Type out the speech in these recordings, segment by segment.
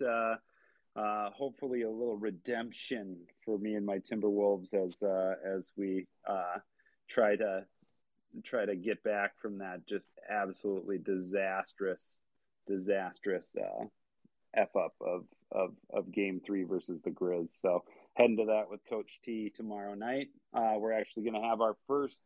Uh, uh, hopefully, a little redemption for me and my Timberwolves as uh, as we uh, try to try to get back from that just absolutely disastrous, disastrous uh, f up of of of Game Three versus the Grizz. So heading to that with Coach T tomorrow night. Uh, we're actually going to have our first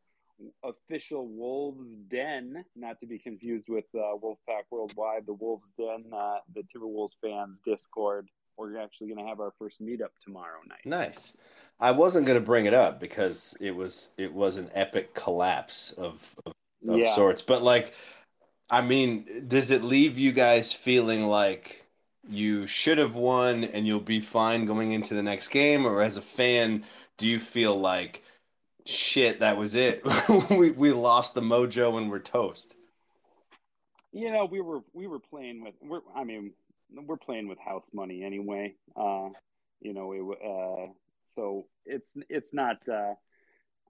official Wolves Den, not to be confused with uh, Wolfpack Worldwide, the Wolves Den, uh, the Timberwolves fans Discord. We're actually going to have our first meetup tomorrow night. Nice. I wasn't going to bring it up because it was it was an epic collapse of of, of Yeah. sorts. But like, I mean, does it leave you guys feeling like you should have won and you'll be fine going into the next game, or as a fan, do you feel like shit? That was it. we we lost the mojo and we're toast. You know, we were we were playing with we're I mean we're playing with house money anyway. Uh, you know, it uh, so it's it's not. Uh,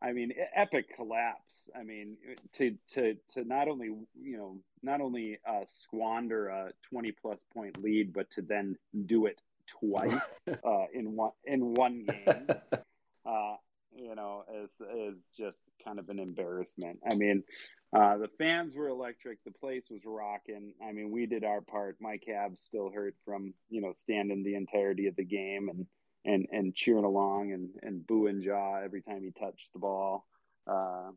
I mean, epic collapse. I mean, to to to not only you know not only uh, squander a twenty plus point lead, but to then do it twice uh, in one in one game. Uh, you know, is is just kind of an embarrassment. I mean, uh, the fans were electric. The place was rocking. I mean, we did our part. My calves still hurt from you know standing the entirety of the game and and and cheering along and and booing Ja every time he touched the ball. Uh,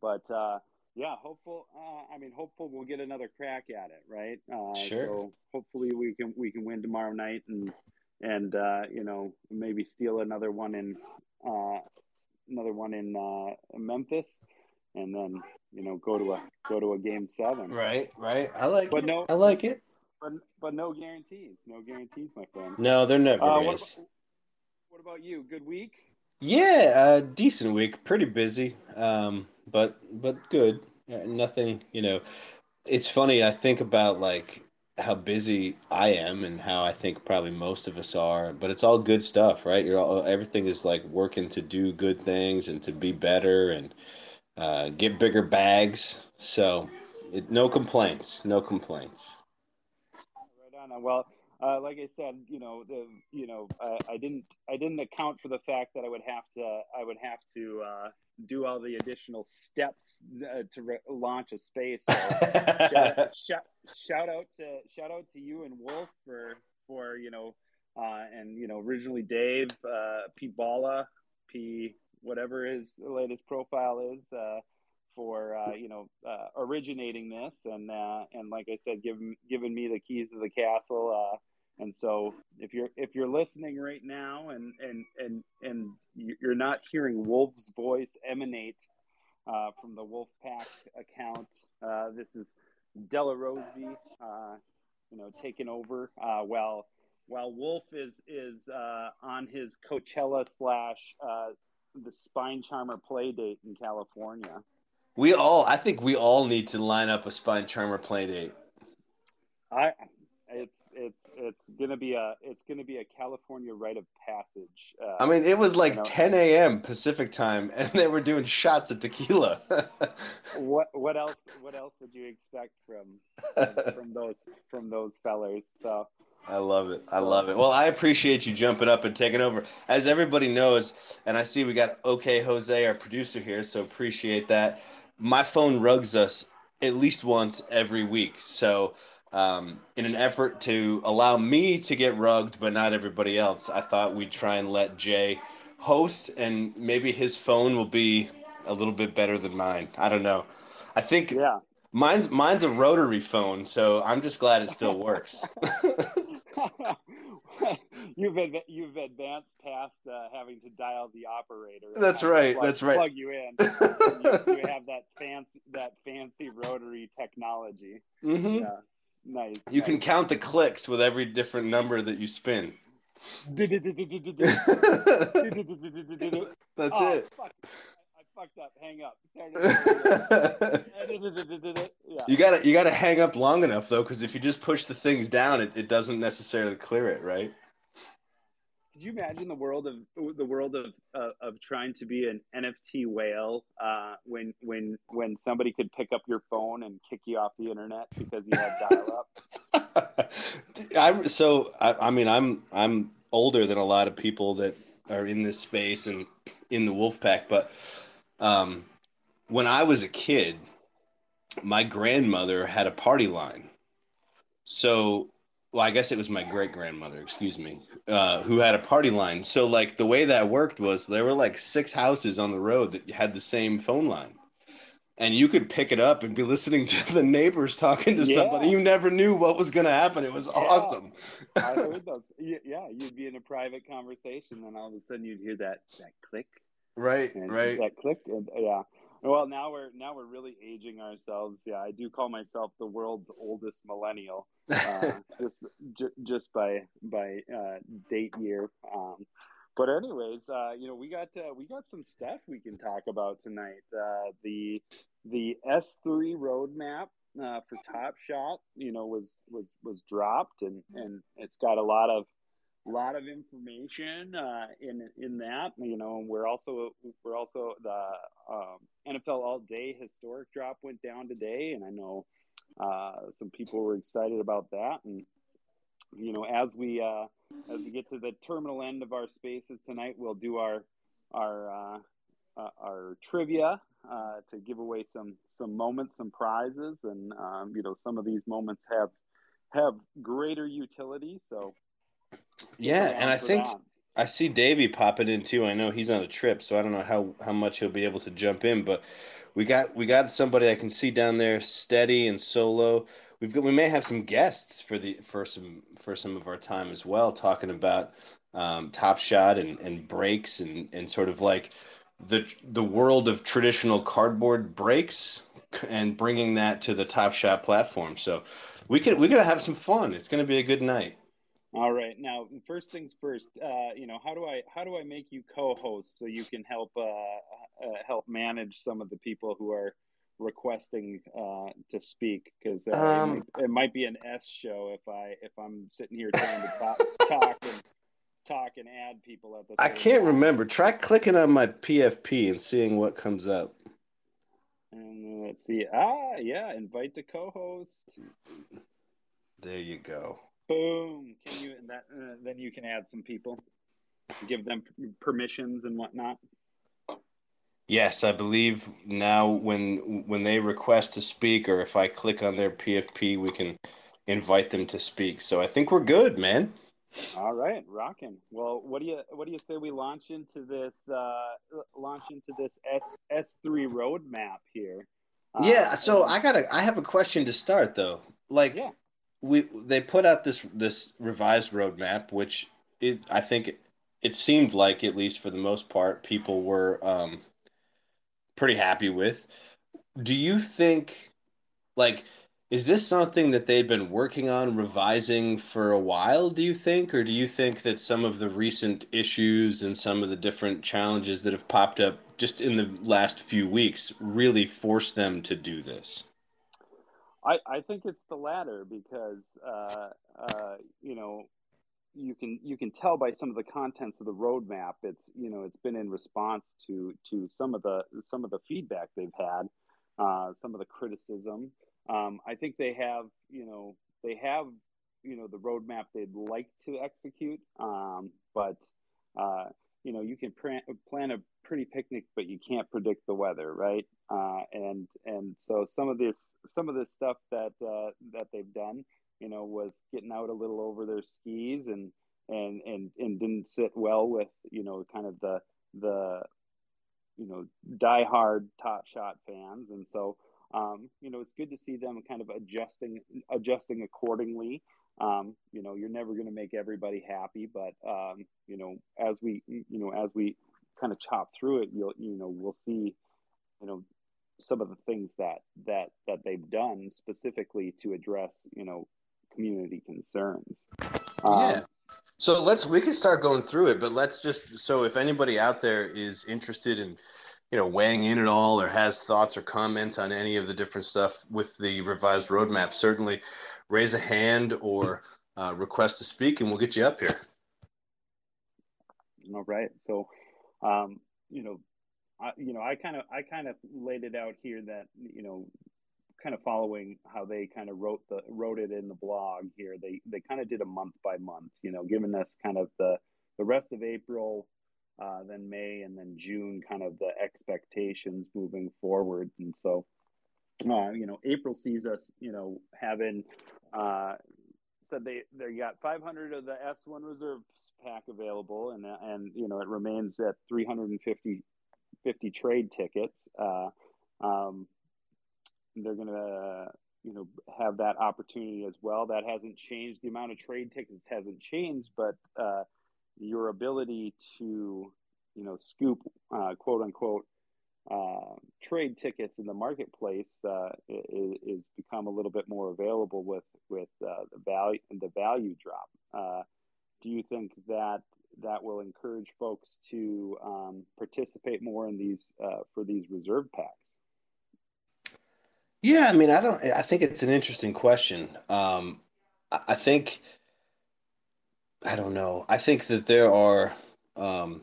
but uh, yeah, hopeful. Uh, I mean, hopeful we'll get another crack at it, right? Uh, Sure. So hopefully we can we can win tomorrow night and and uh, you know maybe steal another one in another one in uh, Memphis, and then you know go to a go to a game seven. Right, right. I like But it. no- I like it. But but no guarantees. No guarantees, my friend. No, there never Uh, what, is. about, what about you? Good week. Yeah, uh, decent week. Pretty busy, um, but but good. Uh, Nothing, you know. It's funny. I think about like how busy I am and how I think probably most of us are, but it's all good stuff, right? You're all everything is like working to do good things and to be better and uh, get bigger bags. So, it, no complaints. No complaints. Right on. Well, uh, like I said, you know, the you know, I, I didn't I didn't account for the fact that I would have to I would have to uh, do all the additional steps uh, to re- launch a space. So shout, shout, shout out to shout out to you and Wolf for for you know, uh, and you know, originally Dave, uh, P Balla, P whatever his latest profile is. Uh, for uh, you know uh, originating this and uh, and like I said, giving giving me the keys to the castle. And so if you're if you're listening right now and and and and you're not hearing Wolf's voice emanate uh, from the Wolfpack account, uh, this is DeLaRosby, uh, you know, taking over uh, while while Wolf is is uh, on his Coachella slash uh, the Spine Charmer play date in California. We all, I think we all need to line up a spine charmer play date. I it's it's it's gonna be a it's gonna be a California rite of passage. Uh, I mean, it was like You know. 10 a.m. Pacific time, and they were doing shots of tequila. what what else what else would you expect from from those from those fellers? So I love it. I love it. Well, I appreciate you jumping up and taking over. As everybody knows, and I see we got OK Jose, our producer here, so appreciate that. My phone rugs us at least once every week. So, um, in an effort to allow me to get rugged, but not everybody else, I thought we'd try and let Jay host, and maybe his phone will be a little bit better than mine. I don't know. I think yeah. mine's mine's a rotary phone, so I'm just glad it still works. you've adv- you've advanced past uh, having to dial the operator. That's right, plug- that's right. Plug you in. you, you have that fancy that fancy rotary technology. hmm Yeah, nice. You can count the clicks with every different number that you spin. That's oh, it. Fuck. I, I fucked up. Hang up. Yeah. you gotta you gotta hang up long enough though, because if you just push the things down, it, it doesn't necessarily clear it, right? Could you imagine the world of the world of uh, of trying to be an NFT whale uh, when when when somebody could pick up your phone and kick you off the internet because you had dial up? I so I, I mean I'm I'm older than a lot of people that are in this space and in the wolf pack, but um, when I was a kid, my grandmother had a party line. So, well, I guess it was my great grandmother, excuse me, uh, who had a party line. So, like, the way that worked was there were like six houses on the road that had the same phone line. And you could pick it up and be listening to the neighbors talking to yeah. somebody. You never knew what was going to happen. It was yeah. awesome. I heard those. Yeah, you'd be in a private conversation, and all of a sudden you'd hear that that click. Right, right. That click, and yeah. Well, now we're now we're really aging ourselves. Yeah, I do call myself the world's oldest millennial, uh, just j- just by by uh, date year. Um, but anyways, uh, you know, we got uh, we got some stuff we can talk about tonight. Uh, the the S three roadmap uh, for Top Shot, you know, was was was dropped, and and it's got a lot of a lot of information uh, in in that. You know, and we're also we're also the um, NFL All Day historic drop went down today, and I know uh, some people were excited about that. And you know, as we uh, as we get to the terminal end of our spaces tonight, we'll do our our uh, uh, our trivia uh, to give away some some moments, some prizes, and um, you know, some of these moments have have greater utility. So yeah, and I think that. I see Davey popping in too. I know he's on a trip, so I don't know how how much he'll be able to jump in, but we got we got somebody I can see down there steady and solo. We've got we may have some guests for the for some for some of our time as well, talking about um, Top Shot and and breaks and and sort of like the the world of traditional cardboard breaks and bringing that to the Top Shot platform. So we could we're gonna have some fun. It's to be a good night. All right. Now, first things first. Uh, you know, how do I how do I make you co-host so you can help uh, uh, help manage some of the people who are requesting uh, to speak? Because uh, um, it, it, might be an S show if I if I'm sitting here trying to talk, talk and talk and add people at the. I can't time. remember. Try clicking on my PFP and seeing what comes up. And let's see. Ah, yeah. Invite to co-host. There you go. Boom. Can you and that uh, then you can add some people, give them permissions and whatnot. Yes, I believe now when when they request to speak, or if I click on their PFP, we can invite them to speak. So I think we're good, man. All right, rocking. Well, what do you what do you say we launch into this uh, launch into this S S three roadmap here? Yeah. Uh, so I got a I have a question to start though. Like, yeah we they put out this this revised roadmap, which it, I think it, seemed like at least for the most part people were um, pretty happy with. Do you think like is this something that they've been working on revising for a while do you think or do you think that some of the recent issues and some of the different challenges that have popped up just in the last few weeks really forced them to do this I, I think it's the latter because uh, uh, you know you can you can tell by some of the contents of the roadmap it's you know it's been in response to to some of the some of the feedback they've had uh, some of the criticism. Um, I think they have you know they have you know the roadmap they'd like to execute um, but uh, you know you can plan, plan a pretty picnic but you can't predict the weather right? Uh, and and so some of this some of this stuff that uh, that they've done you know was getting out a little over their skis and and and and didn't sit well with you know kind of the the you know die hard top shot fans. And so um, you know it's good to see them kind of adjusting adjusting accordingly um, you know, you're never going to make everybody happy, but um, you know, as we you know as we kind of chop through it, you'll you know we'll see, you know, some of the things that that that they've done specifically to address you know community concerns. Um, yeah. So let's we can start going through it, but let's just so if anybody out there is interested in you know weighing in at all or has thoughts or comments on any of the different stuff with the revised roadmap, certainly raise a hand or uh, request to speak, and we'll get you up here. All right. So, um, you know, I, you know, I kind of, I kind of laid it out here that you know, kind of following how they kind of wrote the wrote it in the blog here. They they kind of did a month by month, you know, giving us kind of the the rest of April, uh, then May, and then June, kind of the expectations moving forward. And so, uh, you know, April sees us, you know, having uh, said they they got 500 of the S1 reserve pack available, and and you know it remains at 350 50 trade tickets. Uh, um, they're to you know have that opportunity as well. That hasn't changed. The amount of trade tickets hasn't changed, but uh, your ability to you know scoop uh, quote unquote uh, trade tickets in the marketplace uh, is, is, become a little bit more available with with uh, the value the value drop. Uh, do you think that that will encourage folks to um, participate more in these uh, for these reserve packs? Yeah, I mean, I don't. I think it's an interesting question. Um, I think I don't know. I think that there are um,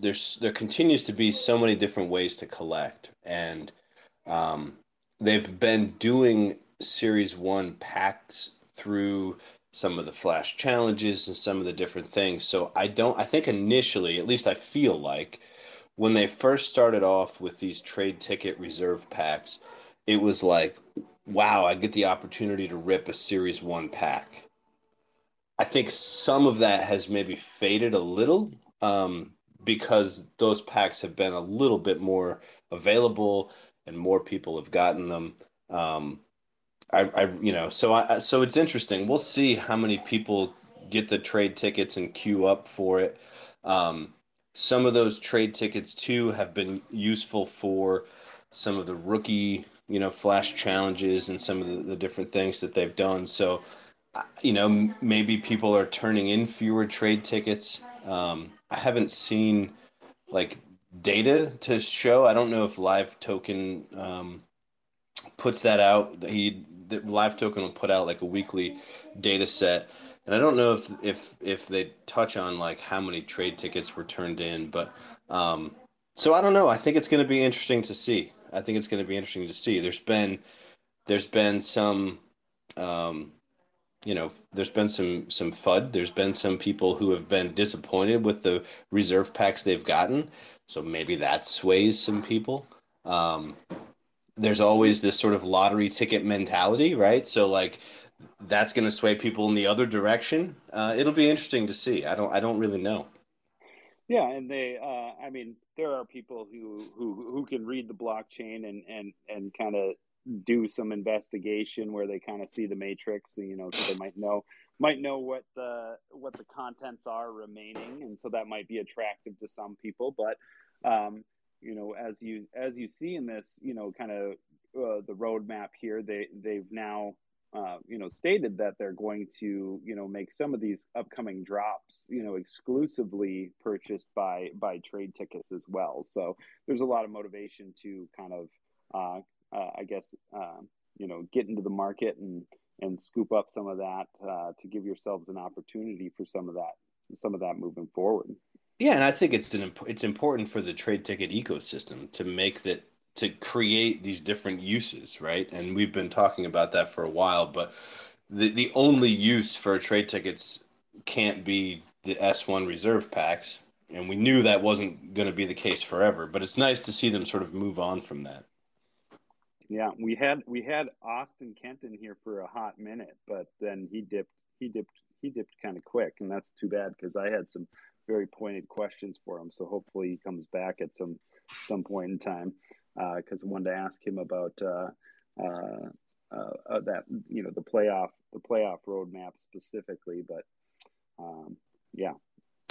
there's there continues to be so many different ways to collect, and um, they've been doing Series One packs through some of the flash challenges and some of the different things. So I don't. I think initially, at least I feel like when they first started off with these trade ticket reserve packs, it was like, wow, I get the opportunity to rip a Series One pack. I think some of that has maybe faded a little um, because those packs have been a little bit more available and more people have gotten them. Um, I, I, you know, so I, so it's interesting. We'll see how many people get the trade tickets and queue up for it. Um, some of those trade tickets too have been useful for some of the rookie, you know, flash challenges and some of the, the different things that they've done. So, you know, maybe people are turning in fewer trade tickets. Um, I haven't seen like data to show. I don't know if Live Token um, puts that out. He the Live Token will put out like a weekly data set, and I don't know if if if they touch on like how many trade tickets were turned in, but um, so I don't know. I think it's going to be interesting to see. I think it's going to be interesting to see. There's been there's been some um, you know, there's been some some FUD. There's been some people who have been disappointed with the reserve packs they've gotten. So maybe that sways some people. Um, there's always this sort of lottery ticket mentality, right? So like that's going to sway people in the other direction. Uh, it'll be interesting to see. I don't I don't really know. Yeah, and they uh, I mean there are people who who who can read the blockchain and and and kind of do some investigation where they kind of see the matrix, you know, so they might know might know what the what the contents are remaining, and so that might be attractive to some people. But um, you know, as you as you see in this, you know, kind of uh, the roadmap here, they they've now uh, you know stated that they're going to you know make some of these upcoming drops you know exclusively purchased by by trade tickets as well. So there's a lot of motivation to kind of uh, uh, I guess, uh, you know, get into the market and and scoop up some of that uh, to give yourselves an opportunity for some of that some of that moving forward. Yeah, and I think it's an it's important for the trade ticket ecosystem to make that to create these different uses, right? And we've been talking about that for a while, but the the only use for trade tickets can't be the S1 reserve packs, and we knew that wasn't going to be the case forever, but it's nice to see them sort of move on from that. Yeah, we had we had Austin Kenton here for a hot minute, but then he dipped he dipped he dipped kind of quick, and that's too bad because I had some very pointed questions for him. So hopefully he comes back at some some point in time because uh, I wanted to ask him about uh, uh, uh, uh, that you know the playoff the playoff roadmap specifically. But um, yeah,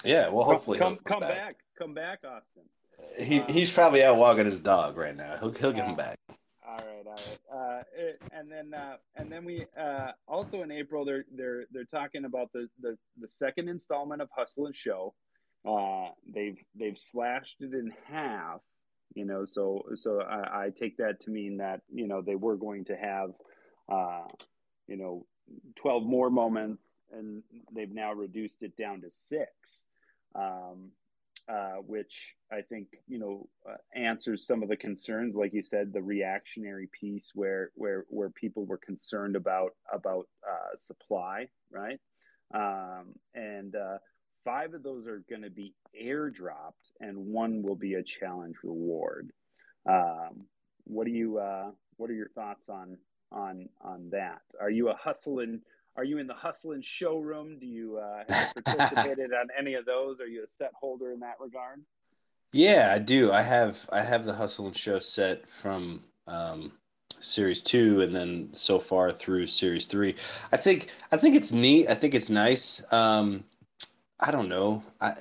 yeah. Well, hopefully come come, come back. back. come back, Austin. He he's probably out walking his dog right now. He'll he'll get him back. All right, all right. Uh, it, and then uh, and then we uh, also in April they're they're they're talking about the the, the second installment of Hustle and Show. Uh, they've they've slashed it in half. You know, so so I, I take that to mean that you know they were going to have uh, you know twelve more moments, and they've now reduced it down to six. Um, uh, which I think you know uh, answers some of the concerns, like you said, the reactionary piece where where where people were concerned about about uh, supply, right? Um, and uh, five of those are going to be airdropped, and one will be a challenge reward. Um, what do you uh, What are your thoughts on on on that? Are you a hustling? Are you in the hustling showroom? Do you uh, have participated on any of those? Are you a set holder in that regard? Yeah, I do. I have I have the hustle and show set from um, series two, and then so far through series three. I think I think it's neat. I think it's nice. Um, I don't know. I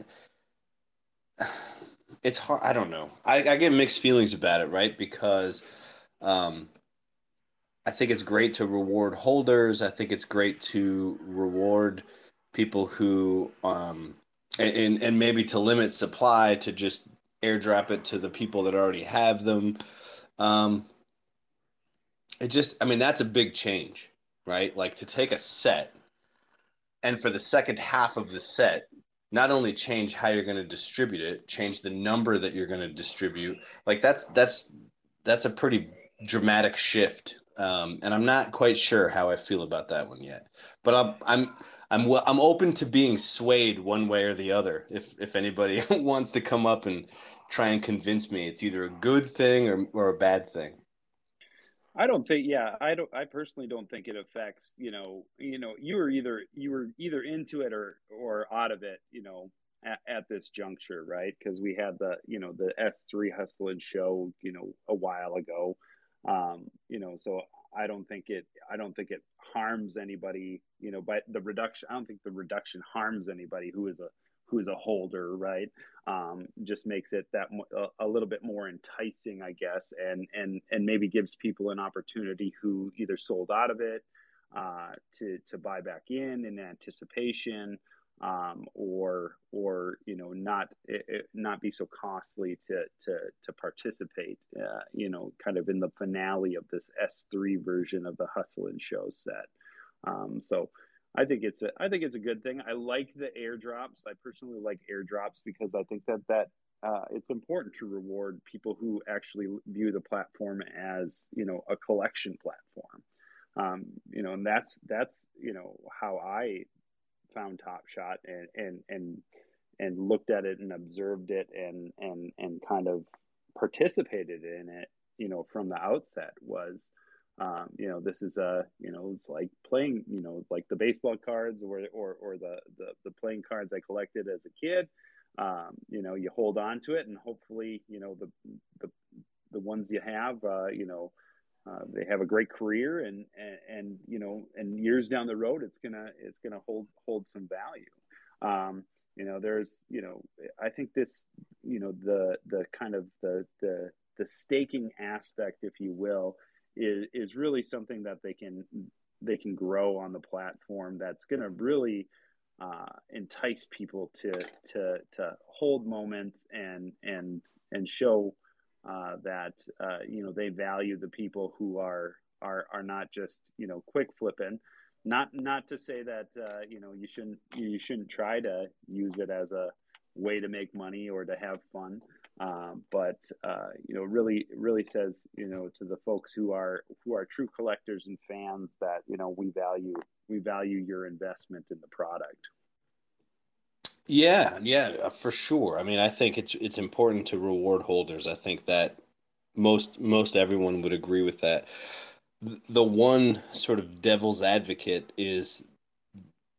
it's hard. I don't know. I, I get mixed feelings about it, right? Because um, I think it's great to reward holders. I think it's great to reward people who, um, and and maybe to limit supply to just airdrop it to the people that already have them. Um, it just, I mean, that's a big change, right? Like to take a set and for the second half of the set, not only change how you're going to distribute it, change the number that you're going to distribute. Like that's that's that's a pretty dramatic shift um, and I'm not quite sure how I feel about that one yet. But I'm I'm I'm I'm open to being swayed one way or the other. If if anybody wants to come up and try and convince me it's either a good thing or or a bad thing. I don't think yeah, I don't I personally don't think it affects, you know, you know, you were either you were either into it or or out of it, you know, at, at this juncture, right? Because we had the, you know, the S3 Hustle and Show, you know, a while ago um, you know, so I don't think it I don't think it harms anybody, you know, but the reduction I don't think the reduction harms anybody who is a who is a holder, right? Um, just makes it that a, a little bit more enticing, I guess, and and and maybe gives people an opportunity who either sold out of it uh, to to buy back in in anticipation, um, or or you know not it, it not be so costly to to to participate uh, you know kind of in the finale of this S3 version of the hustle and show set. Um, so I think it's a I think it's a good thing. I like the airdrops. I personally like airdrops because I think that that uh, it's important to reward people who actually view the platform as you know a collection platform. Um, you know and that's that's you know how I found Top Shot and and and and looked at it and observed it and and and kind of participated in it you know from the outset was um, you know this is a you know it's like playing you know like the baseball cards or or or the the, the playing cards I collected as a kid. Um, you know you hold on to it and hopefully you know the the the ones you have uh, you know uh, they have a great career and, and, and you know and years down the road it's gonna it's gonna hold hold some value. Um, you know there's you know i think this you know the the kind of the the the staking aspect if you will is is really something that they can they can grow on the platform that's going to really uh, entice people to to to hold moments and and and show uh, that uh, you know they value the people who are are are not just you know quick flipping. Not not to say that uh, you know you shouldn't you shouldn't try to use it as a way to make money or to have fun. Um, but uh, you know, really, really says you know to the folks who are who are true collectors and fans that you know we value we value your investment in the product. Yeah, yeah, uh, for sure. I mean, I think it's it's important to reward holders. I think that most most everyone would agree with that. The one sort of devil's advocate is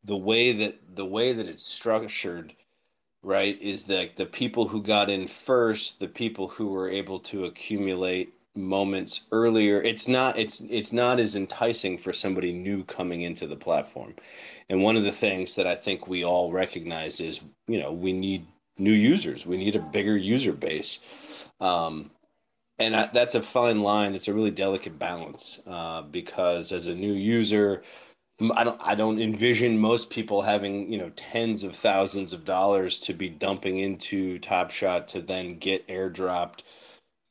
the way that the way that it's structured, right? Is that the people who got in first, the people who were able to accumulate moments earlier, it's not it's it's not as enticing for somebody new coming into the platform. And one of the things that I think we all recognize is, you know, we need new users. We need a bigger user base. Um, and I, that's a fine line. It's a really delicate balance uh, because as a new user, I don't I don't envision most people having you know tens of thousands of dollars to be dumping into Top Shot to then get airdropped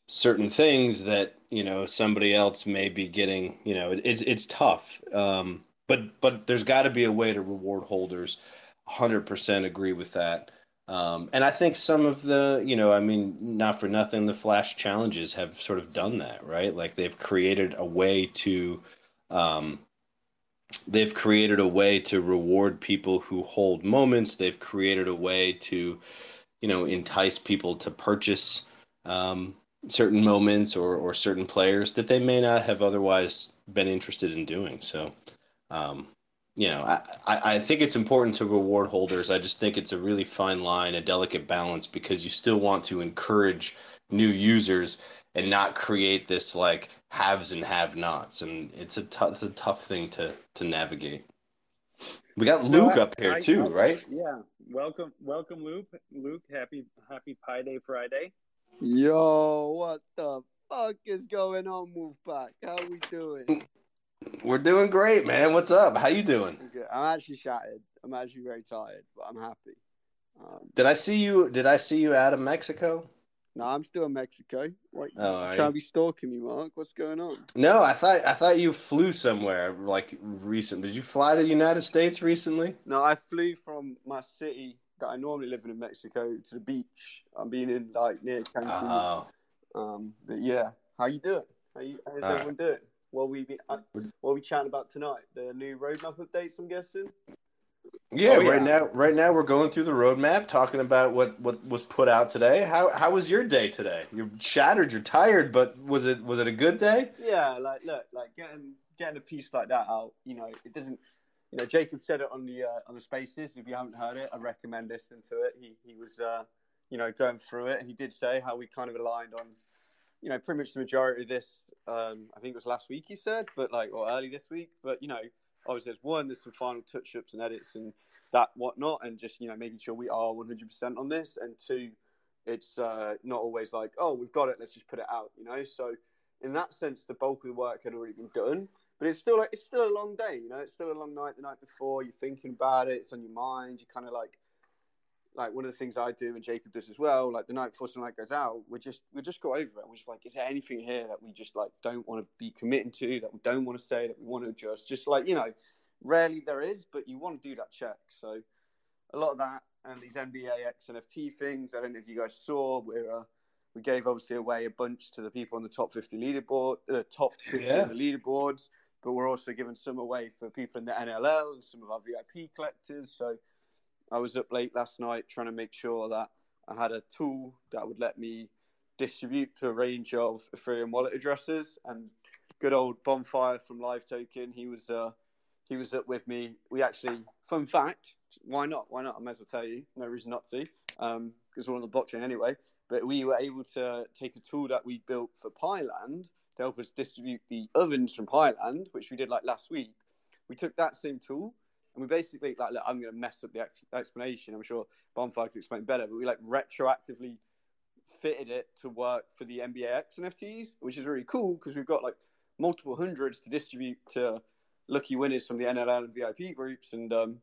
certain things that you know somebody else may be getting. You know, it, it's it's tough. Um, but but there's got to be a way to reward holders. 100% agree with that. Um, and I think some of the, you know, I mean, not for nothing, the Flash challenges have sort of done that, right? Like they've created a way to, um, they've created a way to reward people who hold moments. They've created a way to, you know, entice people to purchase um, certain moments or, or certain players that they may not have otherwise been interested in doing. So, um, you know, I, I think it's important to reward holders. I just think it's a really fine line, a delicate balance, because you still want to encourage new users and not create this like haves and have nots. And it's a, t- it's a tough thing to, to navigate. We got Luke up here I, too, I, right? Yeah. Welcome, welcome, Luke. Luke, happy Happy Pi Day Friday. Yo, what the fuck is going on, Wolfpack? How we doing? We're doing great, man. What's up? How you doing? Okay. I'm actually shattered. I'm actually very tired, but I'm happy. Um, did I see you? Did I see you out of Mexico? No, I'm still in Mexico. What, oh, trying to be stalking me, Mark? What's going on? No, I thought I thought you flew somewhere like recent. Did you fly to the United States recently? No, I flew from my city that I normally live in in Mexico to the beach. I'm being in like near Cancun. Oh. Um, but yeah, how you doing? How you? How's All everyone right. doing? What we be uh, what we chatting about tonight? The new roadmap updates, I'm guessing. Yeah, oh, yeah, right now, right now we're going through the roadmap, talking about what, what was put out today. How how was your day today? You're shattered, you're tired, but was it was it a good day? Yeah, like look, like getting getting a piece like that out, you know, it doesn't. You know, Jacob said it on the uh, on the Spaces. If you haven't heard it, I recommend listening to it. He he was, uh, you know, going through it, and he did say how we kind of aligned on you know, pretty much the majority of this, um, I think it was last week he said, but like, or early this week. But, you know, obviously there's one, there's some final touch ups and edits and that whatnot, and just, you know, making sure we are 100% on this. And two, it's uh, not always like, oh, we've got it, let's just put it out, you know? So, in that sense, the bulk of the work had already been done. But it's still like, it's still a long day, you know. It's still a long night the night before. You're thinking about it. It's on your mind. You kind of like like one of the things I do and Jacob does as well, like the night before Sunlight goes out, we just we just go over it. We're just like, is there anything here that we just like don't want to be committing to, that we don't want to say, that we want to adjust? Just like you know, rarely there is, but you want to do that check. So a lot of that and these NBA X NFT things. I don't know if you guys saw. We're uh, we gave obviously away a bunch to the people on the top 50 leaderboard, uh, top 50 yeah. of the leaderboards, but we're also giving some away for people in the NLL and some of our VIP collectors. So I was up late last night trying to make sure that I had a tool that would let me distribute to a range of Ethereum wallet addresses. And good old Bonfire from Live Token, he was uh, he was up with me. We actually, fun fact, why not? Why not? I may as well tell you. No reason not to, because um, we're on the blockchain anyway. But we were able to take a tool that we built for Pyland to help us distribute the ovens from Pyland, which we did like last week. We took that same tool and we basically like look, I'm going to mess up the ex- explanation. I'm sure Bonfire could explain better, but we like retroactively fitted it to work for the NBA X NFTs, which is really cool because we've got like multiple hundreds to distribute to lucky winners from the NLL and VIP groups. And um,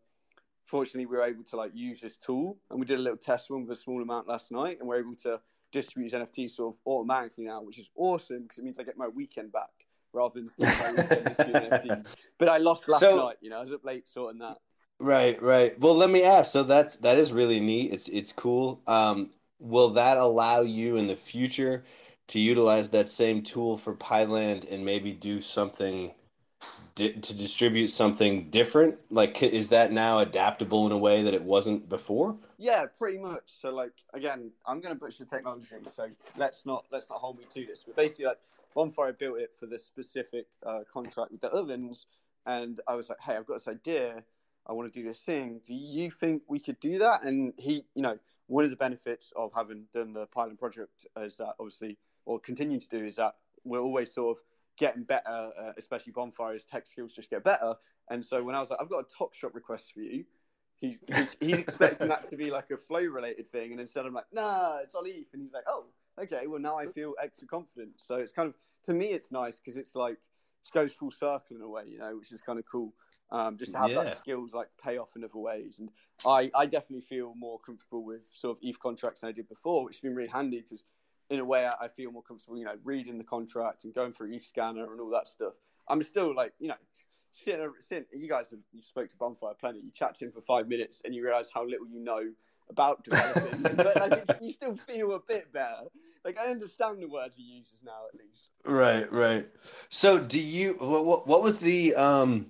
fortunately, we were able to like use this tool, and we did a little test one with a small amount last night, and we're able to distribute these NFTs sort of automatically now, which is awesome because it means I get my weekend back rather than But I lost last so, night. You know, I was up late sorting that. Right, right. Well, let me ask. So that's that is really neat. It's it's cool. Um, will that allow you in the future to utilize that same tool for Pyland and maybe do something di- to distribute something different? Like, is that now adaptable in a way that it wasn't before? Yeah, pretty much. So, like, again, I'm going to push the technology, so let's not let's not hold me to this. But basically, like, Bonfire built it for this specific uh, contract with the ovens, and I was like, "Hey, I've got this idea. I want to do this thing. Do you think we could do that?" And he, you know, one of the benefits of having done the pilot project is that obviously, or continue to do, is that we're always sort of getting better, uh, especially Bonfire's tech skills just get better. And so when I was like, "I've got a Top Shot request for you," he's he's, he's expecting that to be like a flow related thing, and instead I'm like, "Nah, it's on ETH," and he's like, "Oh." okay, well now I feel extra confident. So it's kind of to me it's nice because it's like it goes full circle in a way, you know, which is kind of cool. Um, just to have yeah. that skills like pay off in other ways, and I, I definitely feel more comfortable with sort of ETH contracts than I did before, which has been really handy because in a way I, I feel more comfortable, you know, reading the contract and going through Etherscan and all that stuff. I'm still like, you know, sitting, sitting, you guys have you spoke to Bonfire plenty. You chat to him for five minutes, and you realize how little you know about developing. but like, you still feel a bit better. Like I understand the words he uses now, at least. Right, right. So, do you? What, what was the um?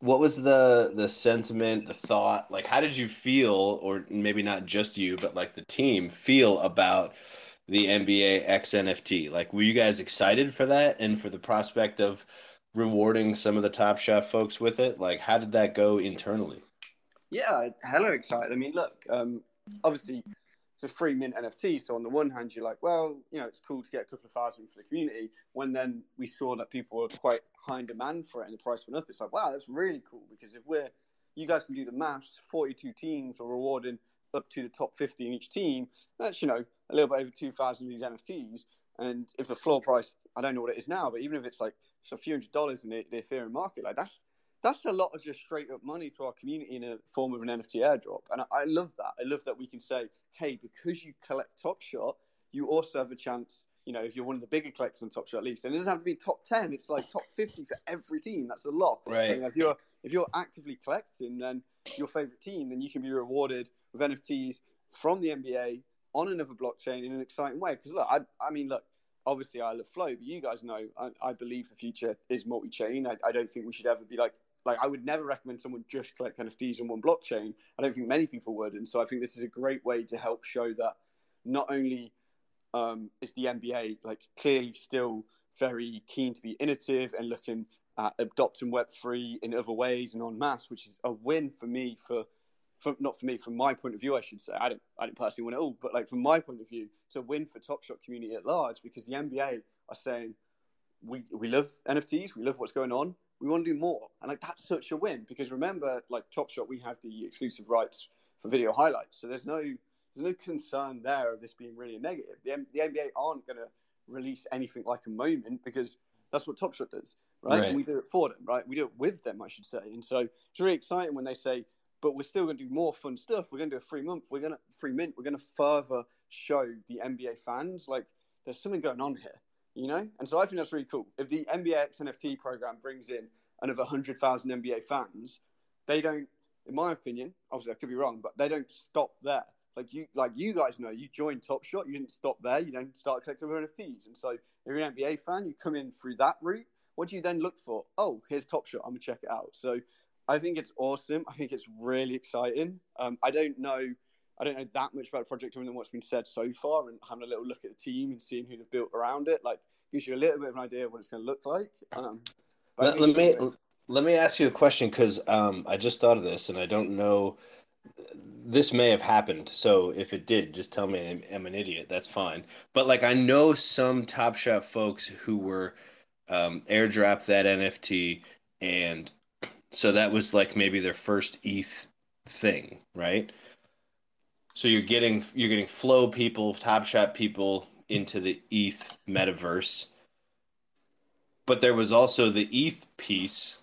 What was the the sentiment, the thought? Like, how did you feel, or maybe not just you, but like the team feel about the NBA X NFT? Like, were you guys excited for that and for the prospect of rewarding some of the Top Shot folks with it? Like, how did that go internally? Yeah, hella excited. I mean, look, um, obviously it's a free mint NFT. So on the one hand, you're like, well, you know, it's cool to get a couple of thousand for the community. When then we saw that people were quite high in demand for it and the price went up, it's like, wow, that's really cool because if we're, you guys can do the maths, 42 teams are rewarding up to the top 50 in each team. That's, you know, a little bit over 2,000 of these NFTs. And if the floor price, I don't know what it is now, but even if it's like it's a few hundred dollars in the, the Ethereum market, like that's that's a lot of just straight up money to our community in a form of an NFT airdrop. And I, I love that. I love that we can say, hey, because you collect Top Shot, you also have a chance. You know, if you're one of the bigger collectors on Top Shot, at least, and it doesn't have to be top ten. It's like top fifty for every team. That's a lot. Right. if you're if you're actively collecting, then your favorite team, then you can be rewarded with NFTs from the NBA on another blockchain in an exciting way. Because look, I, I mean, look, obviously I love flow, but you guys know I, I believe the future is multi-chain. I, I, don't think we should ever be like like I would never recommend someone just collect NFTs on one blockchain. I don't think many people would, and so I think this is a great way to help show that not only um, is the NBA like clearly still very keen to be innovative and looking at adopting Web three in other ways and on mass, which is a win for me for. From, not for me, from my point of view, I should say. I don't, I don't personally win it all, but like from my point of view, it's a win for Top Shot community at large because the NBA are saying we we love NFTs, we love what's going on, we want to do more. And like that's such a win because remember, like Top Shot, we have the exclusive rights for video highlights, so there's no there's no concern there of this being really a negative. The, the NBA aren't going to release anything like a moment because that's what Top Shot does, right? right? And we do it for them, right? We do it with them, I should say. And so it's really exciting when they say, but we're still going to do more fun stuff. We're going to do a free month. We're going to free mint. We're going to further show the NBA fans like there's something going on here you know? And so I think that's really cool. If the NBA X NFT program brings in another 100,000 NBA fans, they don't, in my opinion, obviously I could be wrong, but they don't stop there. Like you, like you guys know, you joined Top Shot, you didn't stop there, you then start collecting NFTs. And so if you're an NBA fan, you come in through that route. What do you then look for? Oh, here's Top Shot, I'm gonna check it out. So I think it's awesome. I think it's really exciting. Um, I don't know I don't know that much about the project other than what's been said so far, and having a little look at the team and seeing who they've built around it, like gives you a little bit of an idea of what it's going to look like. Um, let, let me let me ask you a question because um, I just thought of this, and I don't know. This may have happened, so if it did, just tell me I'm, I'm an idiot. That's fine. But like, I know some Top Shot folks who were um, airdrop that NFT, and so that was like maybe their first ETH thing, right? So you're getting you're getting flow people, Top Shot people into the ETH metaverse. But there was also the ETH piece.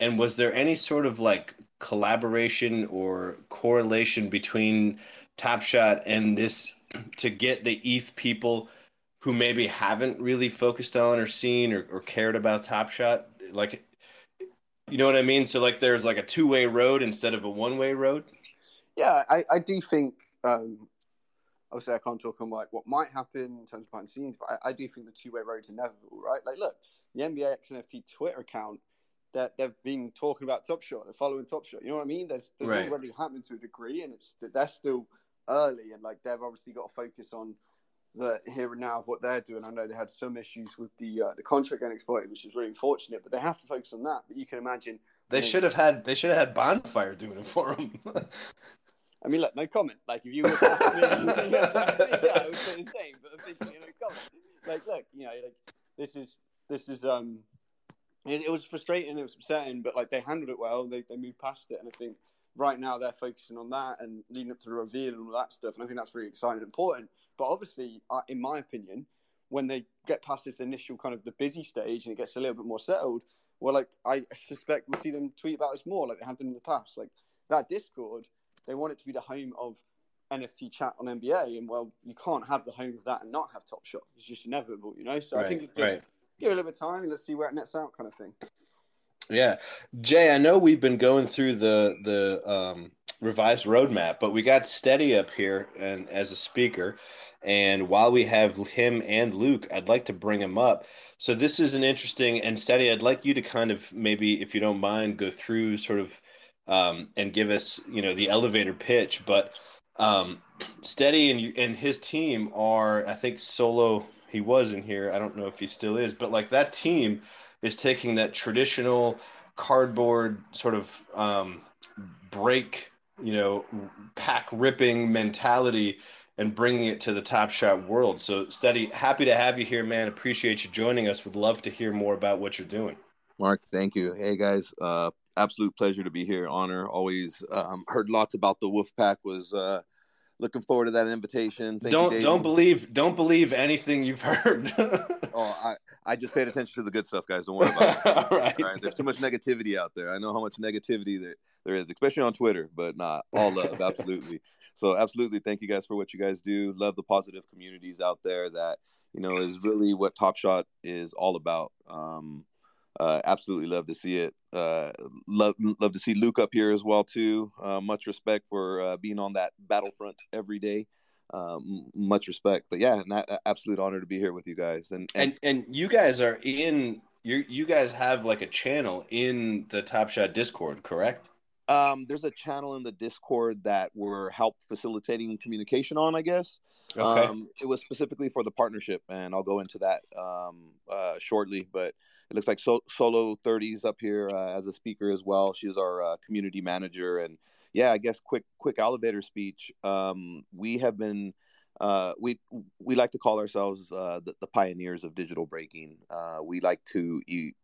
And was there any sort of like collaboration or correlation between Top Shot and this to get the ETH people who maybe haven't really focused on or seen or, or cared about Top Shot? Like, you know what I mean? So, like, there's like a two way road instead of a one way road? Yeah, I, I do think um, obviously I can't talk on like what might happen in terms of behind the scenes, but I, I do think the two way road's inevitable, right? Like, look, the NBA XNFT Twitter account that they've been talking about Top Shot, they're following Top Shot. You know what I mean? There's there's right. already happening to a degree, and it's they're still early, and like they've obviously got to focus on the here and now of what they're doing. I know they had some issues with the uh, the contract getting exploited, which is really unfortunate, but they have to focus on that. But you can imagine they should have had they should have had bonfire doing it for them. I mean, look, no comment. Like, if you were me, yeah, I would say the same, but officially, no comment. Like, look, you know, like this is this is um, it, it was frustrating, it was upsetting, but like they handled it well. They they moved past it, and I think right now they're focusing on that and leading up to the reveal and all that stuff. And I think that's really exciting and important. But obviously, uh, in my opinion, when they get past this initial kind of the busy stage and it gets a little bit more settled, well, like I suspect we'll see them tweet about us more, like they have done in the past. Like that Discord they want it to be the home of NFT chat on NBA, and well, you can't have the home of that and not have Top Shot. It's just inevitable, you know. So right, I think it's just right. give it a little bit of time and let's see where it nets out, kind of thing. Yeah, Jay, I know we've been going through the the um, revised roadmap, but we got Steady up here and as a speaker, and while we have him and Luke, I'd like to bring him up. So this is an interesting and Steady. I'd like you to kind of maybe, if you don't mind, go through sort of um, and give us, you know, the elevator pitch. But um, Steady and and his team are, I think, solo. He was in here. I don't know if he still is, but like that team is taking that traditional cardboard sort of um, break, you know, pack ripping mentality and bringing it to the Top Shot world. So, Steady, happy to have you here, man. Appreciate you joining us. Would love to hear more about what you're doing. Mark, thank you. Hey guys, uh, absolute pleasure to be here. Honor. Always um, heard lots about the Wolf Pack. Was uh, looking forward to that invitation. Thank don't you, don't believe don't believe anything you've heard. oh, I I just paid attention to the good stuff, guys. Don't worry about it. All right. All right. There's too much negativity out there. I know how much negativity there there is, especially on Twitter. But not all love, absolutely. So absolutely, thank you guys for what you guys do. Love the positive communities out there that you know is really what Top Shot is all about. Um, uh, absolutely love to see it. Uh, love love to see Luke up here as well too. Uh, much respect for uh, being on that battlefront every day. Um, much respect, but yeah, not, absolute honor to be here with you guys. And and and, and you guys are in you you guys have like a channel in the Top Shot Discord, correct? Um, there's a channel in the Discord that we're help facilitating communication on, I guess. Okay. Um, it was specifically for the partnership, and I'll go into that um, uh, shortly. But it looks like so- Solo 30s up here uh, as a speaker as well. She's our uh, community manager, and yeah, I guess quick quick elevator speech. Um, we have been uh, we we like to call ourselves uh, the, the, pioneers of digital breaking. Uh, we like to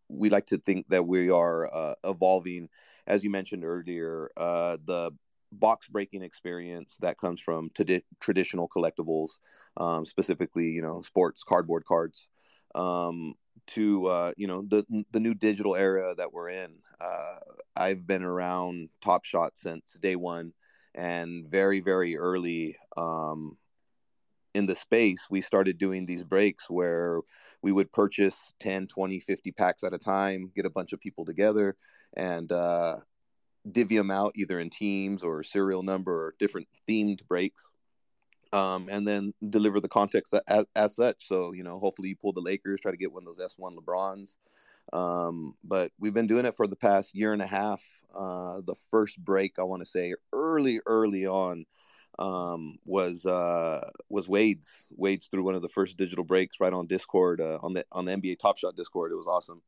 we like to think that we are uh, evolving, as you mentioned earlier, uh, the box breaking experience that comes from t- traditional collectibles, um, specifically you know sports cardboard cards. Um, to uh, you know the the new digital era that we're in. Uh, I've been around Top Shot since day one, and very very early um, in the space, we started doing these breaks where we would purchase 10, 20, 50 packs at a time, get a bunch of people together, and uh, divvy them out either in teams or serial number or different themed breaks um, and then deliver the context as, as, such. So, you know, hopefully you pull the Lakers, try to get one of those S1 LeBrons. Um, but we've been doing it for the past year and a half. Uh, the first break, I want to say, early, early on, um, was uh, was Wade's. Wade's through one of the first digital breaks right on Discord uh, on the on the NBA Top Shot Discord. It was awesome.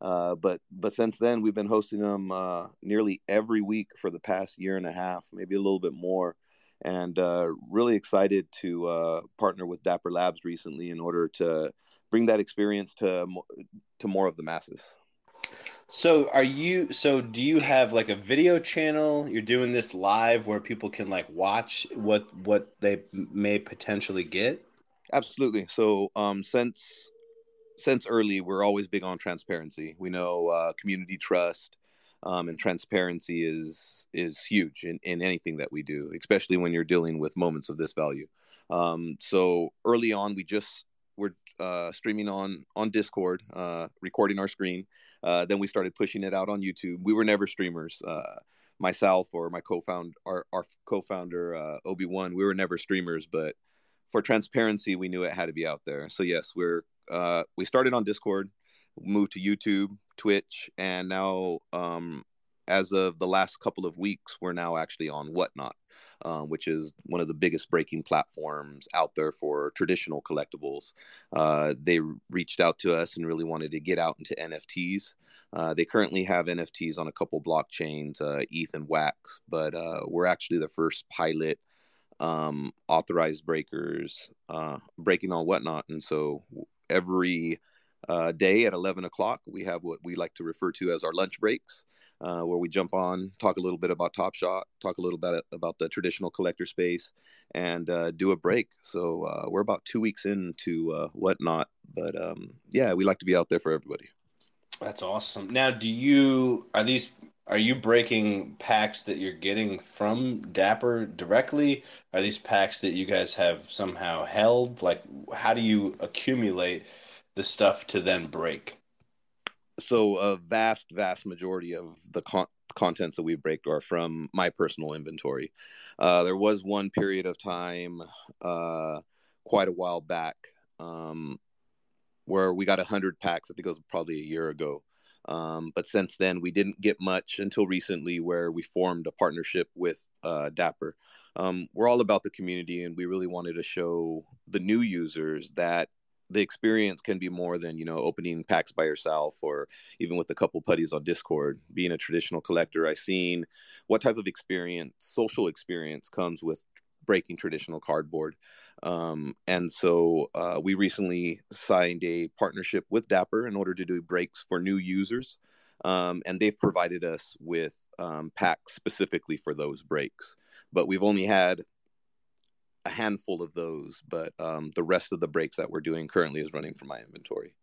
Uh, but but since then, we've been hosting them uh, nearly every week for the past year and a half, maybe a little bit more and uh, really excited to uh, partner with Dapper Labs recently in order to bring that experience to to more of the masses. So are you so do you have like a video channel you're doing this live where people can like watch what what they may potentially get? Absolutely. So um since since early we're always big on transparency. We know uh, community trust um, and transparency is is huge in, in anything that we do, especially when you're dealing with moments of this value. Um, so early on, we just were uh, streaming on on Discord, uh, recording our screen. Uh, then we started pushing it out on YouTube. We were never streamers. Uh, myself or my co-founder, our, our co-founder uh, Obi One, we were never streamers, but for transparency, we knew it had to be out there. So yes, we're uh, we started on Discord moved to YouTube, Twitch, and now um, as of the last couple of weeks, we're now actually on Whatnot, uh, which is one of the biggest breaking platforms out there for traditional collectibles. Uh, they reached out to us and really wanted to get out into NFTs. Uh, they currently have NFTs on a couple blockchains, uh, ETH and Wax, but uh, we're actually the first pilot um, authorized breakers uh, breaking on Whatnot, and so every uh, day at 11 o'clock. We have what we like to refer to as our lunch breaks, uh, where we jump on, talk a little bit about Top Shot, talk a little bit about the traditional collector space, and uh, do a break. So uh, we're about two weeks into uh, whatnot, but um, yeah, we like to be out there for everybody. That's awesome. Now, do you are these are you breaking packs that you're getting from Dapper directly? Are these packs that you guys have somehow held? Like, how do you accumulate? the stuff to then break? so a vast, vast majority of the con- contents that we break are from my personal inventory. Uh, there was one period of time, uh, quite a while back, um, where we got 100 packs. I think it was probably a year ago. Um, but since then, we didn't get much until recently, where we formed a partnership with uh, Dapper. Um, we're all about the community, and we really wanted to show the new users that the experience can be more than you know opening packs by yourself or even with a couple putties on discord being a traditional collector i've seen what type of experience social experience comes with breaking traditional cardboard um, and so uh, we recently signed a partnership with dapper in order to do breaks for new users um, and they've provided us with um, packs specifically for those breaks but we've only had a handful of those, but um, the rest of the breaks that we're doing currently is running from my inventory.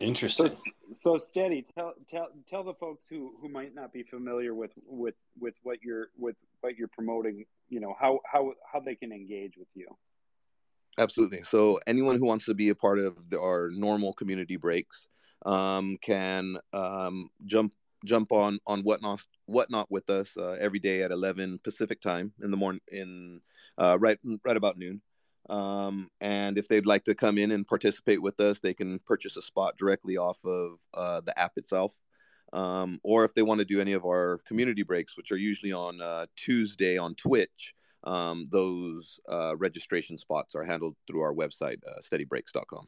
Interesting. So, so steady. Tell tell tell the folks who, who might not be familiar with, with, with what you're with what you're promoting. You know how how how they can engage with you. Absolutely. So anyone who wants to be a part of the, our normal community breaks um, can um, jump jump on on whatnot whatnot with us uh, every day at 11 pacific time in the morning in uh, right right about noon um, and if they'd like to come in and participate with us they can purchase a spot directly off of uh, the app itself um, or if they want to do any of our community breaks which are usually on uh, tuesday on twitch um, those uh, registration spots are handled through our website uh, steadybreaks.com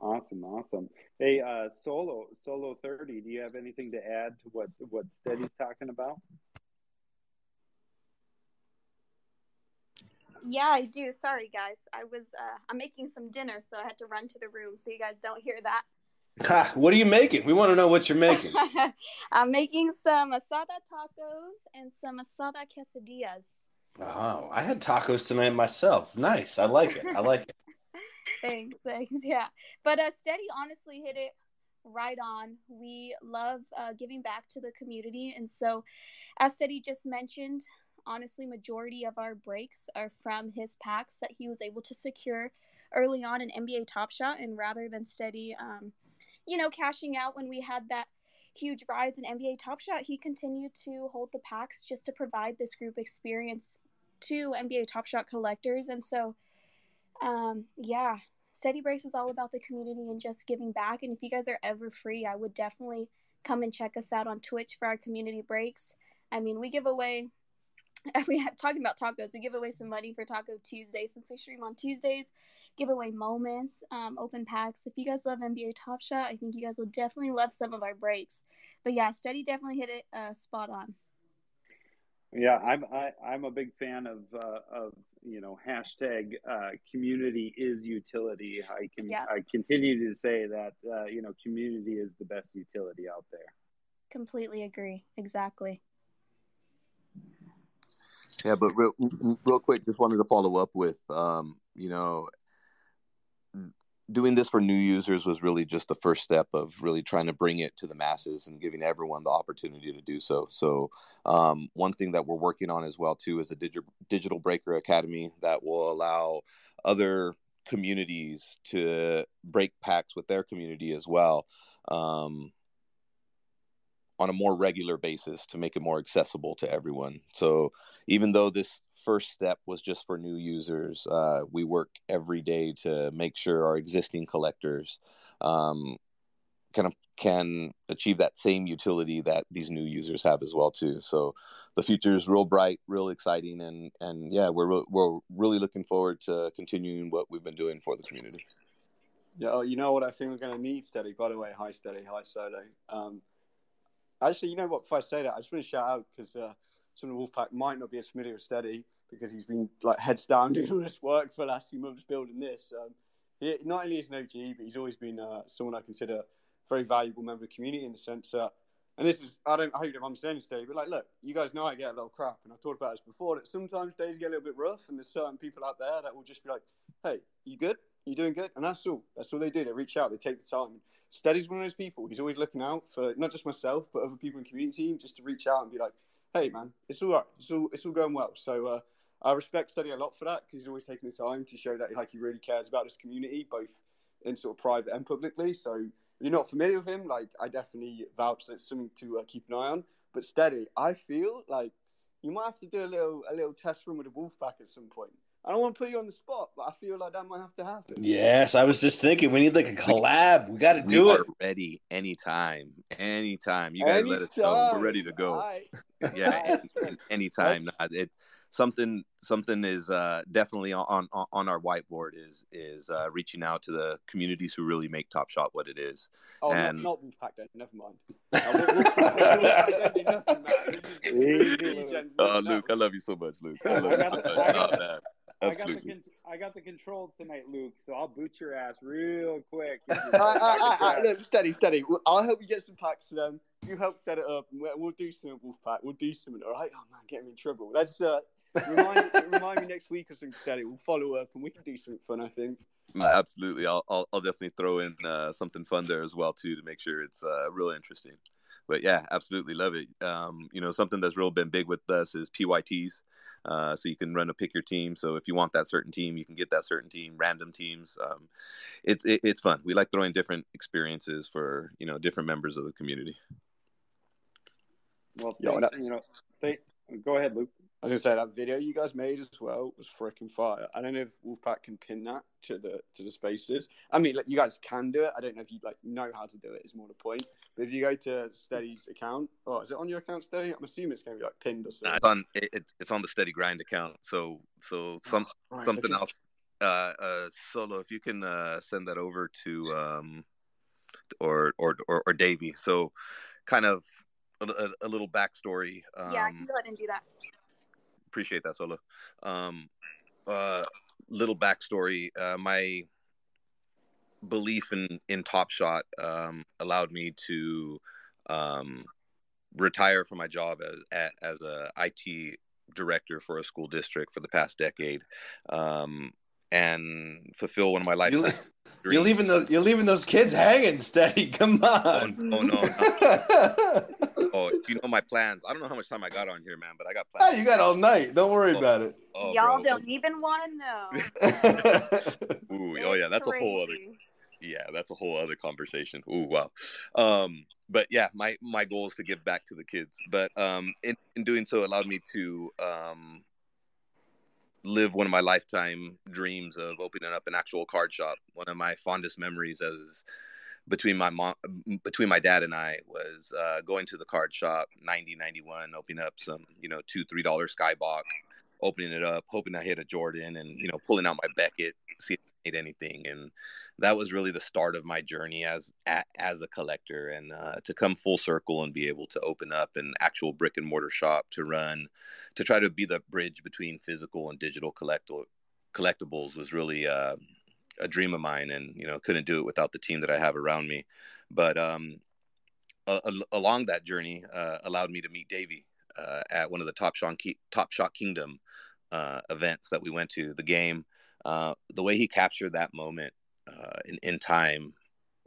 Awesome, awesome. Hey, uh, solo solo thirty. Do you have anything to add to what what Steady's talking about? Yeah, I do. Sorry, guys. I was uh, I'm making some dinner, so I had to run to the room so you guys don't hear that. Ha, what are you making? We want to know what you're making. I'm making some asada tacos and some asada quesadillas. Oh, I had tacos tonight myself. Nice. I like it. I like it thanks, thanks. Yeah, but uh, Steady honestly hit it right on. We love uh, giving back to the community, and so, as Steady just mentioned, honestly, majority of our breaks are from his packs that he was able to secure early on in NBA Top Shot, and rather than Steady, um, you know, cashing out when we had that huge rise in NBA Top Shot, he continued to hold the packs just to provide this group experience to NBA Top Shot collectors, and so um, yeah, Steady Breaks is all about the community and just giving back. And if you guys are ever free, I would definitely come and check us out on Twitch for our community breaks. I mean, we give away. We have talking about tacos. We give away some money for Taco Tuesday since we stream on Tuesdays. Give away moments, um, open packs. If you guys love NBA Top Shot, I think you guys will definitely love some of our breaks. But yeah, Steady definitely hit it uh, spot on. Yeah, I'm I, am i am a big fan of uh, of you know hashtag uh, community is utility. I can yeah. I continue to say that uh, you know community is the best utility out there. Completely agree. Exactly. Yeah, but real real quick, just wanted to follow up with um, you know doing this for new users was really just the first step of really trying to bring it to the masses and giving everyone the opportunity to do so. So, um, one thing that we're working on as well too is a digital digital breaker academy that will allow other communities to break packs with their community as well. Um, on a more regular basis to make it more accessible to everyone. So even though this first step was just for new users, uh, we work every day to make sure our existing collectors um, kind of can achieve that same utility that these new users have as well too. So the future is real bright, real exciting, and and yeah, we're re- we're really looking forward to continuing what we've been doing for the community. Yeah, oh, you know what I think we're going to need, Steady. By the way, hi Steady, hi Solo. Um, Actually, you know what? If I say that, I just want to shout out because uh, some of the Wolfpack might not be as familiar with Steady because he's been like heads down doing all this work for the last few months building this. Um, he, not only is an OG, but he's always been uh, someone I consider a very valuable member of the community in the sense that, and this is, I don't I hope I'm saying this, but like, look, you guys know I get a little crap, and I've talked about this before, that sometimes days get a little bit rough, and there's certain people out there that will just be like, hey, you good? You doing good? And that's all. That's all they do. They reach out, they take the time. Steady's one of those people. He's always looking out for not just myself, but other people in the community team just to reach out and be like, hey, man, it's all right. It's all, it's all going well. So uh, I respect Steady a lot for that because he's always taking the time to show that like he really cares about this community, both in sort of private and publicly. So if you're not familiar with him, like I definitely vouch that it's something to uh, keep an eye on. But Steady, I feel like you might have to do a little a little test run with the Wolfpack at some point. I don't want to put you on the spot, but I feel like that might have to happen. Yes, I was just thinking we need like a collab. We got to do it. We are ready anytime, anytime. You guys anytime. let us know. We're ready to go. Right. Yeah, anytime. it something something is uh, definitely on, on on our whiteboard is is uh, reaching out to the communities who really make Top Shot what it is. Oh, and... not, not Wolfpack then. Never mind. oh, Luke, I love you so much, Luke. I love you so much. Oh, man. I got, the con- I got the controls tonight, Luke. So I'll boot your ass real quick. look, steady, steady. I'll help you get some packs for them. You help set it up, and we'll do some Wolfpack. We'll do something. All right. Oh man, get me in trouble. Let's uh, remind, remind me next week or something, steady. We'll follow up, and we can do something fun. I think. Absolutely. I'll, I'll, I'll definitely throw in uh, something fun there as well too to make sure it's uh, real interesting. But yeah, absolutely love it. Um, you know, something that's real been big with us is PYTs. Uh, so you can run a pick your team. So if you want that certain team, you can get that certain team. Random teams. Um, it's it, it's fun. We like throwing different experiences for you know different members of the community. Well, Yo, that, you know, they, go ahead, Luke. I was gonna say that video you guys made as well was freaking fire. I don't know if Wolfpack can pin that to the to the spaces. I mean, like you guys can do it. I don't know if you like know how to do it. Is more the point. But if you go to Steady's account, oh, is it on your account, Steady? I'm assuming it's gonna be like pinned or something. It's on it, it's on the Steady Grind account. So so some oh, right, something else. Uh, uh, solo, if you can uh, send that over to um, or or or, or Davey. So kind of a, a, a little backstory. Um, yeah, I can go ahead and do that appreciate that, Solo. Um, uh, little backstory: uh, my belief in in Top Shot um, allowed me to um, retire from my job as as a IT director for a school district for the past decade, um, and fulfill one of my life. You're, you're leaving those. You're leaving those kids hanging. Steady. Come on. Oh, oh no. oh, you know my plans. I don't know how much time I got on here, man, but I got plans. Oh, you got all night. Don't worry oh, about it. Oh, Y'all bro. don't even want to know. Ooh, oh yeah, that's crazy. a whole other. Yeah, that's a whole other conversation. Ooh, wow. Um, but yeah, my my goal is to give back to the kids. But um, in, in doing so, allowed me to um, live one of my lifetime dreams of opening up an actual card shop. One of my fondest memories as between my mom between my dad and i was uh, going to the card shop 90 91 opening up some you know two three dollar skybox opening it up hoping i hit a jordan and you know pulling out my beckett see if I made anything. And that was really the start of my journey as as a collector and uh, to come full circle and be able to open up an actual brick and mortar shop to run to try to be the bridge between physical and digital collectible collectibles was really uh, a dream of mine, and you know couldn't do it without the team that I have around me. But um, a- a- along that journey, uh, allowed me to meet Davey uh, at one of the Top Shot Top Shot Kingdom uh, events that we went to. The game, uh, the way he captured that moment uh, in in time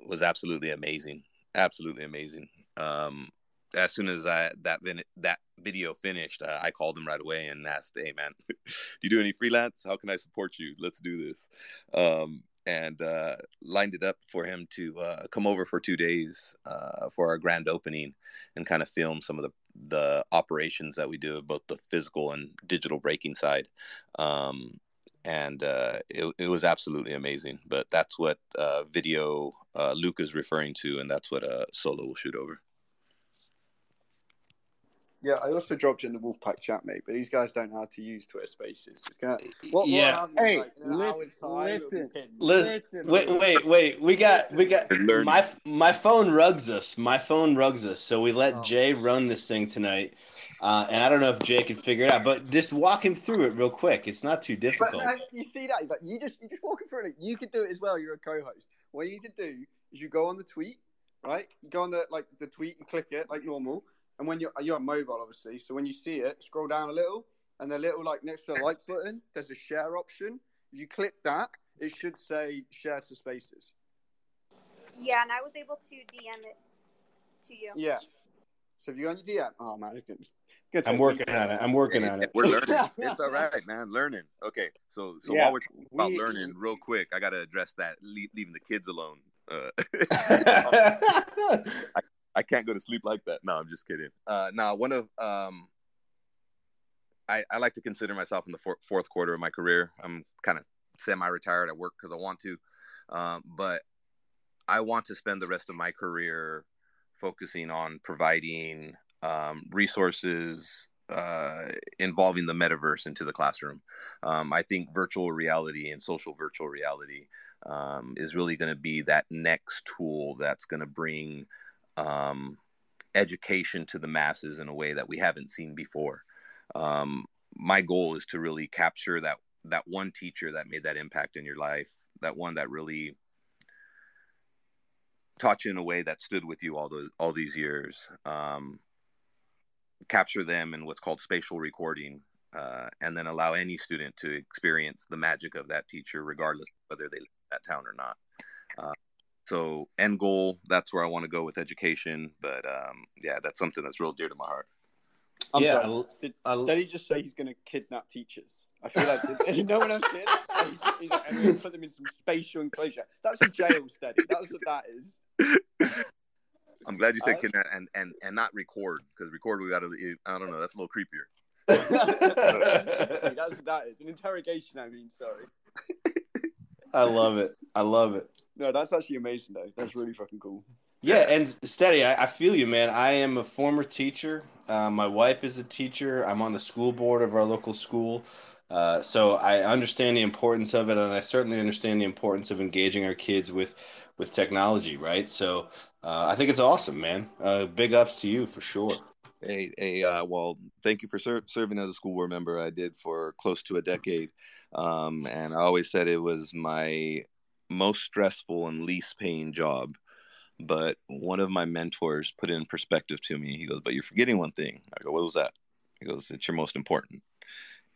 was absolutely amazing. Absolutely amazing. Um, as soon as I that that video finished, uh, I called him right away and asked, "Hey, man, do you do any freelance? How can I support you? Let's do this." Um, and uh, lined it up for him to uh, come over for two days uh, for our grand opening and kind of film some of the the operations that we do, both the physical and digital breaking side. Um, and uh, it, it was absolutely amazing. But that's what uh, video Luke is referring to, and that's what Solo will shoot over. Yeah, I also dropped in the Wolfpack chat, mate. But these guys don't know how to use Twitter Spaces. Gonna, what, yeah. What hey, like, listen, listen, listen, Wait, wait, wait. We got, we got. My my phone rugs us. My phone rugs us. So we let oh. Jay run this thing tonight. Uh, and I don't know if Jay can figure it out, but just walk him through it real quick. It's not too difficult. But, you see that? But you just you just walk him through it. You can do it as well. You're a co-host. What you need to do is you go on the tweet, right? You go on the like the tweet and click it like normal and when you're you're on mobile, obviously, so when you see it, scroll down a little, and the little like next to the like button, there's a share option. If you click that, it should say share to Spaces. Yeah, and I was able to DM it to you. Yeah. So if you go on your DM, oh man, it's good. good I'm working on it. I'm working on it. We're learning. it's all right, man. Learning. Okay, so so yeah, while we're talking about we, learning, real quick, I got to address that leaving the kids alone. Uh, I, I, can't go to sleep like that. No, I'm just kidding. Uh, now, one of um, I, I like to consider myself in the four, fourth quarter of my career. I'm kind of semi-retired. I work because I want to, um, but I want to spend the rest of my career focusing on providing um, resources uh, involving the metaverse into the classroom. Um, I think virtual reality and social virtual reality um, is really going to be that next tool that's going to bring um, education to the masses in a way that we haven't seen before. Um, my goal is to really capture that that one teacher that made that impact in your life, that one that really taught you in a way that stood with you all those all these years. Um, capture them in what's called spatial recording, uh, and then allow any student to experience the magic of that teacher, regardless whether they live in that town or not. Uh, so, end goal, that's where I want to go with education. But um, yeah, that's something that's real dear to my heart. I'm yeah, sorry. Did, I'll, did he just say he's going to kidnap teachers? I feel like did, no one else did. He's, he's, and we're going to put them in some spatial enclosure. That's a jail study. That's what that is. I'm glad you said uh, kidnap and, and and not record because record we got to. I don't know. That's a little creepier. that's what that is. An interrogation. I mean, sorry. I love it. I love it. No, that's actually amazing though. That's really fucking cool. Yeah, and steady. I, I feel you, man. I am a former teacher. Uh, my wife is a teacher. I'm on the school board of our local school. Uh, so I understand the importance of it, and I certainly understand the importance of engaging our kids with with technology, right? So uh, I think it's awesome, man. Uh, big ups to you for sure. Hey, hey, uh, well, thank you for ser- serving as a school board member. I did for close to a decade, um, and I always said it was my most stressful and least paying job. But one of my mentors put in perspective to me. He goes, "But you're forgetting one thing." I go, "What was that?" He goes, "It's your most important,"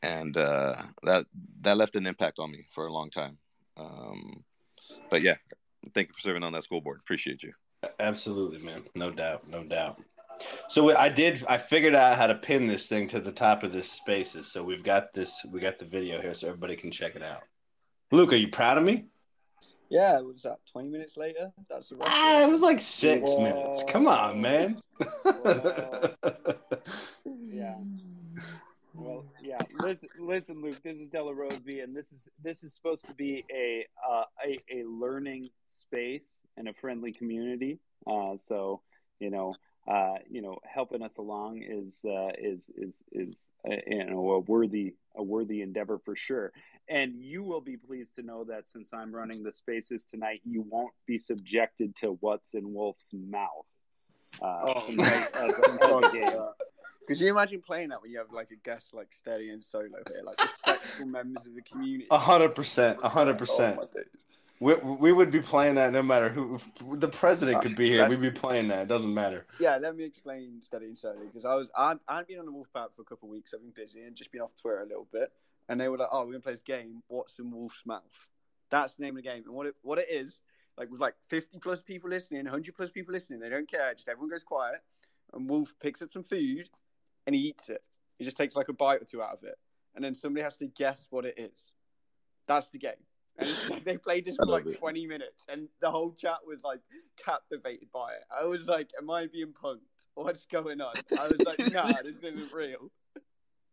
and uh, that that left an impact on me for a long time. Um, but yeah, thank you for serving on that school board. Appreciate you. Absolutely, man. No doubt. No doubt. So I did. I figured out how to pin this thing to the top of this spaces. So we've got this. We got the video here, so everybody can check it out. Luke, are you proud of me? Yeah, was that twenty minutes later? That's the ah, it was like six Whoa. minutes. Come on, man. yeah. Well, yeah. Listen, listen, Luke. This is DeLaRosby, and this is this is supposed to be a uh, a, a learning space and a friendly community. Uh, so you know, uh, you know, helping us along is uh, is is is uh, you know a worthy a worthy endeavor for sure. And you will be pleased to know that since I'm running the spaces tonight, you won't be subjected to what's in Wolf's mouth. Uh, oh, as, as could you imagine playing that when you have like a guest like Steady and Solo here, like respectful members of the community? A hundred percent, a hundred percent. Oh, we, we would be playing that no matter who. the president could be here, we'd be playing that. It doesn't matter. Yeah, let me explain Steady and Solo because I was I I'd been on the Wolfpack for a couple of weeks. I've been busy and just been off Twitter a little bit, and they were like, "Oh, we're gonna play this game. What's in Wolf's mouth?" That's the name of the game, and what it what it is like with like 50 plus people listening, 100 plus people listening, they don't care. Just everyone goes quiet, and Wolf picks up some food and he eats it. He just takes like a bite or two out of it, and then somebody has to guess what it is. That's the game. And they played this for like it. 20 minutes, and the whole chat was like captivated by it. I was like, "Am I being punked? What's going on?" I was like, "Nah, this isn't real."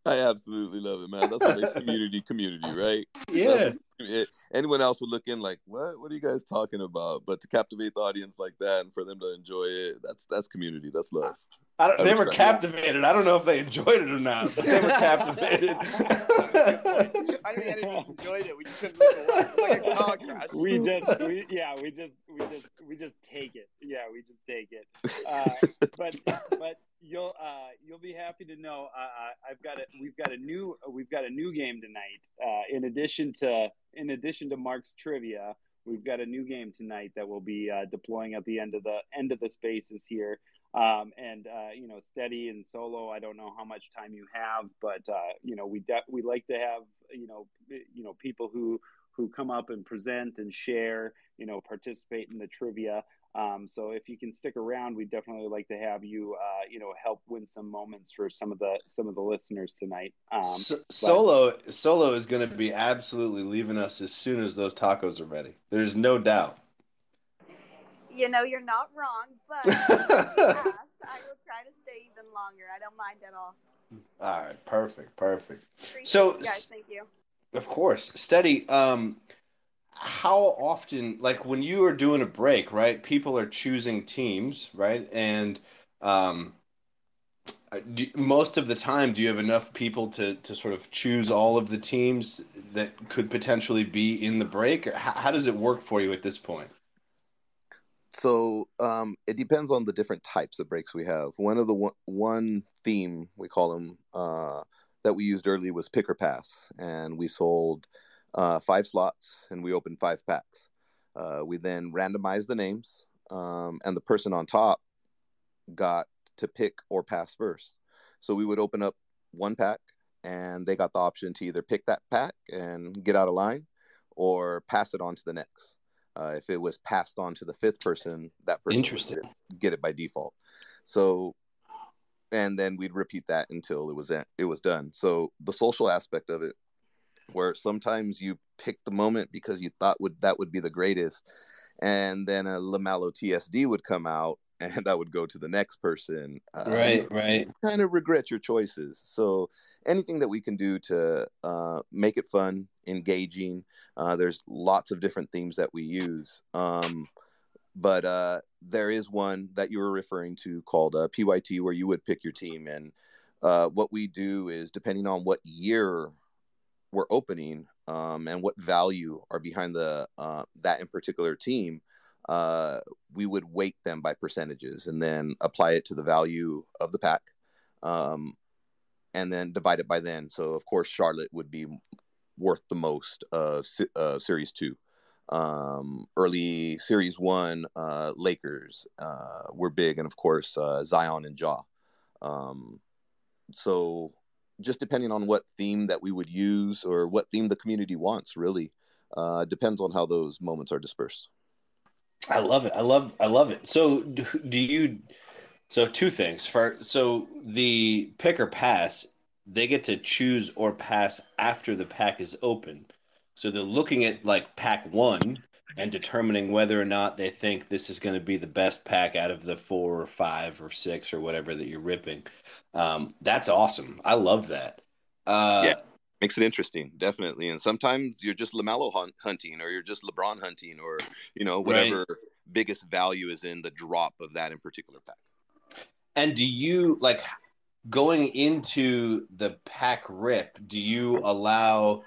I absolutely love it, man. That's what makes community community, right? Yeah. Anyone else would look in like, what? What are you guys talking about? But to captivate the audience like that and for them to enjoy it, that's that's community. That's love. I don't, they were captivated. I don't know if they enjoyed it or not, but they were captivated. I didn't even enjoyed it. We just couldn't like a car crash. We just, we, yeah, we just, we just, we just take it. Yeah, we just take it. Uh, but, but you'll, uh, you'll be happy to know. Uh, I've got it. We've got a new, we've got a new game tonight. Uh, in addition to, in addition to Mark's trivia, we've got a new game tonight that we'll be uh, deploying at the end of the end of the spaces here. Um, and uh, you know, steady and solo. I don't know how much time you have, but uh, you know, we de- we like to have you know you know people who who come up and present and share, you know, participate in the trivia. Um, so if you can stick around, we'd definitely like to have you, uh, you know, help win some moments for some of the some of the listeners tonight. Um, so, but... Solo Solo is going to be absolutely leaving us as soon as those tacos are ready. There's no doubt. You know, you're not wrong, but asked, I will try to stay even longer. I don't mind at all. All right, perfect, perfect. Appreciate so, guys, thank you. Of course, steady. Um, how often, like when you are doing a break, right? People are choosing teams, right? And um, do, most of the time, do you have enough people to to sort of choose all of the teams that could potentially be in the break? How, how does it work for you at this point? So um, it depends on the different types of breaks we have. One of the one, one theme we call them uh, that we used early was pick or pass, and we sold uh, five slots and we opened five packs. Uh, we then randomized the names, um, and the person on top got to pick or pass first. So we would open up one pack, and they got the option to either pick that pack and get out of line, or pass it on to the next. Uh, if it was passed on to the fifth person, that person Interesting. It, get it by default. So, and then we'd repeat that until it was it was done. So the social aspect of it where sometimes you pick the moment because you thought would that would be the greatest and then a LaMelo TSD would come out and that would go to the next person. Uh, right, right. Kind of regret your choices. So anything that we can do to uh, make it fun, engaging. Uh, there's lots of different themes that we use. Um, but uh, there is one that you were referring to called uh, PYT, where you would pick your team. And uh, what we do is, depending on what year we're opening um, and what value are behind the uh, that in particular team, uh, we would weight them by percentages and then apply it to the value of the pack, um, and then divide it by then. So of course Charlotte would be worth the most of uh, Series Two. Um, early Series One, uh, Lakers uh, were big, and of course uh, Zion and Ja. Um, so just depending on what theme that we would use or what theme the community wants really uh, depends on how those moments are dispersed. I love it. I love i love it. So do you so two things. For so the pick or pass they get to choose or pass after the pack is open. So they're looking at like pack one and determining whether or not they think this is going to be the best pack out of the four or five or six or whatever that you're ripping. Um, that's awesome. I love that. Uh, yeah, makes it interesting, definitely. And sometimes you're just LaMelo hunt- hunting, or you're just LeBron hunting, or you know whatever right. biggest value is in the drop of that in particular pack. And do you like going into the pack rip? Do you allow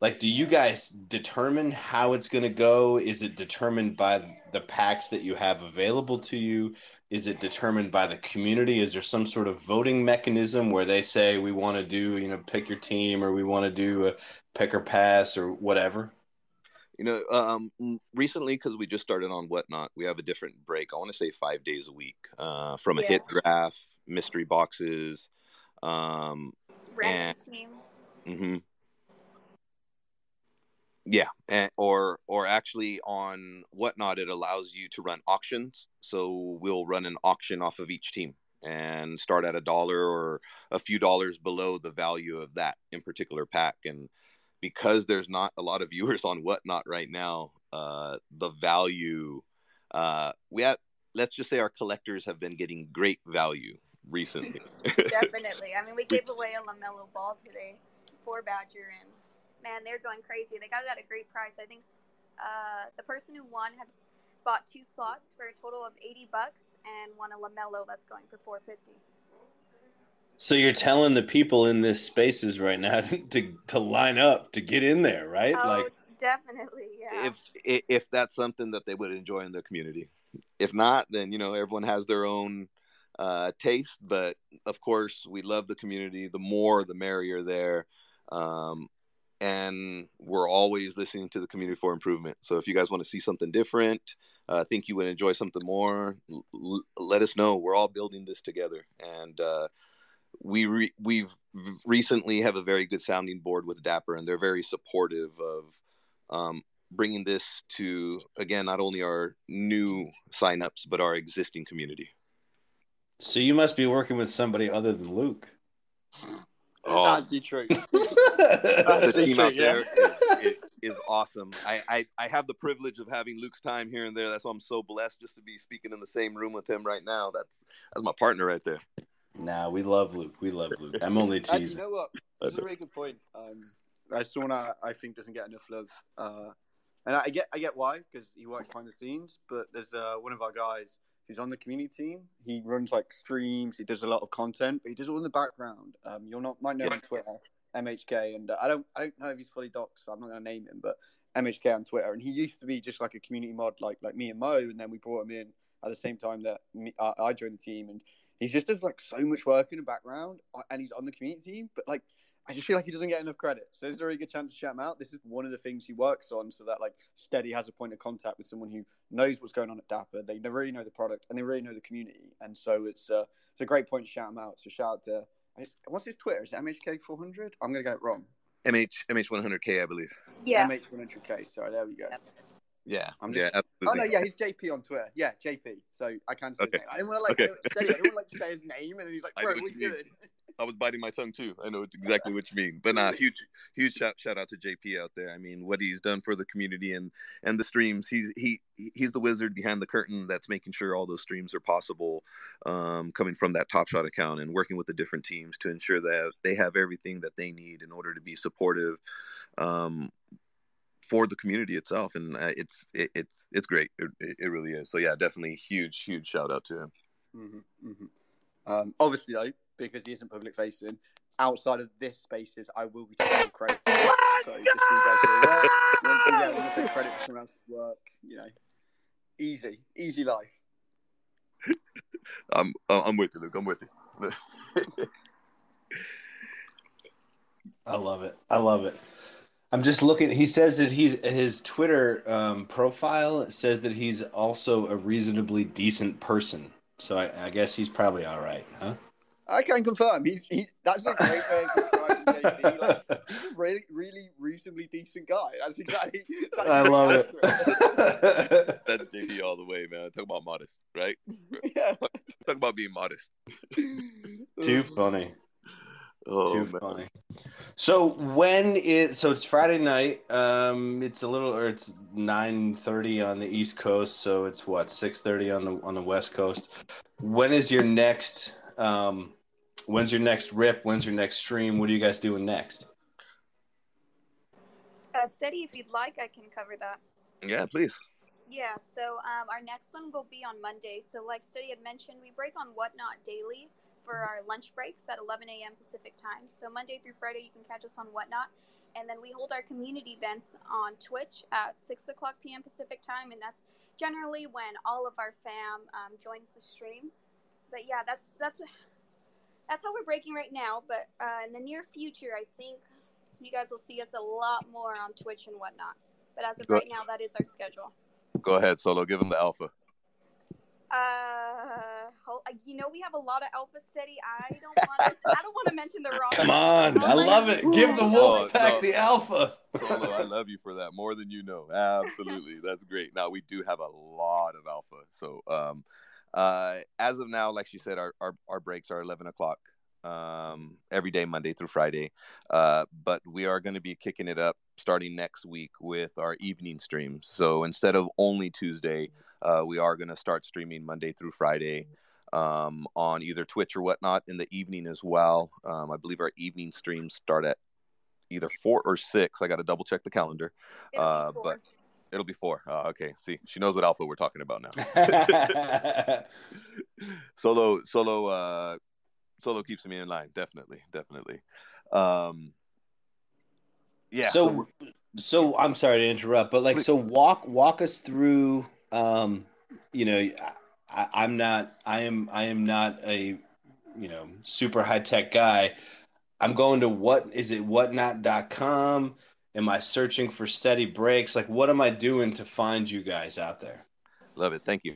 like do you guys determine how it's going to go? Is it determined by the packs that you have available to you? Is it determined by the community? Is there some sort of voting mechanism where they say we want to do you know pick your team or we want to do a pick or pass or whatever? You know um, recently because we just started on whatnot we have a different break. I want to say five days a week uh, from a yeah. hit draft mystery boxes um, Random and, team. Mm-hmm yeah, and, or or actually on whatnot, it allows you to run auctions. So we'll run an auction off of each team and start at a dollar or a few dollars below the value of that in particular pack. And because there's not a lot of viewers on whatnot right now, uh, the value uh, we have. Let's just say our collectors have been getting great value recently. Definitely. I mean, we gave away a LaMelo ball today for Badger and man, they're going crazy. They got it at a great price. I think uh, the person who won had bought two slots for a total of 80 bucks and won a LaMelo that's going for 450. So you're telling the people in this spaces right now to, to, to line up to get in there, right? Oh, like definitely, yeah. If if that's something that they would enjoy in the community. If not, then you know everyone has their own uh, taste. But of course, we love the community. The more, the merrier. There, um, and we're always listening to the community for improvement. So if you guys want to see something different, uh, think you would enjoy something more, l- let us know. We're all building this together, and uh, we re- we've recently have a very good sounding board with Dapper, and they're very supportive of um, bringing this to again not only our new signups but our existing community. So you must be working with somebody other than Luke. Oh. That's actually true. the team out there is, is, is, awesome. I, I, I have the privilege of having Luke's time here and there. That's why I'm so blessed just to be speaking in the same room with him right now. That's that's my partner right there. Nah, we love Luke. We love Luke. I'm only teasing. you know what? That's a very good point. Um, that's someone I, I think doesn't get enough love. Uh, and I get I get why because he works behind the scenes. But there's uh, one of our guys who's on the community team. He runs like streams. He does a lot of content, but he does all in the background. Um, you'll not might know him on Twitter, MHK, and uh, I don't I don't know if he's fully doxxed, so I'm not going to name him, but MHK on Twitter, and he used to be just like a community mod, like like me and Mo, and then we brought him in at the same time that me, uh, I joined the team, and he just does like so much work in the background, uh, and he's on the community team, but like I just feel like he doesn't get enough credit. So this is a really good chance to chat him out. This is one of the things he works on, so that like Steady has a point of contact with someone who knows what's going on at Dapper. They really know the product and they really know the community, and so it's uh, it's a great point to shout him out. So shout out to what's his Twitter? Is it MHK400? I'm gonna get it wrong. MH MH100K, I believe. Yeah. MH100K. Sorry, there we go. Yeah, I'm just, yeah, absolutely. Oh no, yeah, he's JP on Twitter. Yeah, JP. So I can't say okay. his name. I didn't want to like, okay. I didn't want to like say his name, and then he's like, "Bro, what are you doing?" I was biting my tongue too. I know exactly what you mean. But nah, huge, huge shout, shout out to JP out there. I mean, what he's done for the community and and the streams. He's he he's the wizard behind the curtain that's making sure all those streams are possible, um, coming from that Top Shot account and working with the different teams to ensure that they have everything that they need in order to be supportive. Um, for the community itself, and uh, it's it, it's it's great. It, it, really is. So yeah, definitely huge huge shout out to him. Mm-hmm, mm-hmm. Um, obviously, though, because he isn't public facing. Outside of this spaces, I will be taking credit. For it. So just so you guys are aware, yeah, take credit for someone else's work. You know, easy, easy life. I'm I'm with you, Luke. I'm with you. I love it. I love it. I'm just looking. He says that he's his Twitter um, profile says that he's also a reasonably decent person. So I, I guess he's probably all right, huh? I can confirm. He's he's that's a great way of describing JP. Like, he's a really really reasonably decent guy. That's exactly. That's I love it. that's JP all the way, man. Talk about modest, right? Yeah. Talk about being modest. Too funny. Oh, Too man. funny. So when is so it's Friday night. Um, it's a little or it's nine thirty on the East Coast. So it's what six thirty on the on the West Coast. When is your next um When's your next rip? When's your next stream? What are you guys doing next? Uh, steady, if you'd like, I can cover that. Yeah, please. Yeah, so um, our next one will be on Monday. So, like Steady had mentioned, we break on Whatnot daily for our lunch breaks at 11 a.m. Pacific time. So, Monday through Friday, you can catch us on Whatnot. And then we hold our community events on Twitch at 6 o'clock p.m. Pacific time. And that's generally when all of our fam um, joins the stream. But yeah, that's that's that's how we're breaking right now. But uh, in the near future, I think you guys will see us a lot more on Twitch and whatnot. But as of Go, right now, that is our schedule. Go ahead, Solo. Give them the alpha. Uh, you know we have a lot of alpha steady. I don't want to. I don't want to mention the wrong. Come on, I love it. Give the wolf pack no. the alpha. Solo, I love you for that more than you know. Absolutely, that's great. Now we do have a lot of alpha, so um, uh, as of now, like she said, our, our, our breaks are 11 o'clock um, every day, Monday through Friday. Uh, but we are going to be kicking it up starting next week with our evening streams. So instead of only Tuesday, uh, we are going to start streaming Monday through Friday um, on either Twitch or whatnot in the evening as well. Um, I believe our evening streams start at either four or six. I got to double check the calendar. Uh, but It'll be four. Uh, okay. See, she knows what alpha we're talking about now. solo, solo, uh, solo keeps me in line. Definitely, definitely. Um, yeah. So, so, so, I'm sorry to interrupt, but like, Please. so walk walk us through. Um, you know, I, I'm not. I am. I am not a you know super high tech guy. I'm going to what is it? Whatnot.com Am I searching for steady breaks? Like, what am I doing to find you guys out there? Love it. Thank you.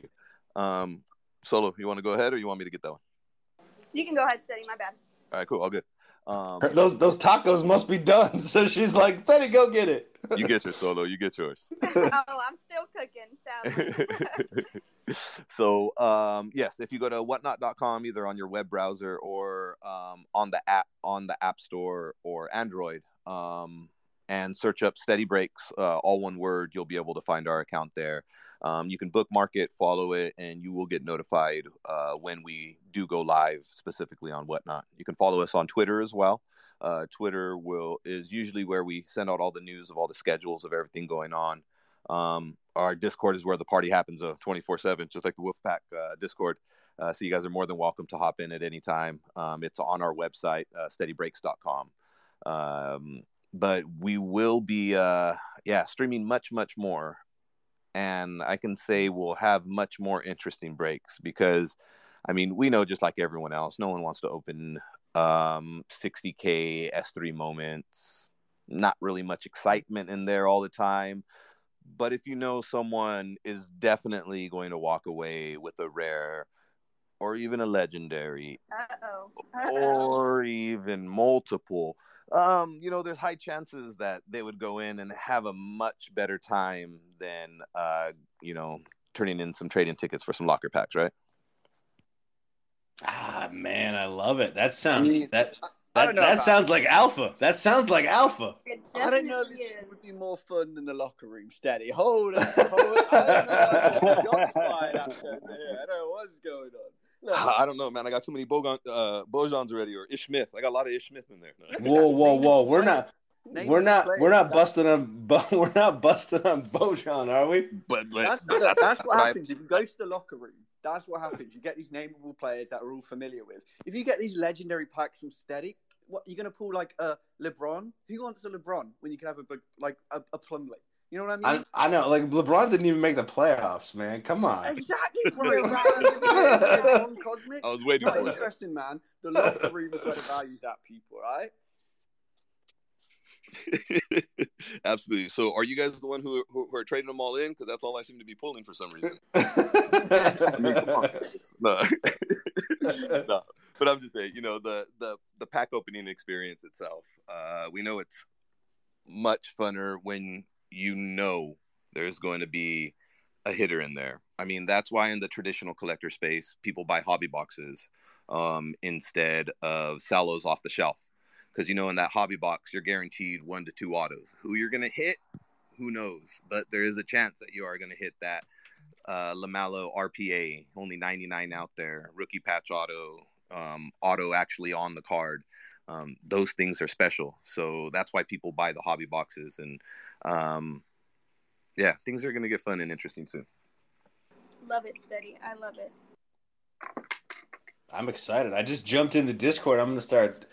Um, Solo, you want to go ahead or you want me to get that one? You can go ahead, steady. My bad. All right, cool. All good. Um, those those tacos must be done. So she's like, Steady, go get it. you get your solo. You get yours. oh, I'm still cooking. Sadly. so um, yes, if you go to whatnot.com, either on your web browser or um, on the app on the App Store or Android, um, and search up Steady Breaks, uh, all one word, you'll be able to find our account there. Um, you can bookmark it, follow it, and you will get notified uh, when we do go live, specifically on Whatnot. You can follow us on Twitter as well. Uh, Twitter will is usually where we send out all the news of all the schedules of everything going on. Um, our Discord is where the party happens, uh, 24 seven, just like the Wolfpack uh, Discord. Uh, so you guys are more than welcome to hop in at any time. Um, it's on our website, steadybreaks.com. Um, but we will be, uh, yeah, streaming much, much more. And I can say we'll have much more interesting breaks because, I mean, we know just like everyone else, no one wants to open um, 60K S3 moments. Not really much excitement in there all the time. But if you know someone is definitely going to walk away with a rare or even a legendary Uh-oh. or even multiple um, you know, there's high chances that they would go in and have a much better time than, uh, you know, turning in some trading tickets for some locker packs, right? Ah, man, I love it. That sounds I mean, that that, that sounds like alpha. That sounds like alpha. I don't know if this would be more fun than the locker room. Steady, hold on, hold on. I don't know. I don't know what's going on. I don't know, man. I got too many Bogan, uh, Bojans already, or Ish Smith. I got a lot of Ish Smith in there. whoa, whoa, whoa! We're not. Name we're not we're not busting on we're not busting on Bojan, are we? But, but that's, that's, what happens if you go to the locker room. That's what happens. You get these nameable players that we're all familiar with. If you get these legendary packs from Steady, what you're going to pull like a LeBron? Who wants a LeBron when you can have a like a, a Plumlee? You know what I mean? I, I, know. Like LeBron didn't even make the playoffs, man. Come on. Exactly, bro. LeBron Cosmic. I was waiting Not for interesting, man. The locker room is where the values at, people, right? Absolutely. So, are you guys the one who, who, who are trading them all in? Because that's all I seem to be pulling for some reason. I mean, come on. No. no. But I'm just saying, you know, the the the pack opening experience itself. Uh, we know it's much funner when you know there's going to be a hitter in there. I mean, that's why in the traditional collector space, people buy hobby boxes um, instead of salos off the shelf. Because, you know, in that hobby box, you're guaranteed one to two autos. Who you're going to hit, who knows? But there is a chance that you are going to hit that uh, RPA, only 99 out there, rookie patch auto, um, auto actually on the card. Um, those things are special. So that's why people buy the hobby boxes. And um, yeah, things are going to get fun and interesting soon. Love it, Steady. I love it. I'm excited. I just jumped into Discord. I'm going to start.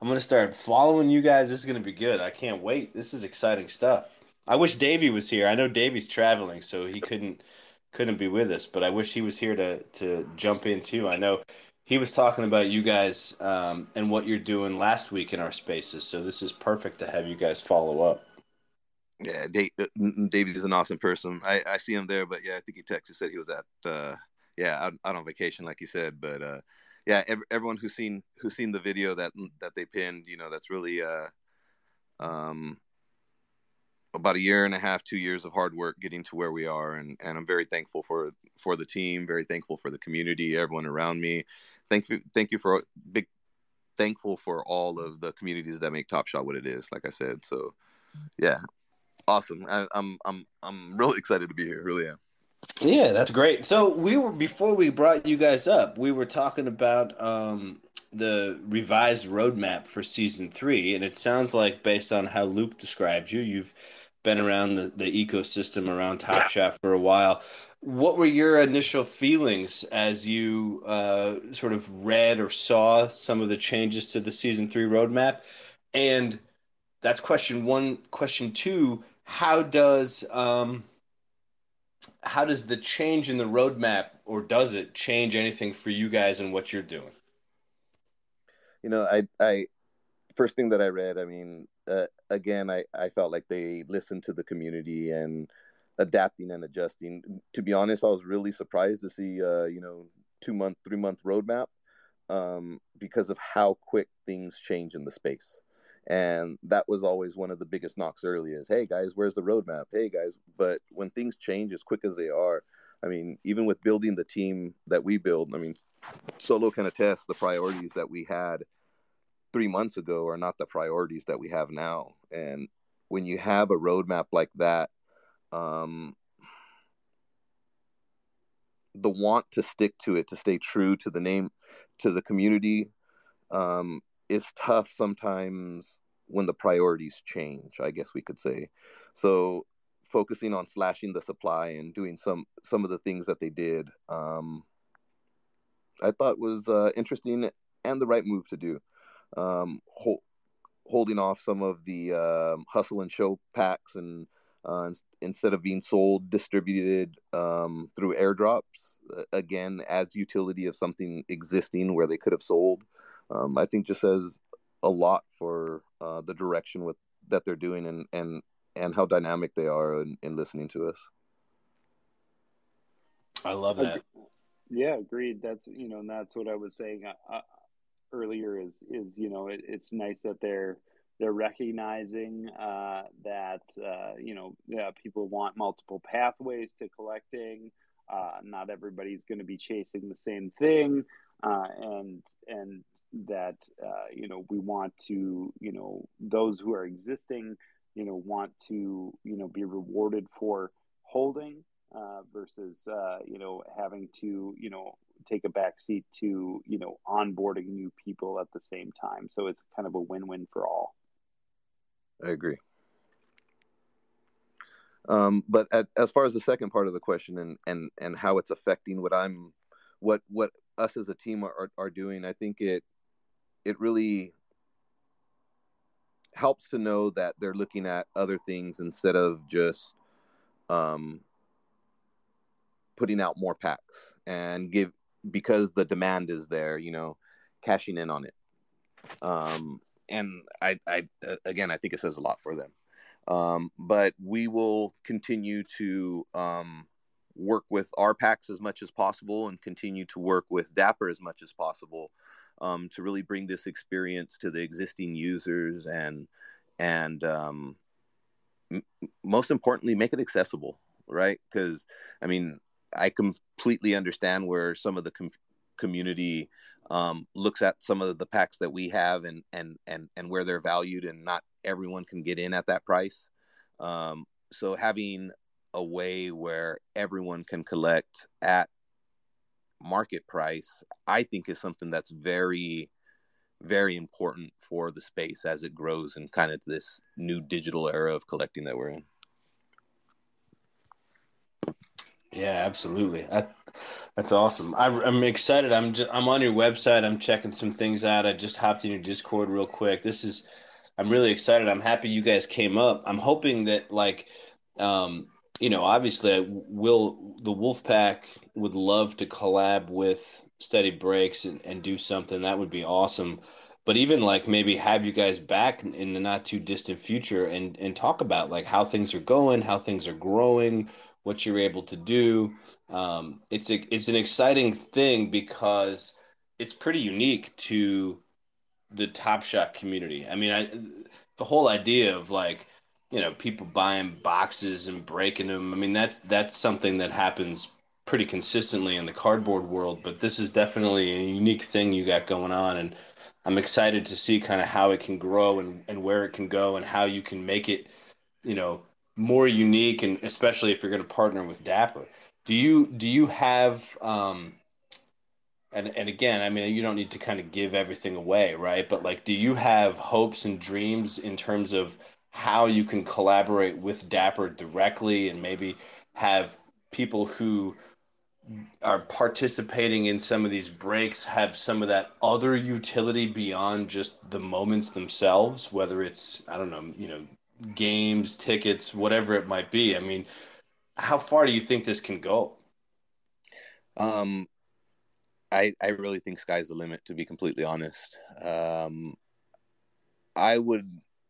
I'm going to start following you guys. This is going to be good. I can't wait. This is exciting stuff. I wish Davey was here. I know Davey's traveling, so he couldn't couldn't be with us. But I wish he was here to to jump in too. I know he was talking about you guys um, and what you're doing last week in our spaces. So this is perfect to have you guys follow up. Yeah, Dave, uh, David is an awesome person. I, I see him there, but yeah, I think he texted said he was at uh, yeah out, out on vacation, like he said. But uh, yeah, ev- everyone who's seen who's seen the video that that they pinned, you know, that's really uh, um, about a year and a half, two years of hard work getting to where we are, and and I'm very thankful for for the team, very thankful for the community, everyone around me. Thank you, thank you for big, thankful for all of the communities that make Top Shot what it is. Like I said, so yeah, awesome. I, I'm I'm I'm really excited to be here. Really am. Yeah, that's great. So we were before we brought you guys up, we were talking about um, the revised roadmap for season three, and it sounds like based on how Luke described you, you've been around the, the ecosystem around Top yeah. Shot for a while. What were your initial feelings as you uh, sort of read or saw some of the changes to the season three roadmap? And that's question one. Question two how does um, how does the change in the roadmap, or does it change anything for you guys and what you're doing? You know, I I first thing that I read, I mean, uh, again, I I felt like they listened to the community and adapting and adjusting. To be honest, I was really surprised to see uh, you know two month, three month roadmap. um, because of how quick things change in the space. And that was always one of the biggest knocks early is, hey guys, where's the roadmap? Hey guys, but when things change as quick as they are, I mean, even with building the team that we build, I mean, solo can attest the priorities that we had three months ago are not the priorities that we have now. And when you have a roadmap like that, um, the want to stick to it, to stay true to the name, to the community, um, is tough sometimes when the priorities change i guess we could say. So focusing on slashing the supply and doing some some of the things that they did um, i thought was uh, interesting and the right move to do. Um, ho- holding off some of the uh, hustle and show packs and uh, instead of being sold distributed um, through airdrops again adds utility of something existing where they could have sold um, I think just says a lot for uh, the direction with that they're doing and and and how dynamic they are in, in listening to us. I love that. Yeah, agreed. That's you know, and that's what I was saying uh, uh, earlier. Is is you know, it, it's nice that they're they're recognizing uh, that uh, you know yeah, people want multiple pathways to collecting. Uh, not everybody's going to be chasing the same thing, uh, and and that uh, you know we want to you know those who are existing you know want to you know be rewarded for holding uh, versus uh, you know having to you know take a back seat to you know onboarding new people at the same time. So it's kind of a win-win for all. I agree. Um, but at, as far as the second part of the question and and and how it's affecting what i'm what what us as a team are, are doing i think it it really helps to know that they're looking at other things instead of just um, putting out more packs and give because the demand is there you know cashing in on it. Um, and I, I again i think it says a lot for them. Um, but we will continue to um, work with our packs as much as possible and continue to work with dapper as much as possible um, to really bring this experience to the existing users and and um, m- most importantly make it accessible right? Because i mean i completely understand where some of the com- community um, looks at some of the packs that we have and and and and where they're valued and not everyone can get in at that price. Um, so having a way where everyone can collect at market price, I think is something that's very, very important for the space as it grows and kind of this new digital era of collecting that we're in. Yeah, absolutely. I, that's awesome. I, am excited. I'm just, I'm on your website. I'm checking some things out. I just hopped in your Discord real quick. This is, I'm really excited. I'm happy you guys came up. I'm hoping that like, um, you know, obviously, will the Wolfpack would love to collab with Steady Breaks and, and do something that would be awesome. But even like maybe have you guys back in the not too distant future and and talk about like how things are going, how things are growing, what you're able to do. Um, it's a it's an exciting thing because it's pretty unique to the Top Shot community. I mean, I the whole idea of like you know people buying boxes and breaking them. I mean that's that's something that happens pretty consistently in the cardboard world, but this is definitely a unique thing you got going on and I'm excited to see kind of how it can grow and, and where it can go and how you can make it, you know, more unique and especially if you're going to partner with Dapper. Do you do you have um and and again, I mean you don't need to kind of give everything away, right? But like do you have hopes and dreams in terms of how you can collaborate with Dapper directly and maybe have people who are participating in some of these breaks have some of that other utility beyond just the moments themselves whether it's i don't know you know games tickets whatever it might be. I mean how far do you think this can go? Um i i really think sky's the limit to be completely honest. Um i would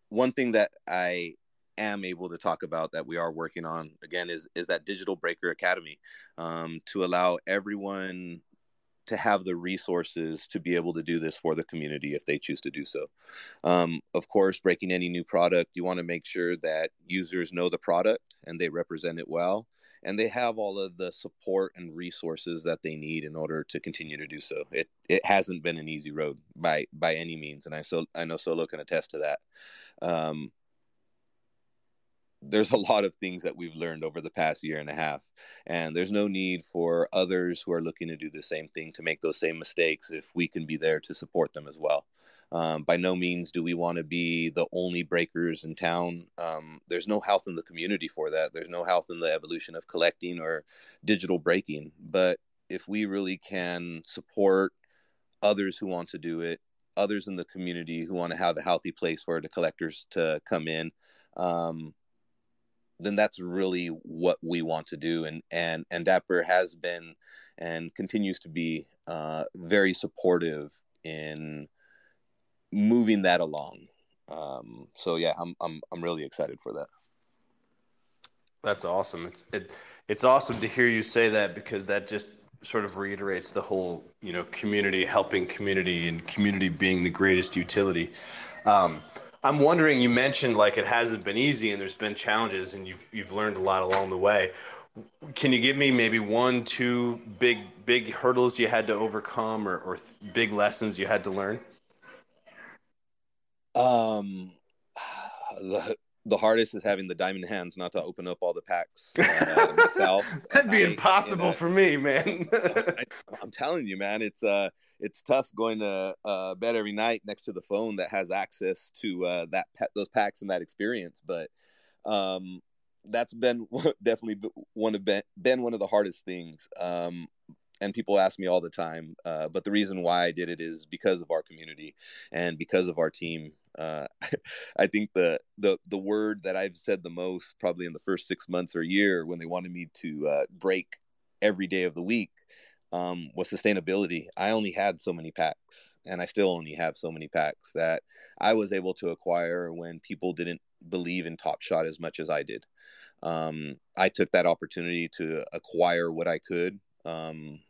one thing that I am able to talk about that we are working on again is is that digital breaker academy um, to allow everyone to have the resources to be able to do this for the community if they choose to do so. Um, of course, breaking any new product, you want to make sure that users know the product and they represent it well, and they have all of the support and resources that they need in order to continue to do so. It it hasn't been an easy road by by any means, and I so I know Solo can attest to that. Um, there's a lot of things that we've learned over the past year and a half and there's no need for others who are looking to do the same thing to make those same mistakes if we can be there to support them as well um, by no means do we want to be the only breakers in town. Um, there's no health in the community for that. There's no health in the evolution of collecting or digital breaking. But if we really can support others who want to do it others in the community who want to have a healthy place for the collectors to come in um, then that's really what we want to do. And and and Dapper has been and continues to be uh, very supportive in moving that along. Um, so yeah, I'm I'm I'm really excited for that. That's awesome. It's it, it's awesome to hear you say that because that just sort of reiterates the whole you know community helping community and community being the greatest utility. Um, I'm wondering. You mentioned like it hasn't been easy, and there's been challenges, and you've you've learned a lot along the way. Can you give me maybe one, two big big hurdles you had to overcome, or, or big lessons you had to learn? Um, the the hardest is having the diamond hands not to open up all the packs uh, myself. That'd be I, impossible for me, man. I, am telling you, man, it's uh it's tough going to uh, bed every night next to the phone that has access to uh, that those packs and that experience. But um, that's been definitely one of been, been one of the hardest things. Um, and people ask me all the time. Uh, but the reason why I did it is because of our community and because of our team. Uh, I think the the the word that I've said the most probably in the first six months or year when they wanted me to uh, break every day of the week um, was sustainability. I only had so many packs, and I still only have so many packs that I was able to acquire when people didn't believe in Top Shot as much as I did. Um, I took that opportunity to acquire what I could, um,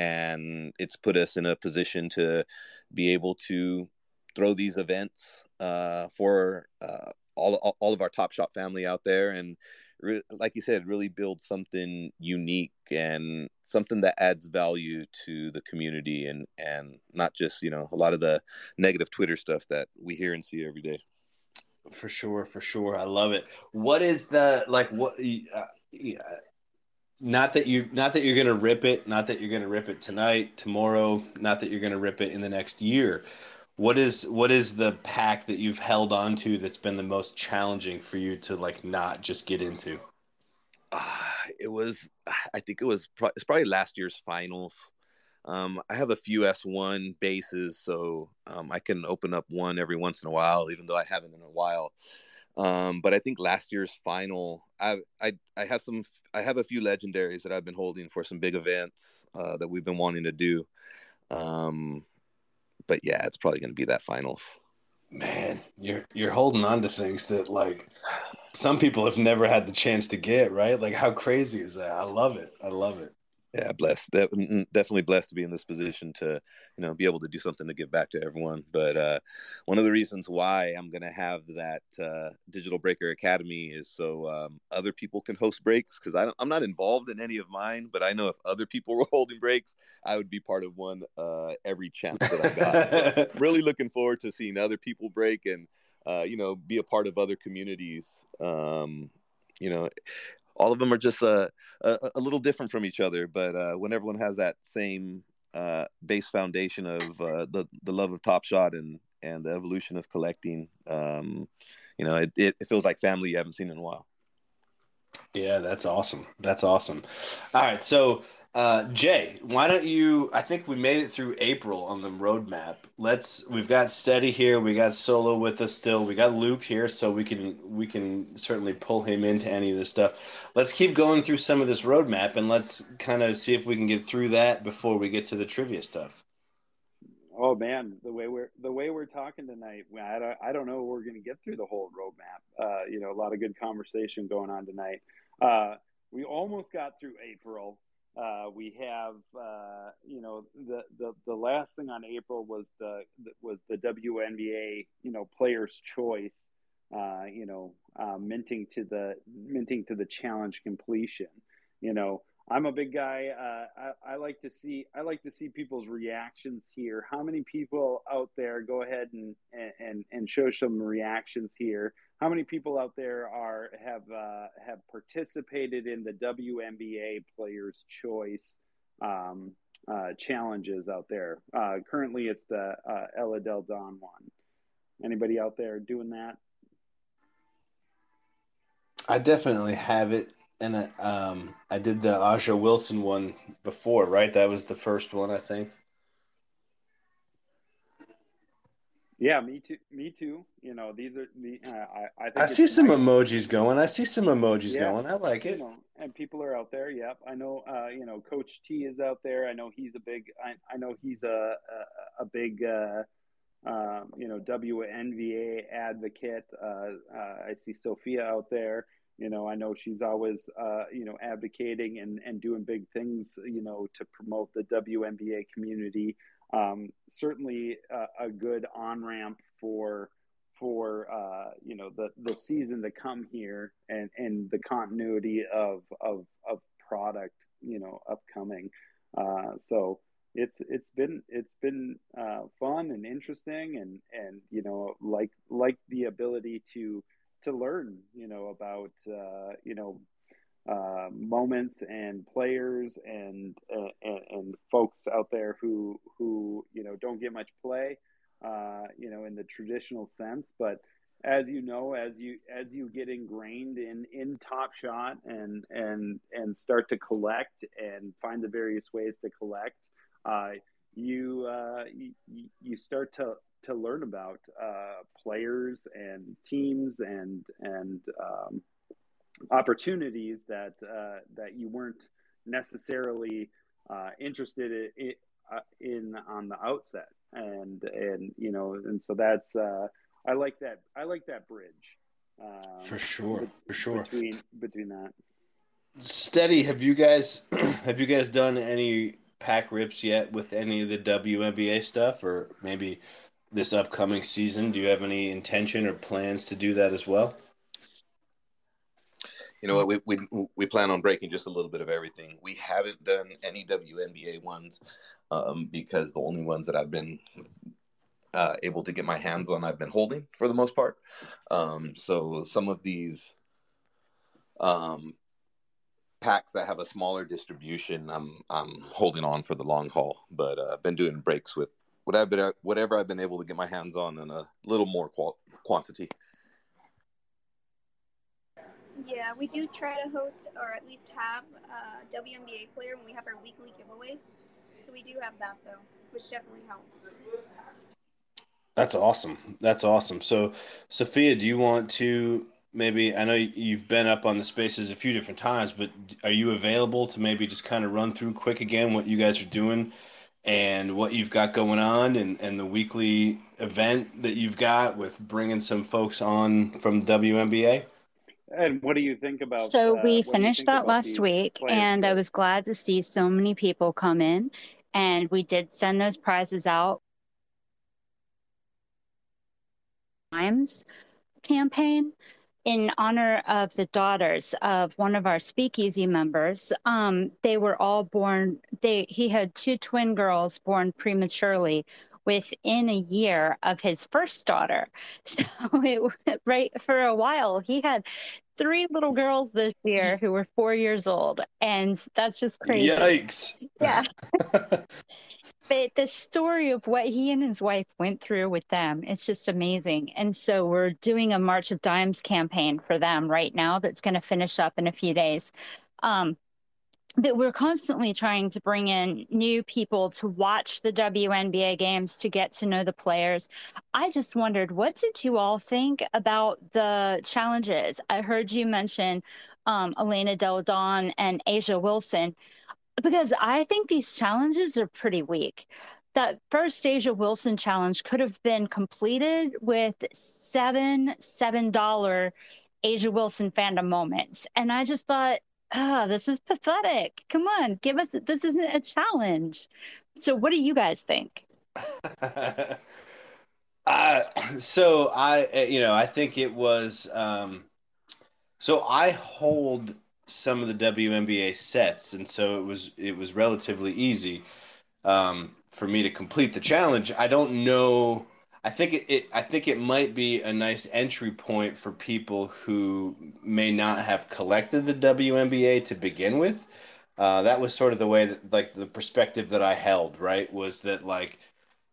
and it's put us in a position to be able to throw these events uh, for uh, all, all of our Top Shot family out there and re- like you said, really build something unique and something that adds value to the community and and not just you know a lot of the negative Twitter stuff that we hear and see every day. For sure, for sure, I love it. What is the like? What? Uh, yeah, not that you not that you're gonna rip it not that you're gonna rip it tonight tomorrow not that you're gonna rip it in the next year what is what is the pack that you've held on to that's been the most challenging for you to like not just get into? Uh, it was, I think it was, it's probably last year's finals. Um, I have a few S1 bases, so um, I can open up one every once in a while, even though I haven't in a while. Um, but I think last year's final, I, I I have some, I have a few legendaries that I've been holding for some big events uh, that we've been wanting to do. Um, but yeah, it's probably going to be that finals. Man, you're you're holding on to things that like some people have never had the chance to get, right? Like how crazy is that? I love it. I love it yeah blessed definitely blessed to be in this position to you know be able to do something to give back to everyone but uh, one of the reasons why i'm going to have that uh, digital breaker academy is so um, other people can host breaks because i'm not involved in any of mine but i know if other people were holding breaks i would be part of one uh, every chance that i got so really looking forward to seeing other people break and uh, you know be a part of other communities um, you know all of them are just uh, a, a little different from each other. But uh, when everyone has that same uh, base foundation of uh, the the love of Top Shot and and the evolution of collecting, um, you know, it, it, it feels like family you haven't seen in a while. Yeah, that's awesome. That's awesome. All right, so uh, Jay, why don't you? I think we made it through April on the roadmap. Let's. We've got Steady here. We got Solo with us still. We got Luke here, so we can we can certainly pull him into any of this stuff. Let's keep going through some of this roadmap, and let's kind of see if we can get through that before we get to the trivia stuff. Oh man, the way we're the way we're talking tonight, I don't, I don't know we're going to get through the whole roadmap. Uh, you know, a lot of good conversation going on tonight. Uh, we almost got through April uh, we have, uh, you know, the, the the last thing on April was the was the WNBA, you know, Players Choice, uh, you know, uh, minting to the minting to the challenge completion. You know, I'm a big guy. Uh, I, I, like to see I like to see people's reactions here. How many people out there go ahead and and and show some reactions here? How many people out there are have uh, have participated in the WNBA Players Choice um, uh, challenges out there? Uh, currently, it's the uh, Ella Delle Donne one. Anybody out there doing that? I definitely have it and I, um, I did the A'ja Wilson one before, right? That was the first one, I think. Yeah, me too. Me too. You know, these are the. Uh, I I, I see some nice. emojis going. I see some emojis yeah. going. I like it. You know, and people are out there. Yep, I know. Uh, you know, Coach T is out there. I know he's a big. I, I know he's a a, a big. Uh, uh, you know, WNBA advocate. Uh, uh, I see Sophia out there you know i know she's always uh, you know advocating and, and doing big things you know to promote the WNBA community um, certainly a, a good on ramp for for uh, you know the the season to come here and and the continuity of of of product you know upcoming. Uh, so it's it's been it's been uh, fun and interesting and and you know like like the ability to to learn, you know, about uh, you know uh, moments and players and, and, and folks out there who who you know don't get much play, uh, you know, in the traditional sense. But as you know, as you as you get ingrained in in Top Shot and and and start to collect and find the various ways to collect, uh, you, uh, you you start to to learn about uh, players and teams and and um, opportunities that uh, that you weren't necessarily uh, interested in, uh, in, on the outset and and you know and so that's uh, I like that I like that bridge um, for sure for sure between between that steady have you guys have you guys done any pack rips yet with any of the WNBA stuff or maybe this upcoming season? Do you have any intention or plans to do that as well? You know what? We, we we plan on breaking just a little bit of everything. We haven't done any WNBA ones um, because the only ones that I've been uh, able to get my hands on, I've been holding for the most part. Um, so some of these um, packs that have a smaller distribution, I'm I'm holding on for the long haul. But uh, I've been doing breaks with what whatever I've been able to get my hands on in a little more qual- quantity. Yeah, we do try to host or at least have a WNBA player when we have our weekly giveaways. So we do have that though, which definitely helps. That's awesome. That's awesome. So, Sophia, do you want to maybe? I know you've been up on the spaces a few different times, but are you available to maybe just kind of run through quick again what you guys are doing and what you've got going on and, and the weekly event that you've got with bringing some folks on from WNBA? And what do you think about? So uh, we finished that last week, and I was glad to see so many people come in. And we did send those prizes out. Times campaign in honor of the daughters of one of our speakeasy members um, they were all born they he had two twin girls born prematurely within a year of his first daughter. So it right for a while he had three little girls this year who were four years old and that's just crazy. Yikes. Yeah. But the story of what he and his wife went through with them it's just amazing. And so we're doing a march of dimes campaign for them right now that's going to finish up in a few days. Um, but we're constantly trying to bring in new people to watch the WNBA games to get to know the players. I just wondered, what did you all think about the challenges? I heard you mention um, Elena Delle Donne and A'ja Wilson because I think these challenges are pretty weak. That first A'ja Wilson challenge could have been completed with seven seven dollar A'ja Wilson fandom moments, and I just thought oh, this is pathetic. Come on, give us this isn't a challenge. So what do you guys think? uh, so I, eh, you know, I think it was. Um, so I hold some of the WNBA sets, and so it was it was relatively easy um, for me to complete the challenge. I don't know. I think it, it, I think it might be a nice entry point for people who may not have collected the WNBA to begin with. Uh, that was sort of the way that like the perspective that I held, right? Was that like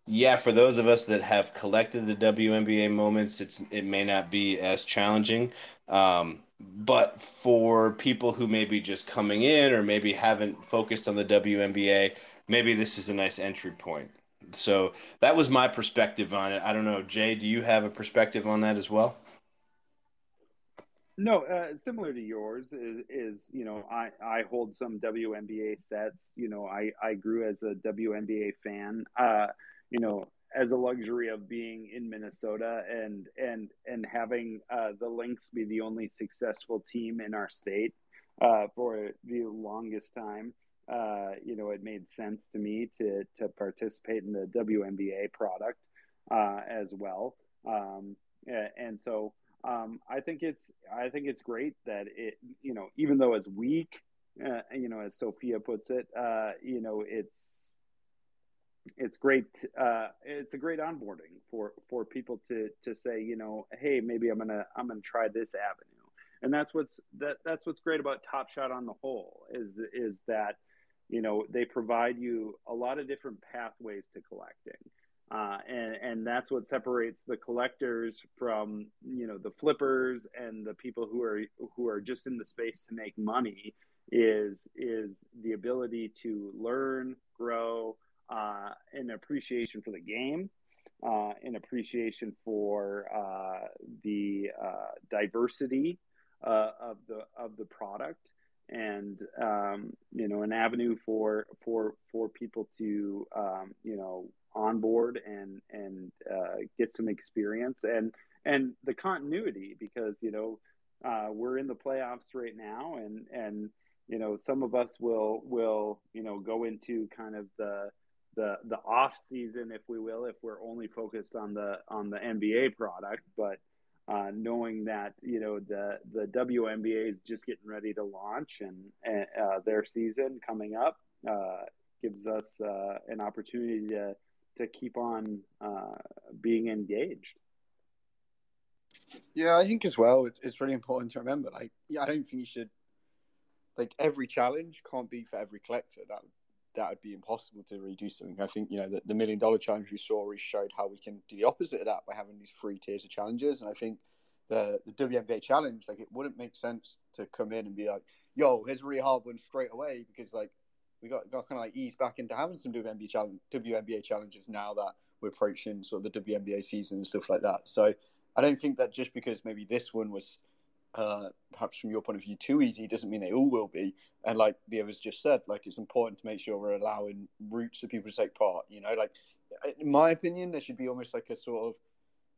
yeah, for those of us that have collected the WNBA moments, it's it may not be as challenging. Um, but for people who may be just coming in or maybe haven't focused on the WNBA, maybe this is a nice entry point. So that was my perspective on it. I don't know, Jay, do you have a perspective on that as well? No, uh, similar to yours is, is, you know I, I hold some WNBA sets. You know I, I grew as a WNBA fan. Uh, you know, as a luxury of being in Minnesota and and and having uh, the Lynx be the only successful team in our state uh, for the longest time. Uh, you know, it made sense to me to to participate in the WNBA product uh, as well. Um, and so um, I think it's I think it's great that it you know even though it's weak, uh, you know, as Sophia puts it, uh, you know, it's it's great. Uh, it's a great onboarding for for people to to say, you know, hey, maybe I'm gonna I'm gonna try this avenue, and that's what's that that's what's great about Top Shot on the whole is is that you know they provide you a lot of different pathways to collecting. Uh, and and that's what separates the collectors from you know the flippers and the people who are who are just in the space to make money is is the ability to learn, grow, uh, an appreciation for the game, uh, an appreciation for uh, the uh, diversity uh, of the of the product, and um, you know an avenue for for for people to um, you know onboard and and uh, get some experience and and the continuity because you know uh, we're in the playoffs right now and and you know some of us will will you know go into kind of the the the off season, if we will, if we're only focused on the on the NBA product, but uh, knowing that you know the the WNBA is just getting ready to launch and, and uh, their season coming up uh, gives us uh, an opportunity to to keep on uh, being engaged. Yeah, I think as well, it's, it's really important to remember. Like, yeah, I don't think you should like every challenge can't be for every collector. That that would be impossible to redo something. I think you know the, the million dollar challenge we saw showed how we can do the opposite of that by having these three tiers of challenges. And I think the the WNBA challenge, like it wouldn't make sense to come in and be like, "Yo, here's a really hard one straight away," because like we got, got kind of like ease back into having some WNBA challenge WNBA challenges now that we're approaching sort of the WNBA season and stuff like that. So I don't think that just because maybe this one was uh, perhaps from your point of view too easy doesn't mean they all will be. And like the others just said, like it's important to make sure we're allowing routes for people to take part. You know, like in my opinion, there should be almost like a sort of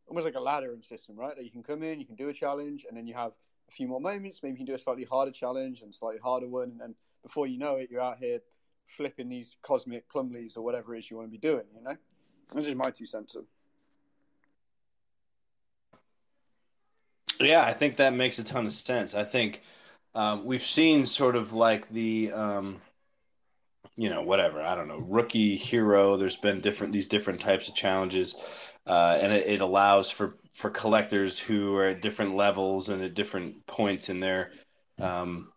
almost like a ladder laddering system, right? That you can come in, you can do a challenge, and then you have a few more moments. Maybe you can do a slightly harder challenge and slightly harder one, and then before you know it, you're out here flipping these cosmic Plumlees or whatever it is you want to be doing. You know, that's just my two cents. Yeah, I think that makes a ton of sense. I think um, we've seen sort of like the, um, you know, whatever I don't know, rookie hero. There's been different these different types of challenges, uh, and it, it, allows for for collectors who are at different levels and at different points in their um,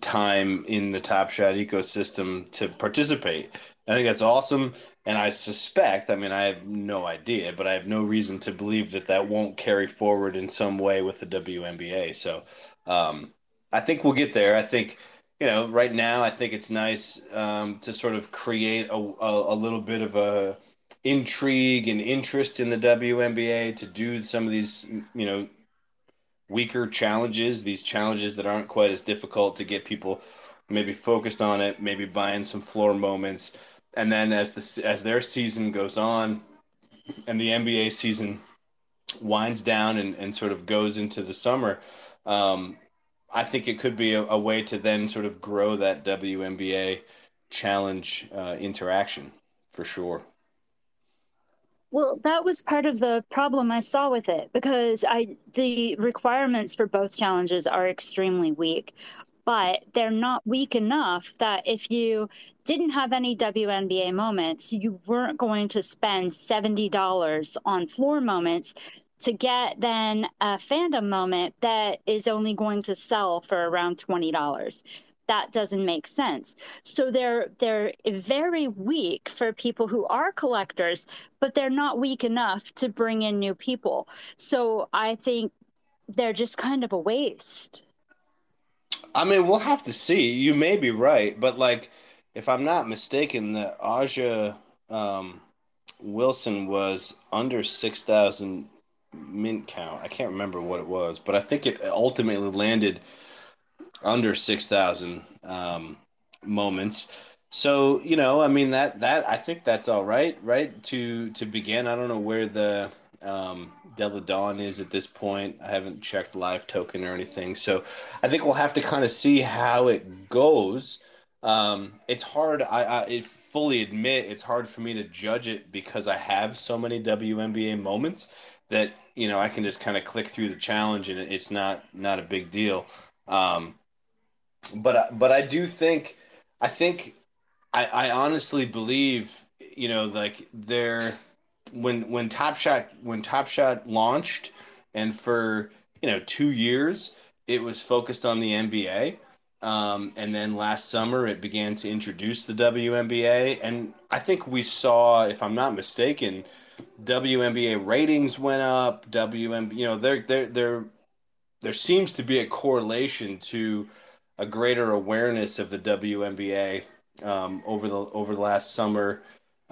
time in the Top Shot ecosystem to participate. I think that's awesome. And I suspect, I mean, I have no idea, but I have no reason to believe that that won't carry forward in some way with the WNBA. So um, I think we'll get there. I think, you know, right now, I think it's nice um, to sort of create a, a, a little bit of a intrigue and interest in the WNBA to do some of these, you know, weaker challenges, these challenges that aren't quite as difficult to get people maybe focused on it, maybe buying some floor moments and then as the as their season goes on, and the NBA season winds down and, and sort of goes into the summer, um, I think it could be a, a, way to then sort of grow that WNBA challenge uh, interaction for sure. Well, that was part of the problem I saw with it because I the requirements for both challenges are extremely weak, but they're not weak enough that if you didn't have any WNBA moments, you weren't going to spend $70 on floor moments to get then a fandom moment that is only going to sell for around $20 that doesn't make sense. So they're they're very weak for people who are collectors but they're not weak enough to bring in new people. So i think they're just kind of a waste i mean we'll have to see you may be right but like if i'm not mistaken the A'ja um, wilson was under 6000 mint count. I can't remember what it was, but I think it ultimately landed under six thousand um, moments. So you know, I mean that that I think that's all right, right? To to begin, I don't know where the um, Delle Donne is at this point. I haven't checked LiveToken or anything, so I think we'll have to kind of see how it goes. Um, it's hard. I, I fully admit it's hard for me to judge it because I have so many WNBA moments that you know I can just kind of click through the challenge and it's not not a big deal. Um, but but I do think I think I, I honestly believe you know like there when when Top Shot when Top Shot launched and for you know two years it was focused on the NBA. Um, and then last summer it began to introduce the WNBA, and I think we saw, if I'm not mistaken, WNBA ratings went up. WNBA, you know, there there there there seems to be a correlation to a greater awareness of the WNBA um, over the over the last summer.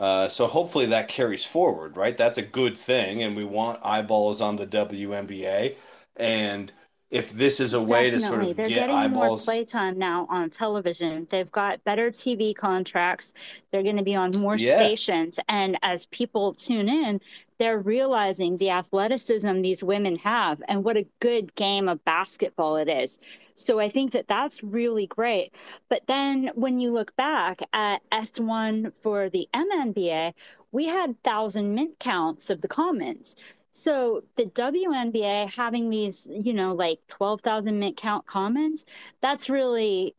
Uh, so hopefully that carries forward, right? That's a good thing, and we want eyeballs on the WNBA. And if this is a way Definitely. to sort of they're get getting eyeballs... more playtime now on television. They've got better TV contracts. They're going to be on more yeah. stations, and as people tune in, they're realizing the athleticism these women have and what a good game of basketball it is. So I think that that's really great. But then when you look back at S1 for the MNBA, we had thousand mint counts of the comments. So the WNBA having these, you know, like 12,000 mint count commons, that's really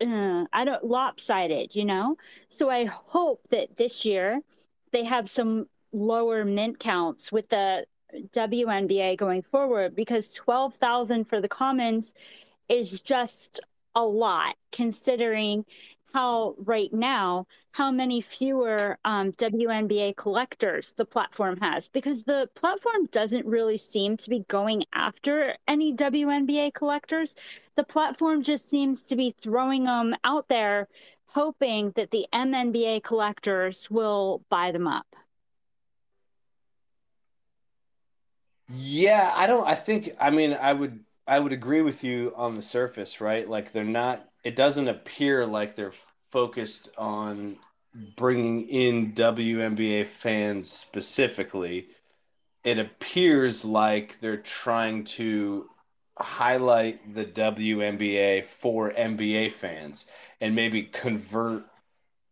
uh, I don't lopsided, you know? So I hope that this year they have some lower mint counts with the WNBA going forward because 12,000 for the commons is just a lot considering how right now how many fewer um, WNBA collectors the platform has because the platform doesn't really seem to be going after any WNBA collectors. The platform just seems to be throwing them out there, hoping that the MNBA collectors will buy them up. Yeah, I don't. I think. I mean, I would. I would agree with you on the surface, right? Like they're not. It doesn't appear like they're focused on bringing in WNBA fans specifically. It appears like they're trying to highlight the WNBA for NBA fans and maybe convert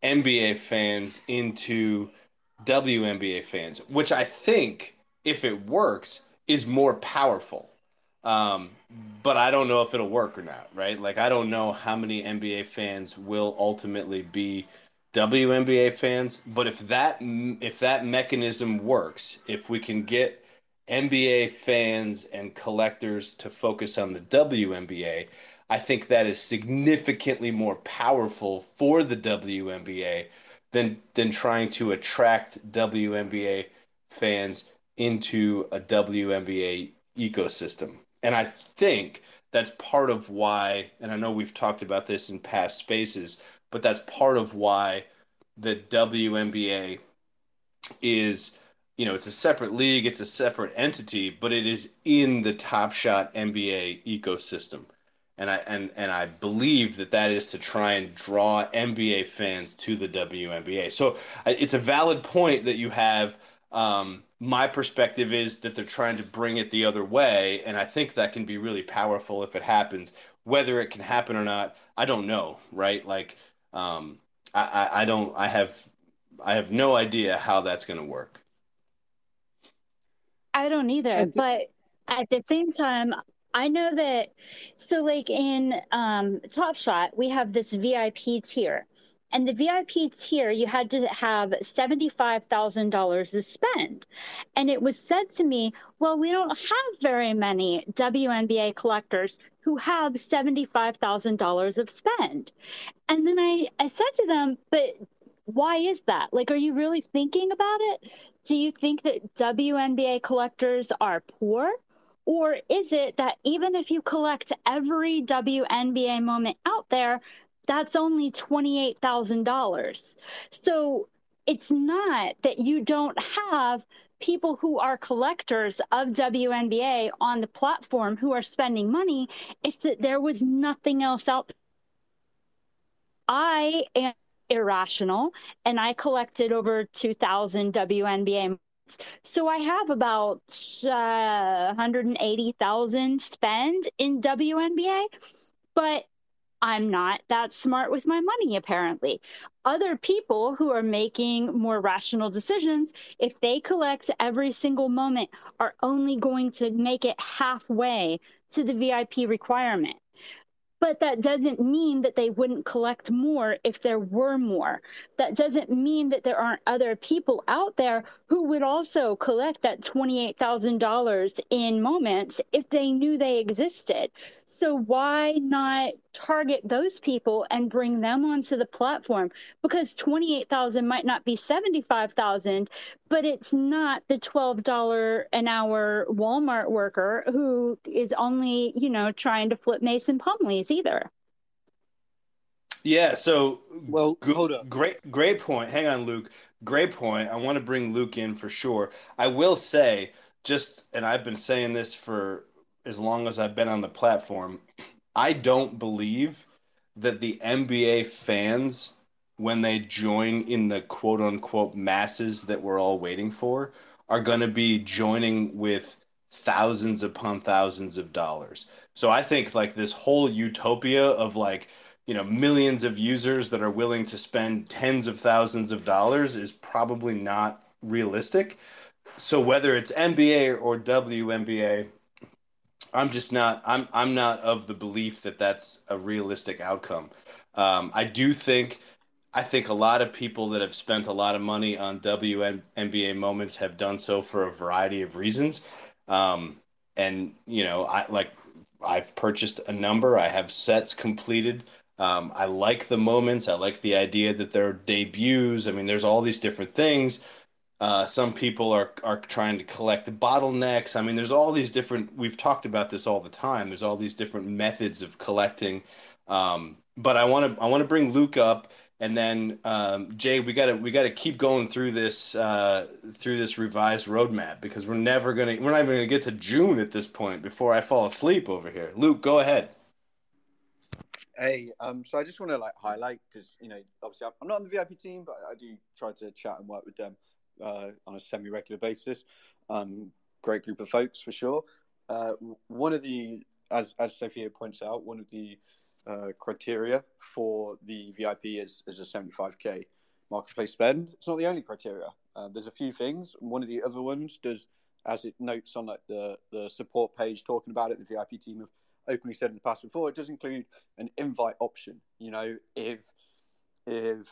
NBA fans into WNBA fans, which I think, if it works, is more powerful. Um, but I don't know if it'll work or not, right? Like I don't know how many NBA fans will ultimately be WNBA fans, but if that if that mechanism works, if we can get NBA fans and collectors to focus on the WNBA, I think that is significantly more powerful for the WNBA than than trying to attract WNBA fans into a WNBA ecosystem. And I think that's part of why, and I know we've talked about this in past spaces, but that's part of why the WNBA is, you know, it's a separate league, it's a separate entity, but it is in the Top Shot NBA ecosystem. And I and and I believe that that is to try and draw NBA fans to the WNBA. So it's a valid point that you have Um, my perspective is that they're trying to bring it the other way, and I think that can be really powerful if it happens. Whether it can happen or not, I don't know. Right? Like, um, I, I, I don't. I have I have no idea how that's going to work. I don't either, but at the same time, I know that so like in um Top Shot, we have this VIP tier. And the VIP tier, you had to have $75,000 to spend. And it was said to me, well, we don't have very many WNBA collectors who have $75,000 of spend. And then I, I said to them, but why is that? Like, are you really thinking about it? Do you think that WNBA collectors are poor? Or is it that even if you collect every WNBA moment out there, that's only $28,000? So it's not that you don't have people who are collectors of WNBA on the platform who are spending money. It's that there was nothing else out. I am irrational and I collected over 2,000 WNBA so I have about uh, 180,000 spend in WNBA, but I'm not that smart with my money, apparently. Other people who are making more rational decisions, if they collect every single moment, are only going to make it halfway to the VIP requirement. But that doesn't mean that they wouldn't collect more if there were more. That doesn't mean that there aren't other people out there who would also collect that $28,000 in moments if they knew they existed. So why not target those people and bring them onto the platform? Because 28,000 might not be 75,000, but it's not the $12 an hour Walmart worker who is only, you know, trying to flip Mason Plumlees either. Yeah, so well, hold up. Great great point. Hang on, Luke. Great point. I want to bring Luke in for sure. I will say just and I've been saying this for as long as I've been on the platform, I don't believe that the NBA fans, when they join in the quote unquote masses that we're all waiting for, are going to be joining with thousands upon thousands of dollars. So I think like this whole utopia of like, you know, millions of users that are willing to spend tens of thousands of dollars is probably not realistic. So whether it's NBA or WNBA, I'm just not. I'm I'm not of the belief that that's a realistic outcome. Um, I do think. I think a lot of people that have spent a lot of money on WNBA moments have done so for a variety of reasons. Um, and you know, I like I've purchased a number. I have sets completed. Um, I like the moments. I like the idea that they're debuts. I mean, there's all these different things. Uh, some people are are trying to collect bottlenecks. I mean, there's all these different. We've talked about this all the time. There's all these different methods of collecting. Um, but I want to I want to bring Luke up, and then um, Jay, we got to we got to keep going through this uh, through this revised roadmap because we're never gonna we're not even gonna get to June at this point before I fall asleep over here. Luke, go ahead. Hey, um, so I just want to like highlight because you know obviously I'm not on the VIP team, but I do try to chat and work with them uh, on a semi-regular basis. Um, great group of folks for sure. Uh, one of the, as as Sophia points out, one of the uh, criteria for the VIP is is a 75k marketplace spend. It's not the only criteria. Uh, there's a few things. One of the other ones does, as it notes on like the the support page talking about it, the VIP team have openly said in the past before, it does include an invite option. You know, if if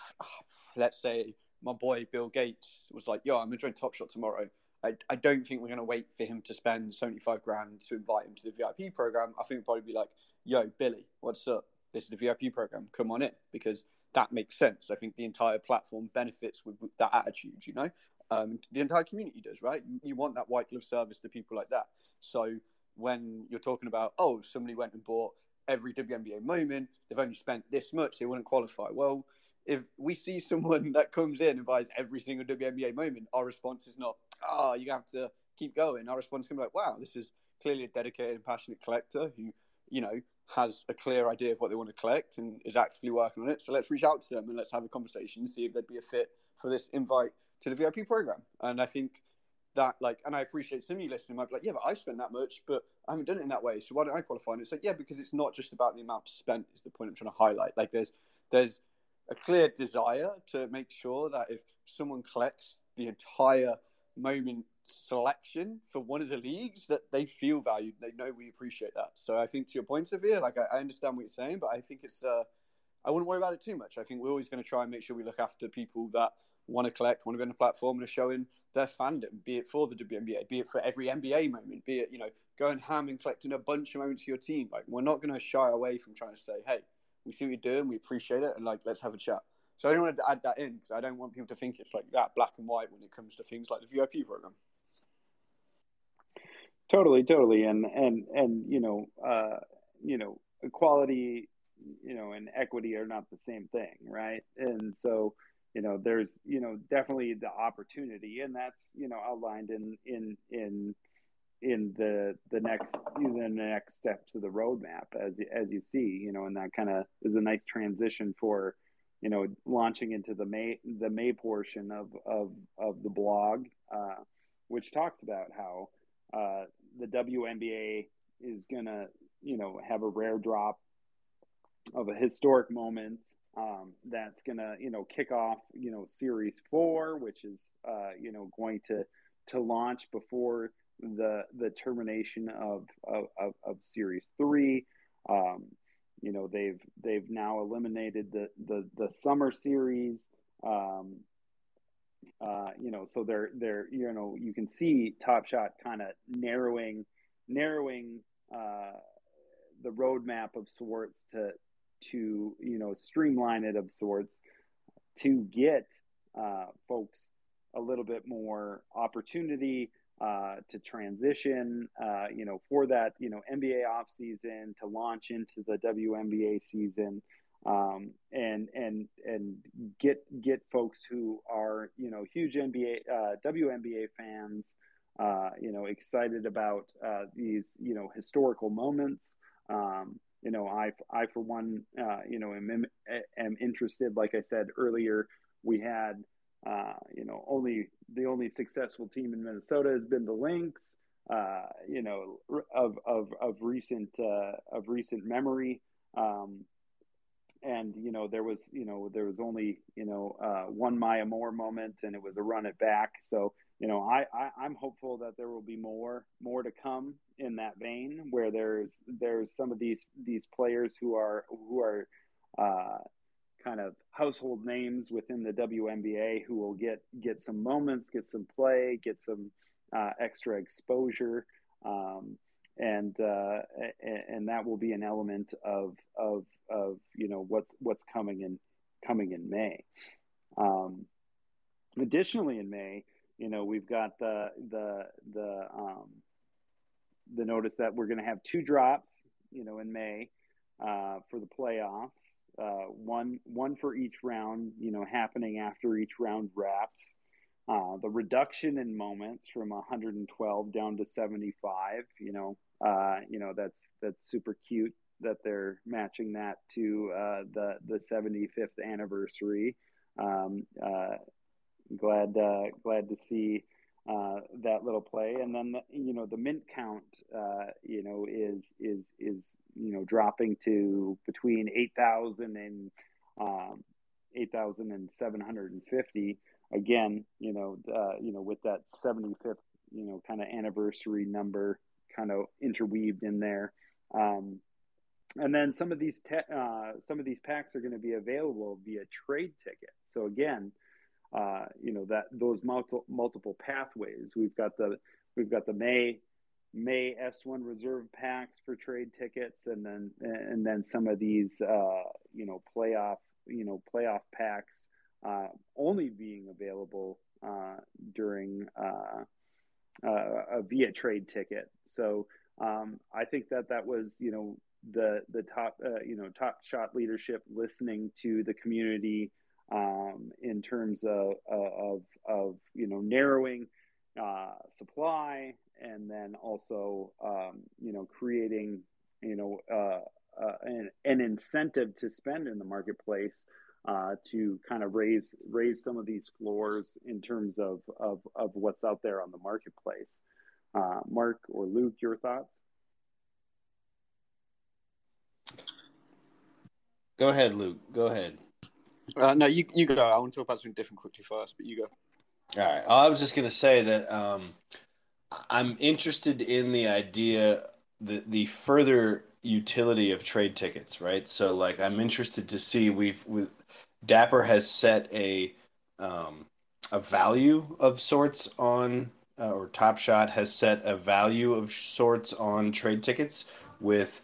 let's say my boy Bill Gates was like, "Yo, I'm gonna join Top Shot tomorrow." I, I don't think we're gonna wait for him to spend 75 grand to invite him to the VIP program. I think we'll probably be like, "Yo, Billy, what's up? This is the VIP program. Come on in," because that makes sense. I think the entire platform benefits with, with that attitude. You know, um, the entire community does, right? You, you want that white glove service to people like that. So when you're talking about, oh, somebody went and bought every WNBA moment, they've only spent this much, they wouldn't qualify. Well, if we see someone that comes in and buys every single WNBA moment, our response is not, oh, you have to keep going. Our response to be like, wow, this is clearly a dedicated and passionate collector who, you know, has a clear idea of what they want to collect and is actively working on it. So let's reach out to them and let's have a conversation, see if they'd be a fit for this invite to the VIP program. And I think that like, and I appreciate some of you listening might be like, yeah, but I've spent that much, but I haven't done it in that way. So why don't I qualify? And it's like, yeah, because it's not just about the amount spent. Is the point I'm trying to highlight. Like, there's there's a clear desire to make sure that if someone collects the entire moment selection for one of the leagues that they feel valued they know we appreciate that. So i think to your point view like I, I, understand what you're saying but i think it's uh i wouldn't worry about it too much. I think we're always going to try and make sure we look after people that want to collect want to be on the platform and are showing their fandom be it for the WNBA be it for every NBA moment be it you know going ham and collecting a bunch of moments for your team. Like we're not going to shy away from trying to say hey we see what you're doing we appreciate it and like let's have a chat so I don't want to add that in because I don't want people to think it's like that black and white when it comes to things like the VIP program. Totally, totally, and and and you know, uh, you know, equality, you know, and equity are not the same thing, right? And so, you know, there's you know definitely the opportunity, and that's you know outlined in in in in the the next the next steps of the roadmap as as you see, you know, and that kind of is a nice transition for you know launching into the May the May portion of of of the blog, uh, which talks about how uh, the WNBA is to, you know, have a rare drop of a historic moment um, that's to, you know, kick off, you know, Series Four, which is, uh, you know, going to to launch before the the termination of of, of, of Series Three. Um, you know, they've they've now eliminated the the, the summer series. Um, uh, you know, so they're they're you know you can see Top Shot kind of narrowing narrowing uh, the roadmap of sorts to to you know streamline it of sorts to get uh, folks a little bit more opportunity uh, to transition, uh, you know, for that, you know, NBA off season to launch into the WNBA season, um, and and and get get folks who are you know huge NBA uh, WNBA fans, uh, you know excited about uh, these you know historical moments. Um, you know, I I for one, uh, you know, am am interested. Like I said earlier, we had uh, you know only the only successful team in Minnesota has been the Lynx. Uh, you know, of of of recent of recent memory. Um, and you know there was you know there was only you know uh, one Maya Moore moment, and it was a run it back. So you know I, I am hopeful that there will be more more to come in that vein, where there's there's some of these these players who are who are uh, kind of household names within the WNBA who will get get some moments, get some play, get some uh, extra exposure. Um, and uh, and that will be an element of of of you know what's what's coming in coming in May. Um, additionally, in May, you know we've got the the the um, the notice that we're going to have two drops, you know, in May uh, for the playoffs. Uh, one one for each round, you know, happening after each round wraps. Uh, the reduction in moments from 112 down to 75, you know, uh, you know that's that's super cute that they're matching that to uh, the the 75th anniversary. Um, uh, glad uh, glad to see uh, that little play, and then the, you know the mint count, uh, you know, is is is you know dropping to between 8,000 and um, 8,750. Again, you know, uh, you know, with that 75th, you know, kind of anniversary number kind of interweaved in there. Um, and then some of these te- uh, some of these packs are going to be available via trade ticket. So again, uh, you know that those multiple multiple pathways. We've got the we've got the May May S1 reserve packs for trade tickets, and then and then some of these uh, you know playoff you know playoff packs uh, only being available uh, during uh, uh, via trade ticket. So um, I think that that was you know the the top uh, you know top shot leadership listening to the community um, in terms of, of of you know narrowing uh, supply and then also um, you know creating you know uh, uh, an, an, incentive to spend in the marketplace uh, to kind of raise raise some of these floors in terms of of, of what's out there on the marketplace. Uh, Mark or Luke, your thoughts? Go ahead, Luke. Go ahead. Uh, no, you you go. I want to talk about something different quickly first, but you go. All right. I was just going to say that um, I'm interested in the idea, the the further utility of trade tickets, right? So, like, I'm interested to see we've with Dapper has set a um, a value of sorts on, uh, or Top Shot has set a value of sorts on trade tickets with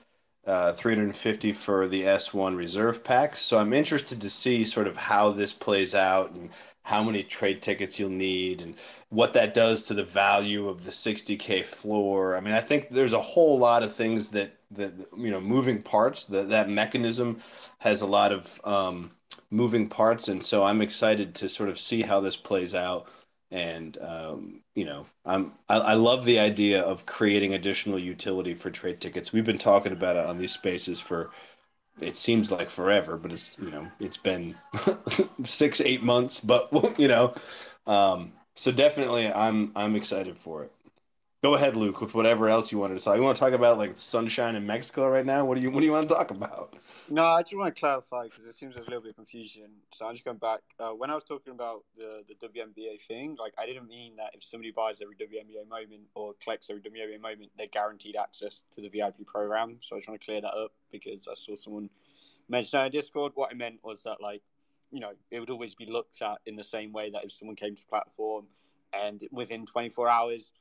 uh, 350 for the S1 reserve pack. So I'm interested to see sort of how this plays out and how many trade tickets you'll need and what that does to the value of the 60k floor. I mean, I think there's a whole lot of things that that you know moving parts. That that mechanism has a lot of um, moving parts, and so I'm excited to sort of see how this plays out and um, you know I'm I, I, love the idea of creating additional utility for trade tickets. We've been talking about it on these spaces for it seems like forever, but it's you know it's been six eight months, but you know um, so definitely I'm I'm excited for it. Go ahead, Luke, with whatever else you wanted to talk. You want to talk about like sunshine in Mexico right now? What do you What do you want to talk about? No, I just want to clarify because it seems there's a little bit of confusion. So I'm just going back. Uh, when I was talking about the the WNBA thing, like I didn't mean that if somebody buys every WNBA moment or collects every WNBA moment, they're guaranteed access to the VIP program. So I was trying to clear that up because I saw someone mention that on Discord. What I meant was that like you know it would always be looked at in the same way that if someone came to the platform and within 24 hours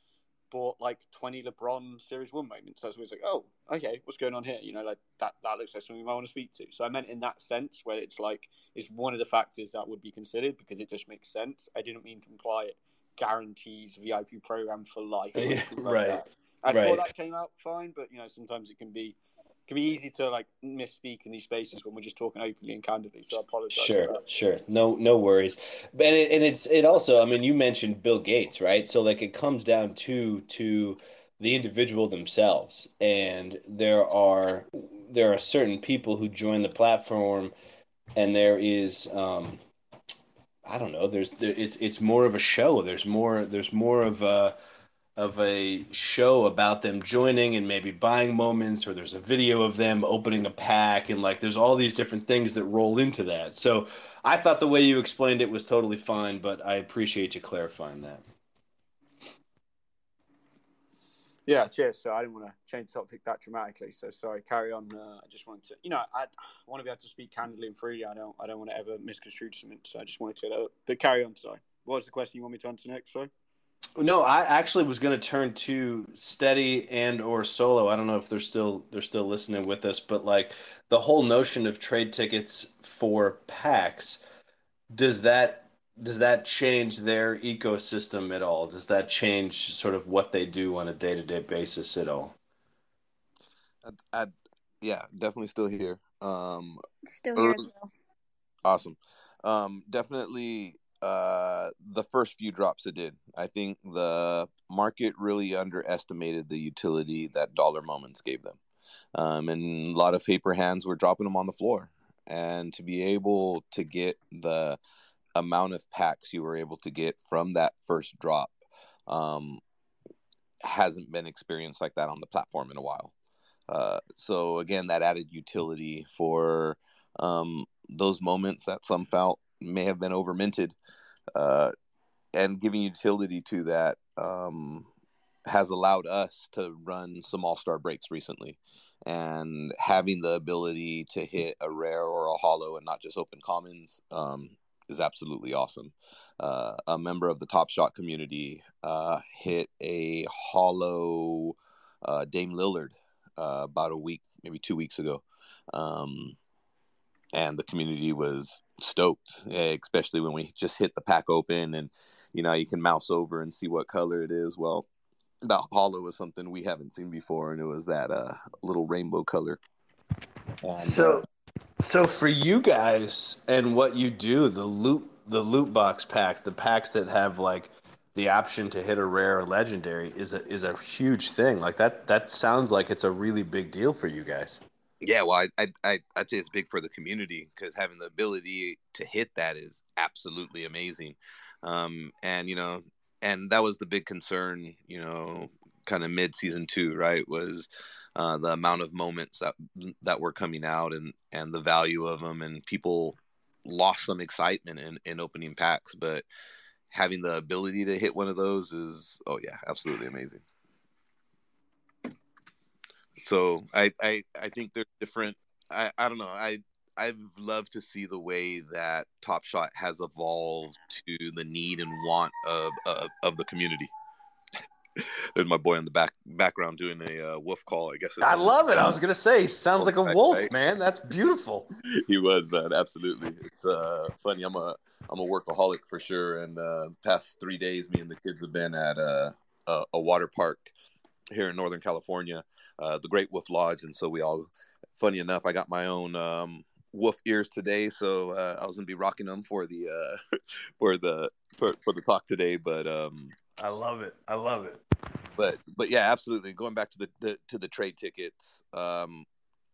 bought like 20 LeBron Series 1 moments. So I was like, oh, okay, what's going on here? You know, like that, that looks like something I want to speak to. So I meant in that sense where it's like, it's one of the factors that would be considered because it just makes sense. I didn't mean to imply it guarantees VIP program for life. Yeah, right. Like I right. thought that came out fine, but you know, sometimes it can be can be easy to like misspeak in these spaces when we're just talking openly and candidly. So I apologize. Sure, sure, no, no worries. But it, and it's it also. I mean, you mentioned Bill Gates, right? So like it comes down to to the individual themselves, and there are there are certain people who join the platform, and there is. Um, I don't know. There's there, it's it's more of a show. There's more there's more of a of a show about them joining and maybe buying moments or there's a video of them opening a pack and like there's all these different things that roll into that. So i thought the way you explained it was totally fine but i appreciate you clarifying that. Yeah cheers. So i didn't want to change the topic that dramatically so sorry carry on. Uh, i just wanted to you know I, want to be able to speak candidly and freely. I don't i don't want to ever misconstrue something so i just wanted to but carry on sorry. What was the question you want me to answer next sorry no, I actually was going to turn to steady and or solo. I don't know if they're still they're still listening with us, but like the whole notion of trade tickets for packs, does that does that change their ecosystem at all? Does that change sort of what they do on a day to day basis at all? I, I, yeah, definitely still here. Um, still here as well. Awesome. Um, definitely uh, the first few drops it did. I think the market really underestimated the utility that dollar moments gave them. Um, and a lot of paper hands were dropping them on the floor. And to be able to get the amount of packs you were able to get from that first drop um, hasn't been experienced like that on the platform in a while. Uh, so again, that added utility for um, those moments that some felt may have been over minted, uh, and giving utility to that um, has allowed us to run some all star breaks recently. And having the ability to hit a rare or a hollow and not just open commons um, is absolutely awesome. Uh, a member of the Top Shot community uh, hit a hollow uh, Dame Lillard uh, about a week, maybe two weeks ago. Um, and the community was stoked, eh, especially when we just hit the pack open and you know you can mouse over and see what color it is. Well, the hollow was something we haven't seen before, and it was that uh, little rainbow color. And, so, uh, so for you guys and what you do, the loot the loot box packs, the packs that have like the option to hit a rare or legendary is a is a huge thing. Like that that sounds like it's a really big deal for you guys. Yeah, well, I, I, I would say it's big for the community because having the ability to hit that is absolutely amazing. Um, and you know, and that was the big concern, you know, kind of mid season two, right? Was uh, the amount of moments that that were coming out and and the value of them, and people lost some excitement in in opening packs, but having the ability to hit one of those is oh yeah, absolutely amazing. So I I I think they're different. I I don't know. I I've loved to see the way that Top Shot has evolved to the need and want of of, of the community. There's my boy in the back background doing a uh, wolf call. I guess. I love it. I was gonna say, sounds like a wolf, right? man. That's beautiful. he was, man. Absolutely. It's uh, funny. I'm a I'm a workaholic for sure. And uh, past three days, me and the kids have been at a, a, a water park here in Northern California, uh, the Great Wolf Lodge, and so we all. Funny enough, I got my own um, wolf ears today, so uh, I was gonna be rocking them for the uh, for the for, for the talk today. But um, I love it. I love it. But but yeah, absolutely. Going back to the, the to the trade tickets, um,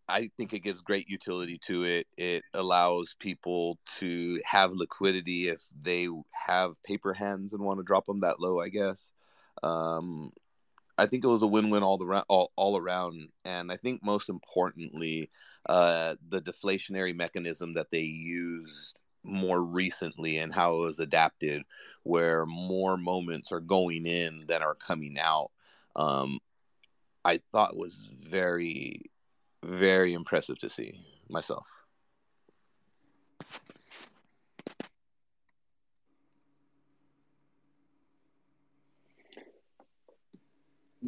I think it gives great utility to it. It allows people to have liquidity if they have paper hands and want to drop them that low. I guess. Um, I think it was a win-win all the all, all around, and I think most importantly, uh, the deflationary mechanism that they used more recently and how it was adapted, where more moments are going in than are coming out. Um, I thought was very, very impressive to see myself.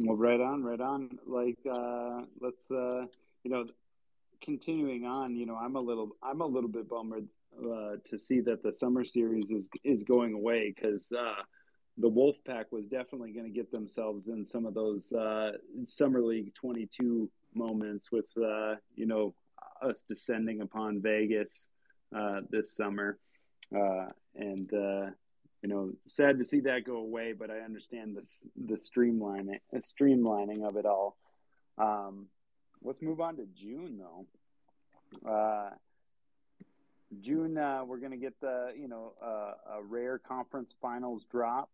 Well, right on, right on. Like, uh, let's, uh, you know, continuing on. You know, I'm a little, I'm a little bit bummed uh, to see that the summer series is is going away because uh, the Wolfpack was definitely going to get themselves in some of those uh, summer league 22 moments with, uh, you know, us descending upon Vegas uh, this summer, uh, and uh, you know, sad to see that go away, but I understand the the streamlining streamlining of it all. Um, let's move on to June though. Uh, June, uh, we're going to get the you know uh, a rare conference finals drop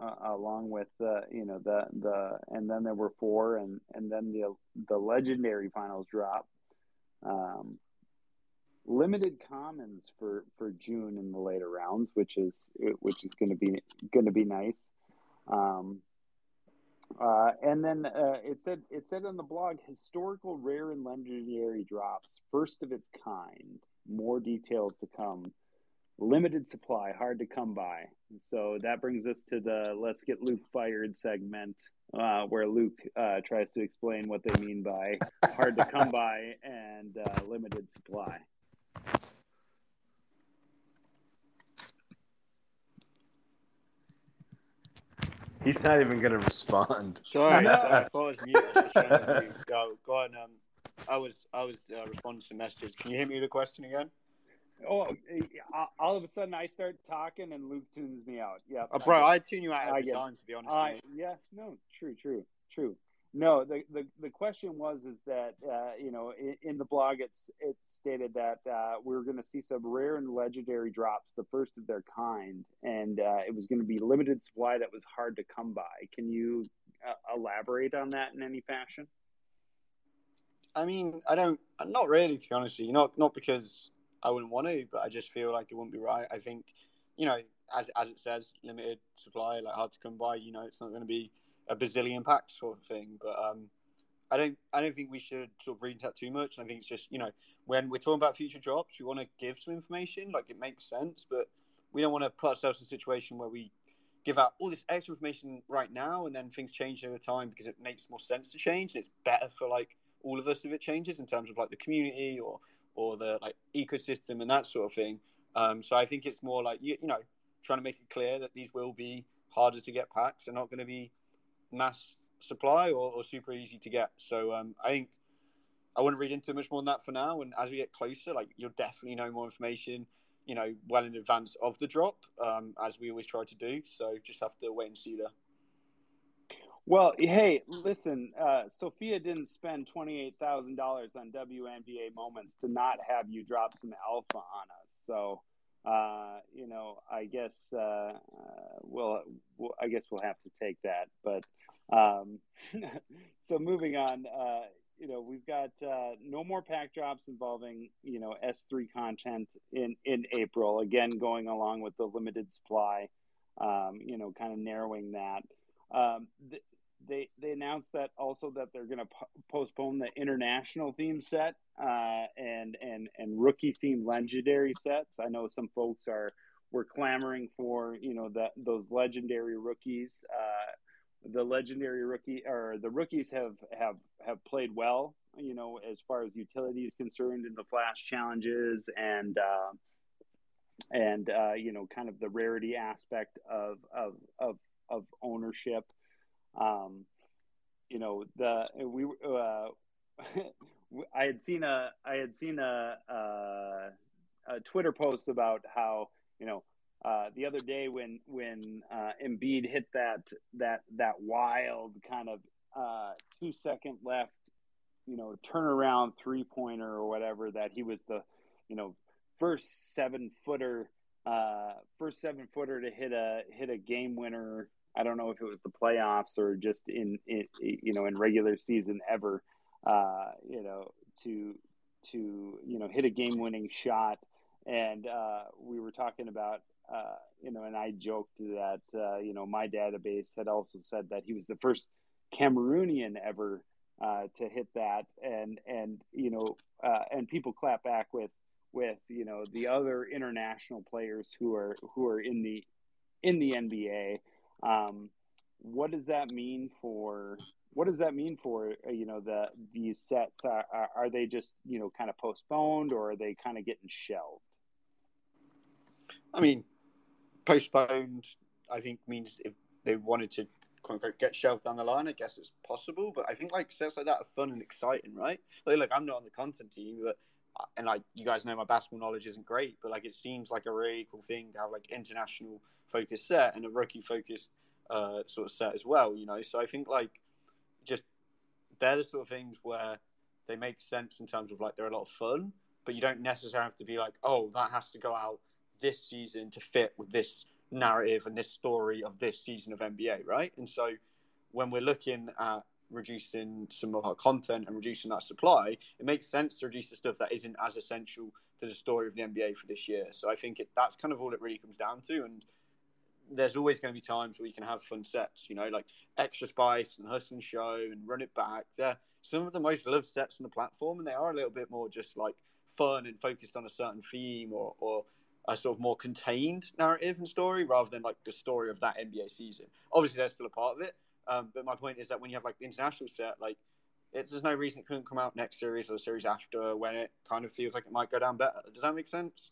uh, along with the you know the the and then there were four and and then the the legendary finals drop. Um, limited commons for for June in the later rounds, which is which is going to be going to be nice. Um, uh, and then uh, it said it said on the blog historical rare and legendary drops, first of its kind. More details to come. Limited supply, hard to come by. So that brings us to the let's get Luke fired segment, uh, where Luke uh, tries to explain what they mean by hard to come by and uh, limited supply. He's not even going to respond. Sorry, I thought I was muted. I was go, go on. Um, I was I was uh, responding to messages. Can you hit me the question again? Oh, all of a sudden I start talking and Luke tunes me out. Yeah, oh, bro, I, I tune you out every time. To be honest, uh, yeah, no, true, true, true. No, the, the, the question was is that uh, you know in, in, the blog it's it stated that uh, we are going to see some rare and legendary drops, the first of their kind, and uh, it was going to be limited supply that was hard to come by. Can you uh, elaborate on that in any fashion? I mean, I don't, not really, to be honest you. Not not because I wouldn't want to, but I just feel like it wouldn't be right. I think, you know, as as it says, limited supply, like hard to come by. You know, it's not going to be a bazillion packs sort of thing. But um, I don't I don't think we should sort of read that too much. And I think it's just you know when we're talking about future drops, we want to give some information, like it makes sense, but we don't want to put ourselves in a situation where we give out all this extra information right now and then things change over time because it makes more sense to change and it's better for like all of us if it changes in terms of like the community or or the like ecosystem and that sort of thing. Um, so I think it's more like you, you know trying to make it clear that these will be harder to get packs. They're not going to be mass supply or, or super easy to get. So um, I think I wouldn't read into much more than that for now. And as we get closer, like you'll definitely know more information, you know, well in advance of the drop, um, as we always try to do. So just have to wait and see there. Well, hey, listen, uh, Sophia didn't spend $28,000 on WNBA moments to not have you drop some alpha on us. So, uh, you know, I guess, uh, uh we'll, we'll, I guess we'll have to take that. But, um, so moving on, uh, you know, we've got uh, no more pack drops involving, you know, S3 content in, in April, again, going along with the limited supply, um, you know, kind of narrowing that. Um, th- they they announced that also that they're going to postpone the international theme set uh, and and and rookie theme legendary sets. I know some folks are were clamoring for you know that those legendary rookies. Uh, the legendary rookie or the rookies have have have played well. You know, as far as utility is concerned in the flash challenges and. Uh, and uh, you know, kind of the rarity aspect of of of, of ownership um, you know, the we uh, I had seen a I had seen a, a, a Twitter post about how you know uh, the other day when when uh, Embiid hit that that that wild kind of uh, two second left, you know, turnaround three pointer or whatever that he was the you know first seven footer uh, first seven footer to hit a hit a game winner. I don't know if it was the playoffs or just in, in you know in regular season ever, uh, you know to to you know hit a game winning shot, and uh, we were talking about uh, you know, and I joked that uh, you know my database had also said that he was the first Cameroonian ever uh, to hit that, and and you know, uh, and people clap back with with you know the other international players who are who are in the in the NBA um, what does that mean for what does that mean for uh, you know the these sets? Are, are, are they just you know kind of postponed or are they kind of getting shelved? I mean, postponed. I think means if they wanted to get shelved down the line, I guess it's possible. But I think like sets like that are fun and exciting, right? Like, look, I'm not on the content team, but uh, and like you guys know, my basketball knowledge isn't great, but like it seems like a really cool thing to have like international focused set and a rookie focused uh, sort of set as well. You know, so I think like just they're the sort of things where they make sense in terms of like they're a lot of fun, but you don't necessarily have to be like, oh, that has to go out this season to fit with this narrative and this story of this season of NBA, right? And so when we're looking at reducing some of our content and reducing that supply, it makes sense to reduce the stuff that isn't as essential to the story of the NBA for this year. So I think it, that's kind of all it really comes down to. And there's always going to be times where you can have fun sets, you know, like Extra Spice and Hustle Show and Run It Back. They're some of the most loved sets on the platform, and they are a little bit more just like fun and focused on a certain theme or, or a sort of more contained narrative and story rather than like the story of that NBA season. Obviously, they're still a part of it, um, but my point is that when you have like the international set, like it, there's no reason it couldn't come out next series or the series after when it kind of feels like it might go down better. Does that make sense?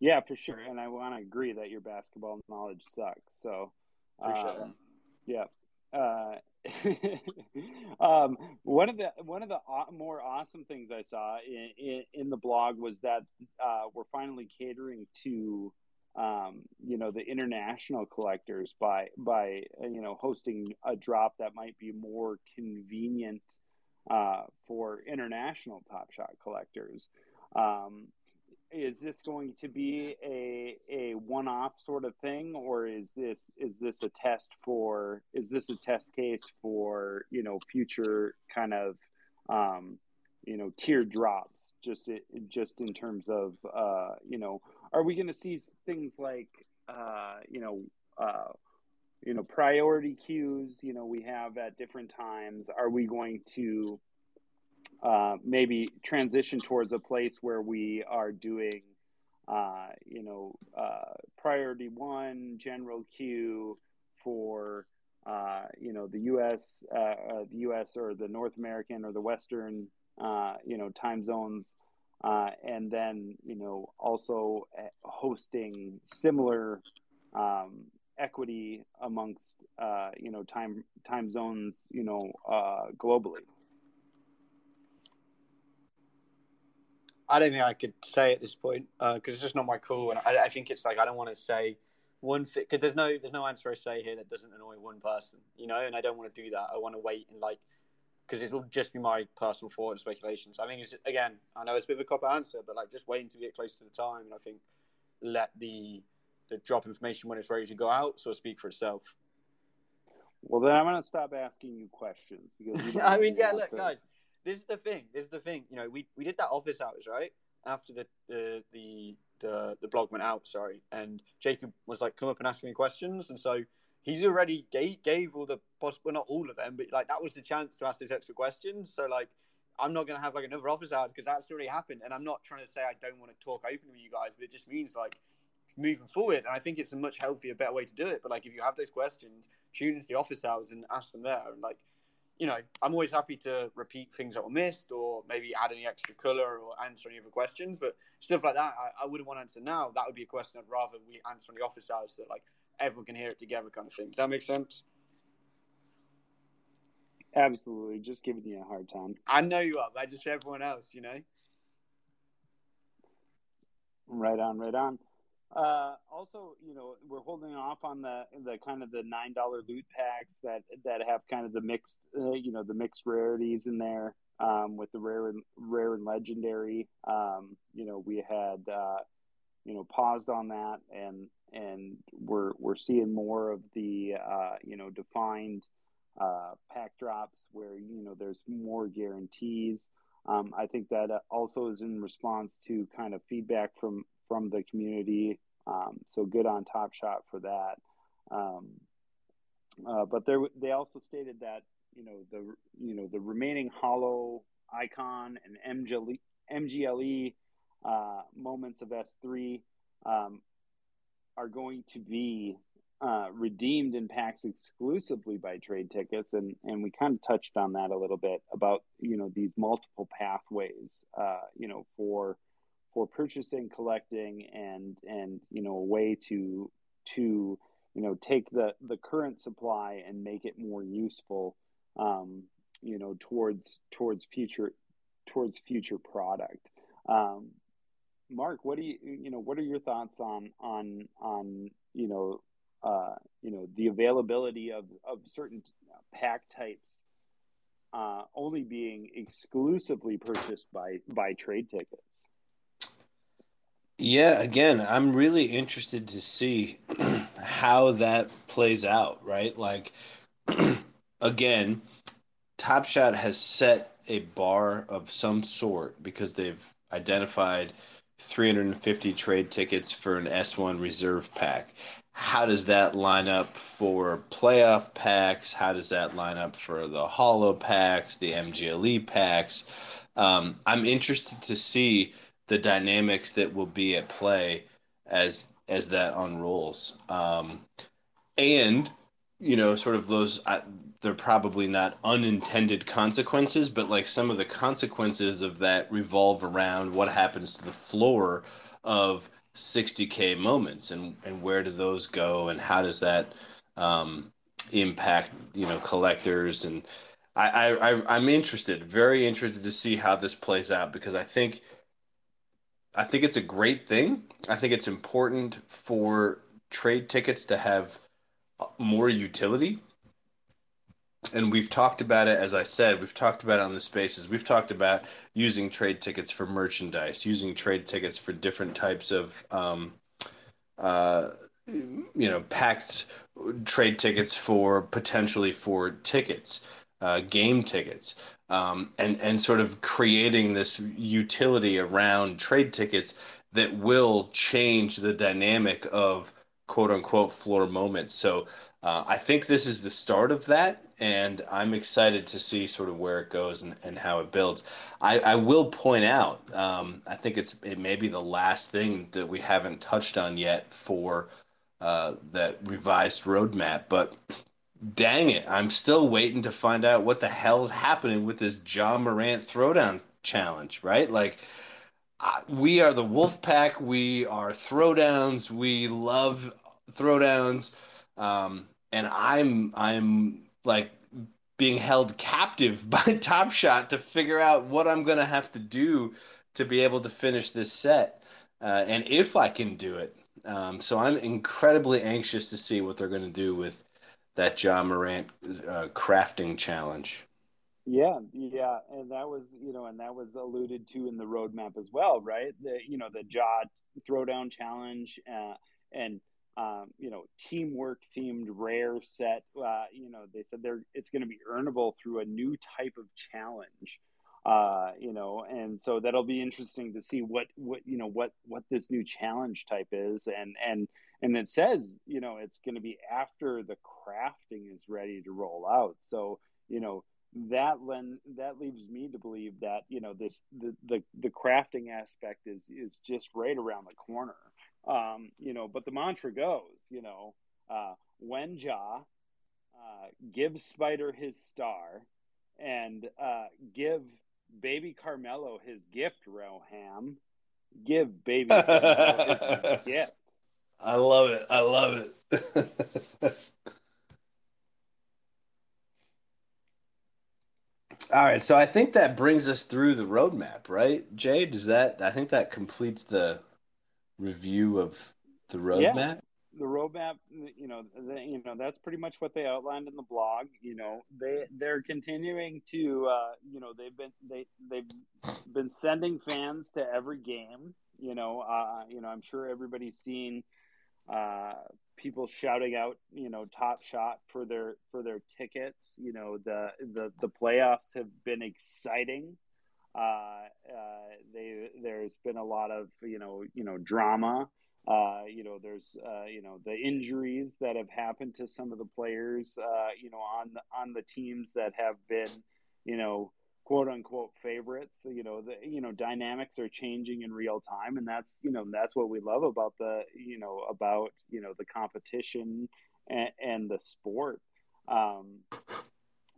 Yeah, for sure. And I want to agree that your basketball knowledge sucks. So, um, yeah. Uh, um, one of the one of the more awesome things I saw in, in, in the blog was that uh, we're finally catering to um, you know the international collectors by by you know hosting a drop that might be more convenient uh, for international Top Shot collectors. Um, is this going to be a a one off sort of thing, or is this is this a test for is this a test case for you know future kind of um, you know tier drops just just in terms of uh, you know are we going to see things like uh, you know uh, you know priority queues you know we have at different times? Are we going to uh, maybe transition towards a place where we are doing, uh, you know, uh, priority one general queue for, uh, you know, the U.S., uh, the U.S. or the North American or the Western, you know, time zones, and then you know also hosting similar um, equity amongst, you know, time time zones, you know, globally. I don't think I could say at this point because uh, it's just not my call, and I, I, think it's like I don't want to say one thing because there's no there's no answer I say here that doesn't annoy one person, you know, and I don't want to do that. I want to wait and like because it'll just be my personal thought and speculations. I think it's again, I know it's a bit of a cop answer, but like just waiting to get close to the time, and I think let the the drop information when it's ready to go out, so speak for itself. Well, then I'm going to stop asking you questions because I mean, yeah, look, guys, this is the thing. This is the thing. You know, we we did that office hours right after the the the the, the blog went out. Sorry, and Jacob was like, "Come up and ask me questions," and so he's already gave, gave all the possible, well, not all of them, but like that was the chance to ask these extra questions. So like, I'm not gonna have like another office hours because that's already happened, and I'm not trying to say I don't want to talk openly with you guys, but it just means like moving forward. And I think it's a much healthier, better way to do it. But like, if you have those questions, tune into the office hours and ask them there. And like, you know, I'm always happy to repeat things that were missed or maybe add any extra color or answer any other questions. But stuff like that, I, I wouldn't want to answer now. That would be a question I'd rather we answer on the office hours so that like everyone can hear it together, kind of thing. Does that make sense? Absolutely. Just giving you a hard time. I know you are, but just for everyone else, you know. Right on, right on. Uh, also, you know, we're holding off on the the kind of the nine dollar loot packs that that have kind of the mixed, uh, you know, the mixed rarities in there um, with the rare and rare and legendary. Um, you know, we had uh, you know paused on that, and and we're we're seeing more of the uh, you know defined uh, pack drops where you know there's more guarantees. Um, I think that also is in response to kind of feedback from from the community. Um, so good on Top Shot for that. Um, uh, but there, they also stated that you know the you know the remaining hollow icon and MGLE, MGLE uh, moments of S3 um, are going to be uh, redeemed in packs exclusively by trade tickets, and and we kind of touched on that a little bit about you know these multiple pathways, uh, you know for for purchasing, collecting, and and you know a way to to you know take the the current supply and make it more useful, um, you know towards towards future towards future product. Um, Mark, what do you you know what are your thoughts on on on you know uh, you know the availability of of certain pack types uh, only being exclusively purchased by by trade tickets? Yeah, again, I'm really interested to see how that plays out, right? Like, again, Top Shot has set a bar of some sort because they've identified 350 trade tickets for an S1 reserve pack. How does that line up for playoff packs? How does that line up for the hollow packs, the MGLE packs? Um, I'm interested to see the dynamics that will be at play as as that unrolls. Um, and you know, sort of those they're probably not unintended consequences, but like some of the consequences of that revolve around what happens to the floor of 60k moments and and where do those go and how does that um, impact you know collectors and I, I I'm interested, very interested to see how this plays out because I think I think it's a great thing. I think it's important for trade tickets to have more utility. And we've talked about it, as I said, we've talked about it on the spaces. We've talked about using trade tickets for merchandise, using trade tickets for different types of, um, uh, you know, packed trade tickets for potentially for tickets, uh, game tickets um, and and sort of creating this utility around trade tickets that will change the dynamic of quote unquote floor moments. So uh, I think this is the start of that, and I'm excited to see sort of where it goes and, and how it builds. I, I will point out, um, I think it's it may be the last thing that we haven't touched on yet for uh, that revised roadmap, but dang it, I'm still waiting to find out what the hell's happening with this Ja Morant throwdown challenge, right? Like, we are the Wolf Pack. We are throwdowns. We love throwdowns, um, and I'm I'm like being held captive by Top Shot to figure out what I'm gonna have to do to be able to finish this set, uh, and if I can do it. Um, so I'm incredibly anxious to see what they're going to do with that Ja Morant uh, crafting challenge. Yeah, yeah, and that was you know, and that was alluded to in the roadmap as well, right? The you know the Ja throwdown challenge, uh, and um, you know teamwork themed rare set. Uh, you know they said they're it's going to be earnable through a new type of challenge. Uh, you know, and so that'll be interesting to see what what you know what what this new challenge type is, and and and it says you know it's going to be after the crafting is ready to roll out. So you know that len- that leaves me to believe that you know this the, the the crafting aspect is is just right around the corner um you know but the mantra goes you know uh when ja uh give spider his star and uh give baby LaMelo his gift roham give baby LaMelo his gift i love it i love it All right, so I think that brings us through the roadmap, right, Jay? Does that? I think that completes the review of the roadmap. Yeah, the roadmap, you know, the, you know, that's pretty much what they outlined in the blog. You know, they they're continuing to, uh, you know, they've been they they've been sending fans to every game. You know, uh, you know, I'm sure everybody's seen uh, people shouting out, you know, top shot for their for their tickets. You know, the the the playoffs have been exciting. Uh, uh, they there's been a lot of you know you know drama. Uh, you know, there's uh, you know the injuries that have happened to some of the players. Uh, you know, on on the teams that have been you know quote unquote favorites. You know, the you know dynamics are changing in real time, and that's you know that's what we love about the you know about you know the competition and, and the sport. Um,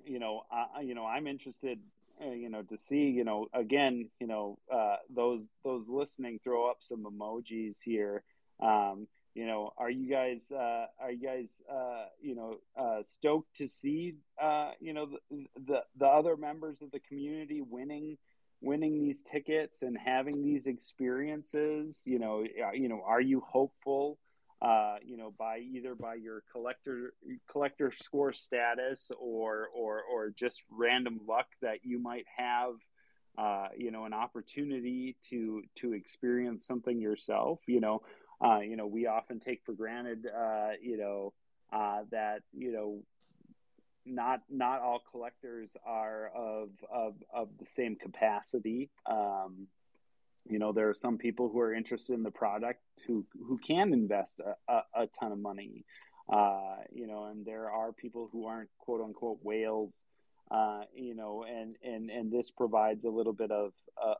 you know, I, you know, I'm interested, uh, you know, to see, you know, again, you know, uh, those those listening, throw up some emojis here. Um, you know are you guys uh, are you guys uh, you know uh, stoked to see uh, you know the, the, the other members of the community winning winning these tickets and having these experiences? You know uh, you know are you hopeful uh, you know by either by your collector collector score status or or or just random luck that you might have uh, you know an opportunity to to experience something yourself? You know uh, you know, we often take for granted, uh, you know, uh, that you know, not not all collectors are of of of the same capacity. Um, you know, there are some people who are interested in the product who who can invest a, a, a ton of money. Uh, you know, and there are people who aren't quote unquote whales. Uh, you know, and and and this provides a little bit of uh,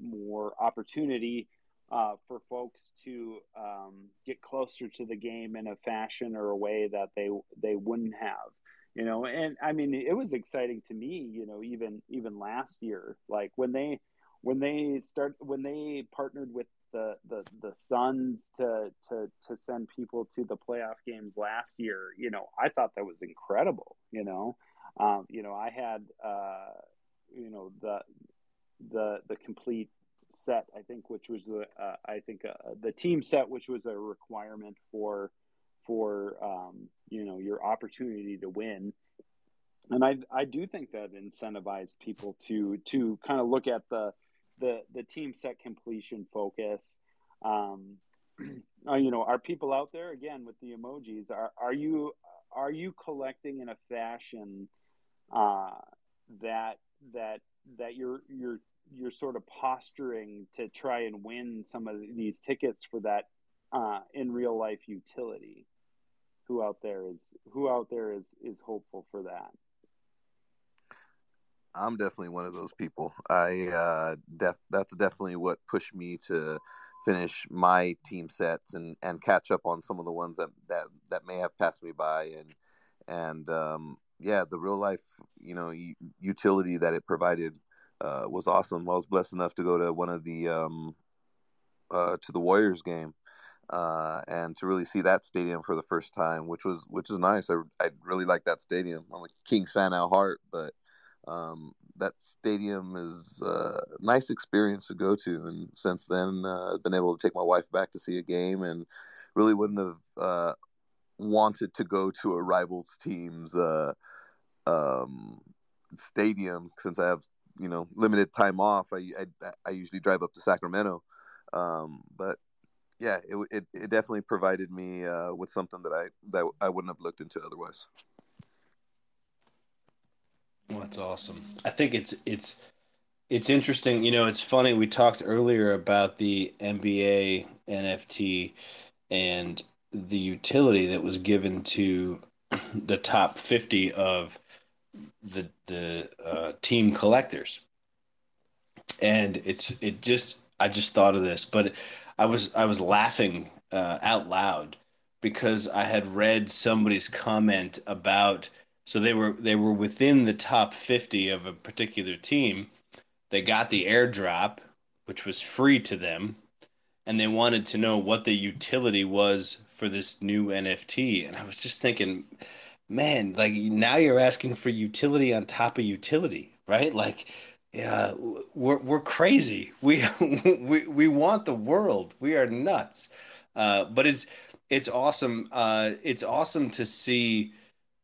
more opportunity uh, for folks to um, get closer to the game in a fashion or a way that they they wouldn't have you know? And i mean it was exciting to me you know even even last year like when they when they start when they partnered with the the the Suns to to to send people to the playoff games last year you know i thought that was incredible you know? Um, you know i had uh you know the the the complete set, I think, which was the uh, I think uh, the team set, which was a requirement for for um, you know your opportunity to win. And I I do think that incentivized people to to kind of look at the the the team set completion focus. Um, uh, you know, are people out there again with the emojis? Are are you are you collecting in a fashion uh, that that that you're you're you're sort of posturing to try and win some of these tickets for that uh, in real life utility. Who out there is who out there is is hopeful for that? I'm definitely one of those people. I uh, def- that's definitely what pushed me to finish my team sets and, and catch up on some of the ones that, that, that may have passed me by and and um, yeah, the real life you know utility that it provided uh, was awesome. I was blessed enough to go to one of the um, uh, to the Warriors game uh, and to really see that stadium for the first time, which was which is nice. I I really like that stadium. I'm a Kings fan at heart, but um, that stadium is a nice experience to go to. And since then, uh, I've been able to take my wife back to see a game, and really wouldn't have uh, wanted to go to a rivals team's uh, um, stadium since I have you know limited time off. I I, I usually drive up to Sacramento, um, but yeah, it, it, it definitely provided me uh, with something that I that I wouldn't have looked into otherwise. Well, that's awesome. I think it's it's it's interesting. You know, it's funny. We talked earlier about the NBA NFT and the utility that was given to the top 50 of the the uh, team collectors and it's it just i just thought of this but i was i was laughing uh, out loud because i had read somebody's comment about so they were they were within the top 50 of a particular team they got the airdrop which was free to them and they wanted to know what the utility was for this new NFT. And I was just thinking, man, like now you're asking for utility on top of utility, right? Like, yeah, we're we're crazy. We we we want the world. We are nuts. Uh, but it's it's awesome. Uh, it's awesome to see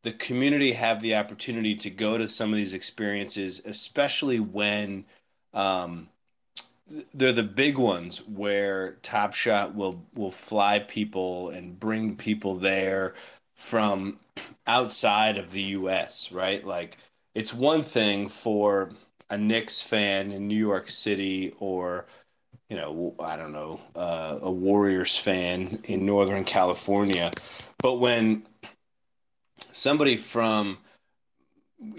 the community have the opportunity to go to some of these experiences, especially when um, they're the big ones where Top Shot will will fly people and bring people there from outside of the U.S. Right? Like it's one thing for a Knicks fan in New York City or you know I don't know uh, a Warriors fan in Northern California, but when somebody from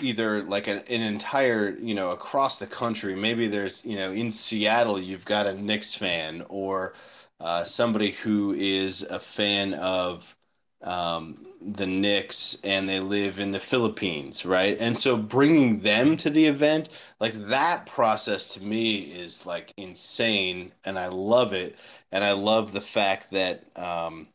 either like an, an entire you know across the country maybe there's you know in seattle you've got a knicks fan or uh, somebody who is a fan of um, the Knicks and they live in the Philippines, right? And so bringing them to the event, like that process to me is like insane, and I love it. And I love the fact that um,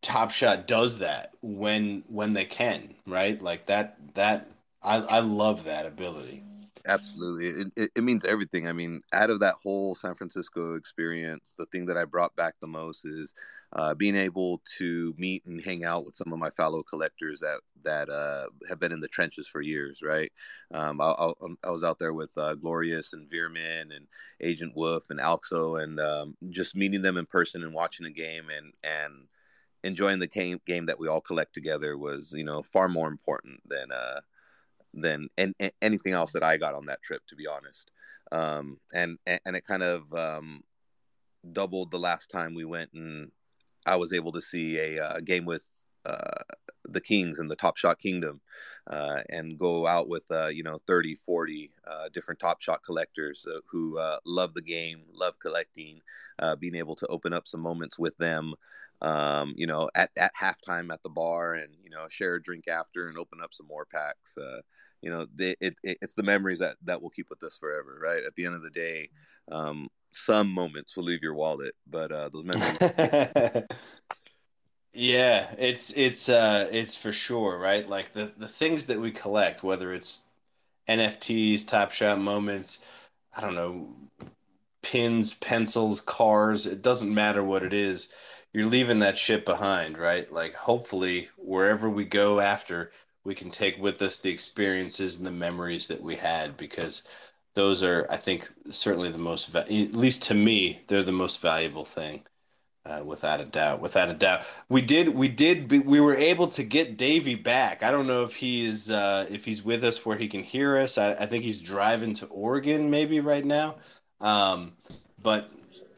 Top Shot does that when when they can, right? Like that that I I love that ability. Absolutely, it, it, it means everything. I mean, out of that whole San Francisco experience, the thing that I brought back the most is uh, being able to meet and hang out with some of my fellow collectors that that uh, have been in the trenches for years. Right, um, I, I, I, was out there with uh, Glorious and Veerman and Agent Wolf and Alxo, and um, just meeting them in person and watching a game and and enjoying the game game that we all collect together was you know far more important than uh than and, anything else that I got on that trip to be honest um and and it kind of um doubled the last time we went and I was able to see a, uh, game with uh, the Kings and the Top Shot Kingdom uh, and go out with, uh, you know, 30, 40 uh, different Top Shot collectors who love the game, love collecting, being able to open up some moments with them um, you know, at, at halftime at the bar and, you know, share a drink after and open up some more packs. You know, they, it, it, it's the memories that, that will keep with us forever, right? At the end of the day, um, some moments will leave your wallet, but uh, those memories. yeah, it's it's uh, it's for sure, right? Like the the things that we collect, whether it's NFTs, Top Shot moments, I don't know, pins, pencils, cars. It doesn't matter what it is you're leaving that shit behind, right? Like hopefully wherever we go after, we can take with us the experiences and the memories that we had because those are, I think, certainly the most, at least to me, they're the most valuable thing. Uh, without a doubt, without a doubt, we did, we did, be, we were able to get Davey back. I don't know if he is, uh, if he's with us where he can hear us. I, I think he's driving to Oregon maybe right now. Um, but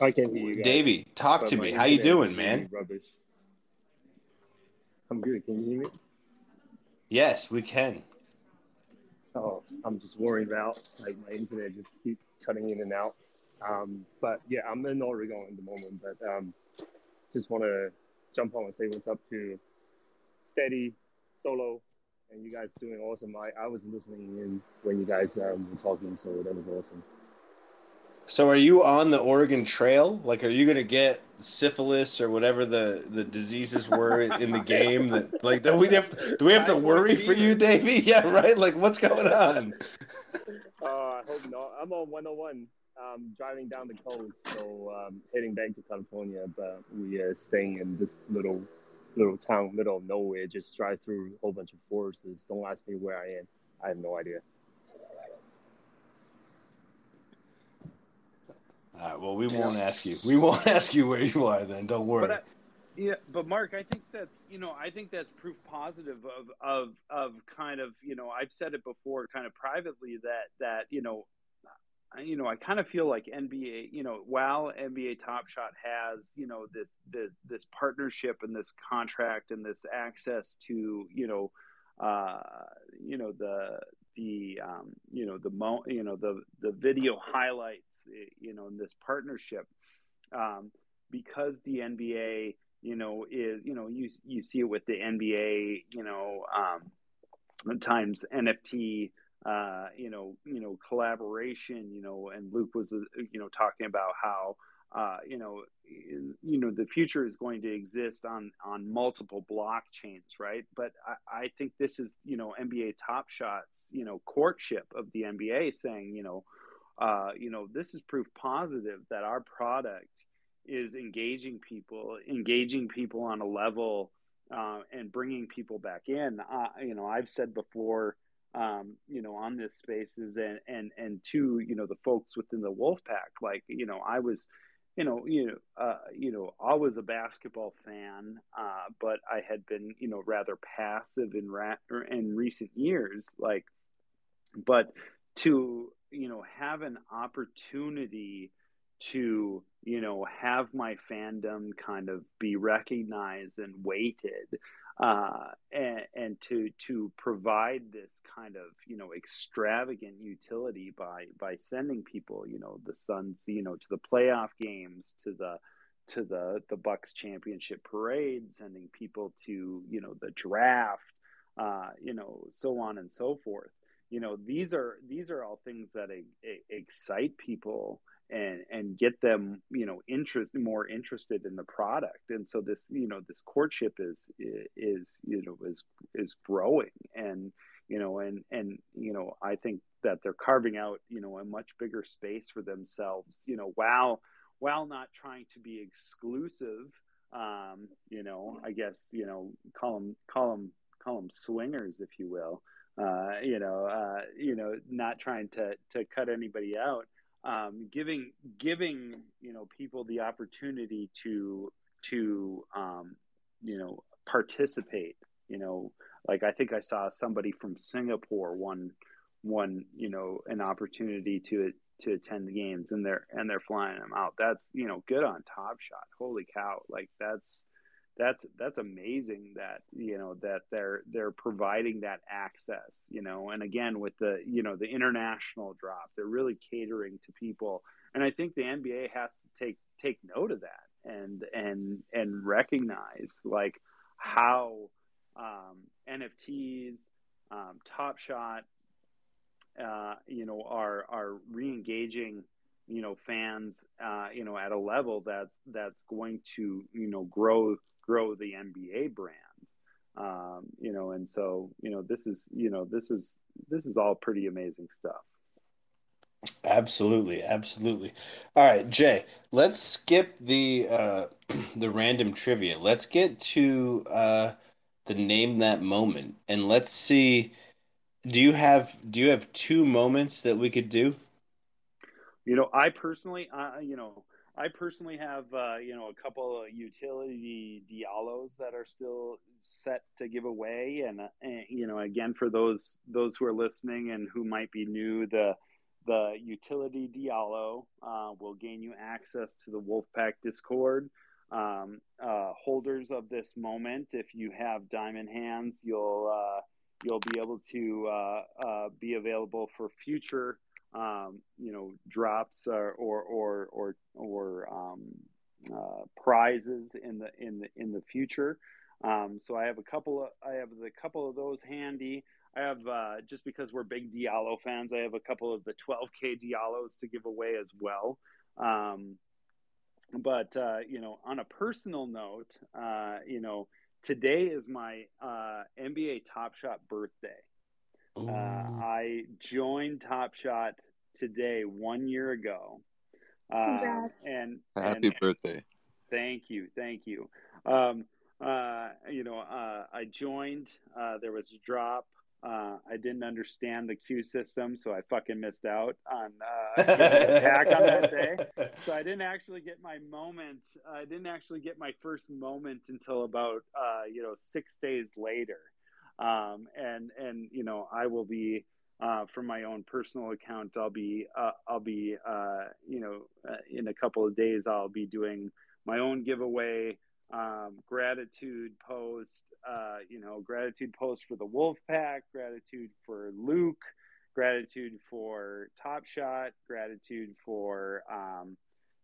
I can hear you. Guys. Davey, talk to me. How you doing, man? Rubbish. I'm good. Can you hear me? Yes, we can. Oh, I'm just worried about like my internet just keep cutting in and out. Um, but yeah, I'm in Oregon at the moment, but um, just want to jump on and say what's up to Steady, Solo, and you guys doing awesome. I, I was listening in when you guys um, were talking, so that was awesome. So are you on the Oregon Trail? Like, are you gonna get syphilis or whatever the, the diseases were in the game? That like, do we have to, do we have to worry for you, Davey? Yeah, right. Like, what's going on? Uh, I hope not. I'm on 101, um, driving down the coast, so um, heading back to California. But we are staying in this little little town, middle of nowhere. Just drive through a whole bunch of forests. Don't ask me where I am. I have no idea. All right. Well, we won't ask you. We won't ask you where you are. Then don't worry. But I, yeah, but Mark, I think that's you know I think that's proof positive of of of kind of you know I've said it before, kind of privately that that you know you know, I kind of feel like NBA, you know, while NBA Top Shot has, you know, this, this, this partnership and this contract and this access to, you know, uh, you know, the, the, um, you know, the, mo, you know, the, the video highlights, you know, in this partnership, um, because the NBA, you know, is, you know, you, you see it with the NBA, you know, um, times NFT, uh, you know, you know, collaboration, you know, and Luke was, uh, you know, talking about how, uh, you know, you know, the future is going to exist on on multiple blockchains, right? But I, I think this is, you know, NBA Top Shots, you know, courtship of the NBA, saying, you know, uh, you know, this is proof positive that our product is engaging people, engaging people on a level, uh, and bringing people back in. Uh, you know, I've said before um, you know, on this spaces and, and, and to, you know, the folks within the wolf pack, like, you know, I was, you know, you know, uh, you know, I was a basketball fan, uh, but I had been, you know, rather passive in ra- in recent years, like, but to, you know, have an opportunity to, you know, have my fandom kind of be recognized and weighted uh, and, and to to provide this kind of you know extravagant utility by by sending people you know the Suns you know to the playoff games to the to the the Bucks championship parade, sending people to you know the draft, uh, you know so on and so forth. You know these are these are all things that excite people and and get them you know interest more interested in the product and so this you know this courtship is is you know is is growing and you know and and you know i think that they're carving out you know a much bigger space for themselves you know while while not trying to be exclusive um you know i guess you know call them call them call them swingers if you will uh you know uh you know not trying to to cut anybody out um, giving giving you know people the opportunity to to um, you know participate you know like i think i saw somebody from singapore one one you know an opportunity to to attend the games and they're and they're flying them out. That's you know good on top shot holy cow. Like that's that's that's amazing that you know that they're they're providing that access you know and again with the you know the international drop they're really catering to people. And i think the nba has to take take note of that and and and recognize like how um, nfts um, top shot uh, you know are are re-engaging you know fans uh, you know at a level that's that's going to you know grow grow the NBA brand. Um, you know, and so you know this is you know this is this is all pretty amazing stuff. Absolutely, absolutely. All right, Jay, let's skip the uh, the random trivia. Let's get to uh, the name that moment, and let's see. Do you have do you have two moments that we could do? You know, I personally, uh, you know, I personally have, uh, you know, a couple of utility Diallos that are still set to give away, and, uh, and, you know, again for those those who are listening and who might be new, the the utility Diallo uh, will gain you access to the Wolfpack Discord. Um, uh, holders of this moment, if you have diamond hands, you'll uh, you'll be able to uh, be available for future um, you know drops or or or or, or um, uh, prizes in the in the in the future. Um, so I have a couple of I have a couple of those handy. I have uh, just because we're big Diallo fans, I have a couple of the 12k Diallos to give away as well. Um, but uh, you know, on a personal note, uh, you know, today is my uh, NBA Top Shot birthday. Uh, I joined Top Shot today one year ago. Uh, Congrats. and Happy and, birthday. Thank you, thank you. Um, uh, you know, uh, I joined. Uh, there was a drop. Uh, I didn't understand the queue system, so I fucking missed out on uh, getting pack on that day. So I didn't actually get my moment. I didn't actually get my first moment until about uh, you know six days later. Um, and and you know I will be uh, from my own personal account. I'll be uh, I'll be uh, you know uh, in a couple of days I'll be doing my own giveaway um, gratitude post, uh, you know, gratitude post for the Wolf Pack, gratitude for Luke, gratitude for Top Shot, gratitude for um,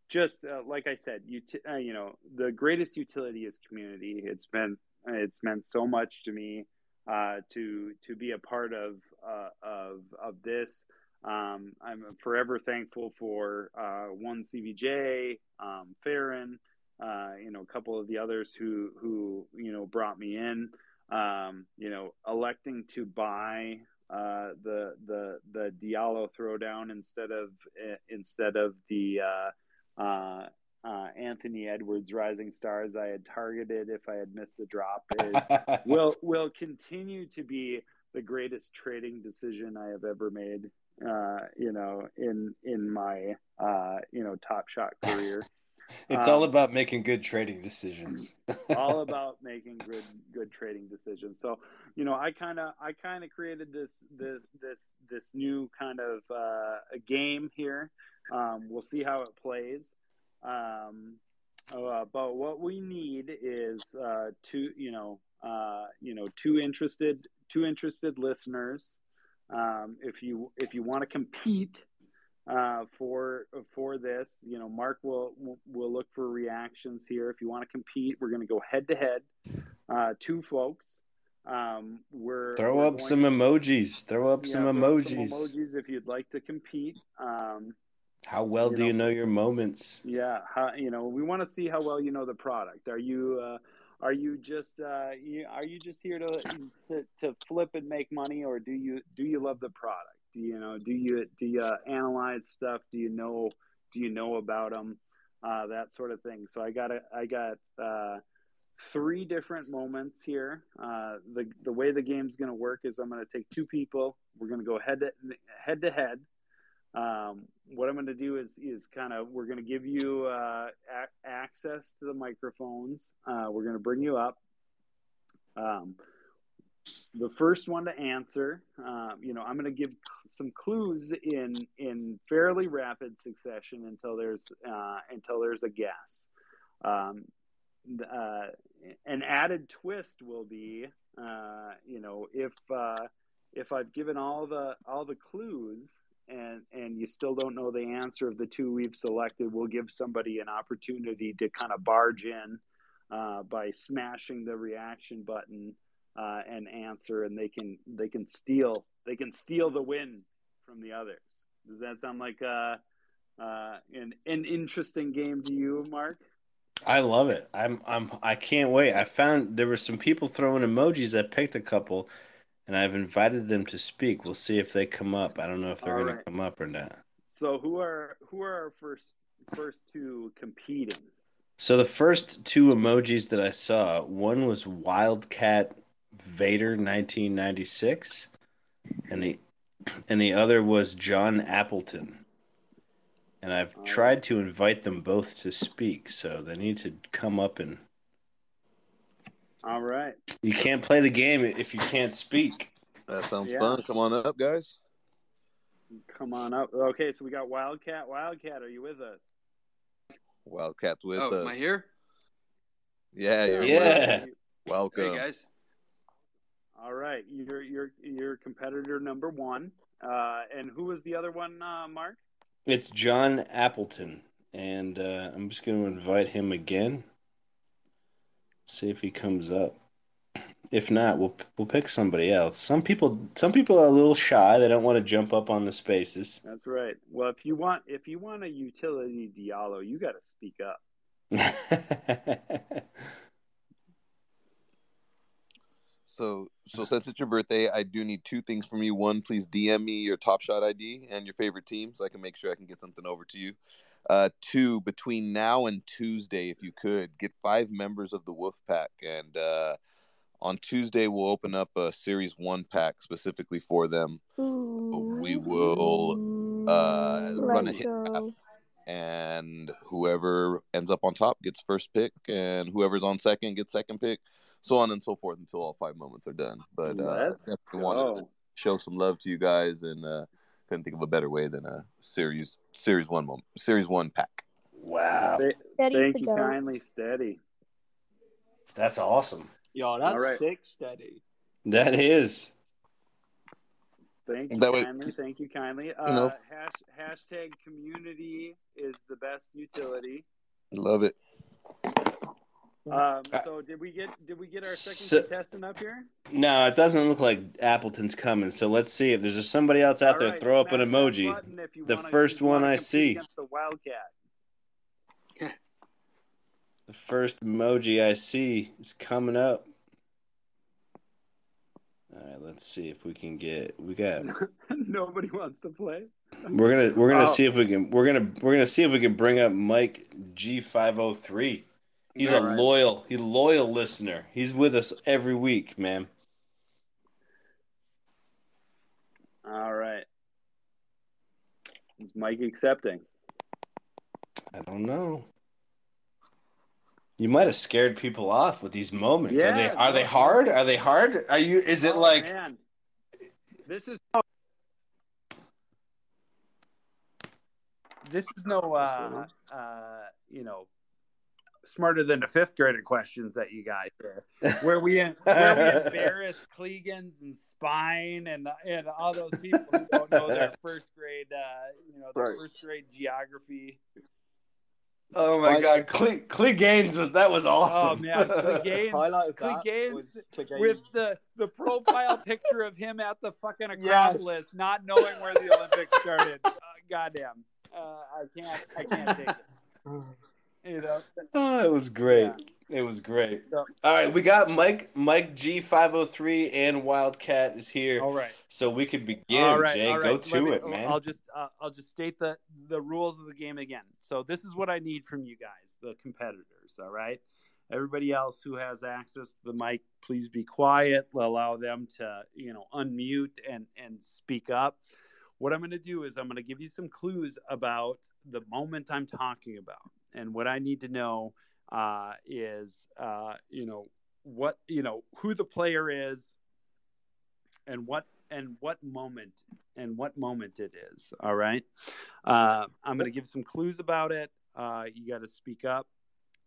just uh, like I said, you t- you know, the greatest utility is community. It's been it's meant so much to me uh, to to be a part of uh, of of this. Um, I'm forever thankful for uh, one CVJ, um, Farron, uh, you know, a couple of the others who who you know brought me in. Um, you know, electing to buy uh, the the the Diallo throwdown instead of instead of the uh, Anthony Edwards Rising Stars I had targeted if I had missed the drop is will will continue to be the greatest trading decision I have ever made. Uh, you know, in in my uh, you know top shot career. It's Um, all about making good trading decisions. all about making good good trading decisions. So, you know, I kind of I kind of created this this this this new kind of uh, a game here. Um, we'll see how it plays. Um, uh, but what we need is uh, two, you know, uh, you know, two interested two interested listeners. Um, if you if you want to compete uh, for for this. You know, Mark will will look for reactions here. If you want to compete, we're going to go head to head. Uh, two folks. Um, we're Throw we're up some to- emojis. Throw up yeah, some throw up emojis. emojis if you'd like to compete. Um, How well You do you know- know your moments? yeah, how, you know, we want to see how well you know the product. Are you uh, are you just uh, you, are you just here to, to to flip and make money, or do you do you love the product? Do you know do you do you uh, analyze stuff? Do you know do you know about them? Uh, that sort of thing. So I got a, I got uh, three different moments here. Uh, the the way the game's going to work is I'm going to take two people. We're going to go head to head to head. Um, what I'm going to do is is kind of we're going to give you uh, a- access to the microphones. Uh, we're going to bring you up. Um, the first one to answer, um, you know, I'm going to give some clues in in fairly rapid succession until there's uh, until there's a guess. Um, uh, an added twist will be, uh, you know, if uh, if I've given all the all the clues and and you still don't know the answer of the two we've selected, we'll give somebody an opportunity to kind of barge in uh, by smashing the reaction button uh, and answer, and they can they can steal they can steal the win from the others. Does that sound like uh, uh, an an interesting game to you, Mark? I love it. I'm I'm I can't wait. I found there were some people throwing emojis. I picked a couple and I've invited them to speak. We'll see if they come up. I don't know if they're going right. to come up or not. So who are who are our first first two competing? So the first two emojis that I saw, one was Wildcat Vader 1996 and the and the other was John Appleton. And I've tried to invite them both to speak, so they need to come up and All right. you can't play the game if you can't speak. That sounds Yeah. fun. Come on up, guys. Come on up. Okay, so we got Wildcat. Wildcat, are you with us? Wildcats with oh, us. am I here? Yeah, you're Yeah. with. Welcome. Hey guys. All right. You're you're you're competitor number one. Uh, and who was the other one, uh, Mark? It's John Appleton, and uh, I'm just going to invite him again. See if he comes up. If not, we'll we'll pick somebody else. Some people some people are a little shy. They don't want to jump up on the spaces. That's right. Well, if you want if you want a utility Diallo, you got to speak up. so so since it's your birthday, I do need two things from you. One, please DM me your Top Shot ID and your favorite team, so I can make sure I can get something over to you. Uh, two, between now and Tuesday, if you could, get five members of the Wolf Pack. And uh, on Tuesday, we'll open up a Series 1 pack specifically for them. Ooh. We will uh, run a hit draft, and whoever ends up on top gets first pick, and whoever's on second gets second pick, so on and so forth until all five moments are done. But uh, definitely wanted to show some love to you guys and uh, couldn't think of a better way than a series series one moment series one pack. Wow! Thank you go. kindly, steady. That's awesome. Yo, that's right. sick, steady. That is. Thank you that kindly. Was, Thank you kindly. Uh, you know, hash, hashtag community is the best utility. Love it. Um, uh, so did we get did we get our second so, contestant up here? No, it doesn't look like Appleton's coming. So let's see if there's somebody else out All there. Right, throw up an emoji. The wanna, first one I see. The Wildcat. the first emoji I see is coming up. All right, let's see if we can get. We got. Nobody wants to play. We're gonna we're gonna oh. see if we can we're gonna we're gonna see if we can bring up Mike G five oh three. He's All a right. loyal, he's a loyal listener. He's with us every week, man. All right. Is Mike accepting? I don't know. You might have scared people off with these moments. Yeah, are they are they hard? Are they hard? Are you is it oh, like man. This is This is no uh, uh you know smarter than the fifth grader questions that you guys are, where we where we embarrass Clegans and Spine and and all those people who don't know their first grade, uh, you know, their right. first grade geography. Oh my God, Cle, Cle Gaines was that was awesome. Oh man, Cle Gaines, Cle Gaines with the the profile picture of him at the fucking Acropolis, yes. not knowing where the Olympics started. Uh, goddamn, uh, I can't, I can't take it. You know. Oh, it was great. Yeah. It was great. So, All right, we got Mike Mike G five oh three and Wildcat is here. All right, so we could begin. All right, Jay, all right. go to me, it, man. I'll just uh, I'll just state the the rules of the game again. So this is what I need from you guys, the competitors. All right, everybody else who has access to the mic, please be quiet. Allow them to you know unmute and and speak up. What I'm going to do is I'm going to give you some clues about the moment I'm talking about and what I need to know uh, is, uh, you know, what you know who the player is, and what and what moment and what moment it is. All right, uh, I'm going to give some clues about it. Uh, you got to speak up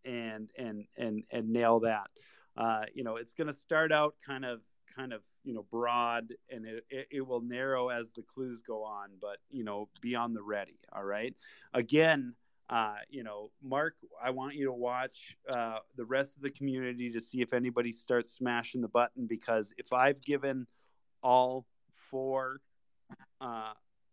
and and and and nail that. Uh, you know, it's going to start out kind of kind of you know broad and it, it, it, will narrow as the clues go on but you know be on the ready all right again uh, you know, Mark, I want you to watch uh, the rest of the community to see if anybody starts smashing the button because if I've given all four uh,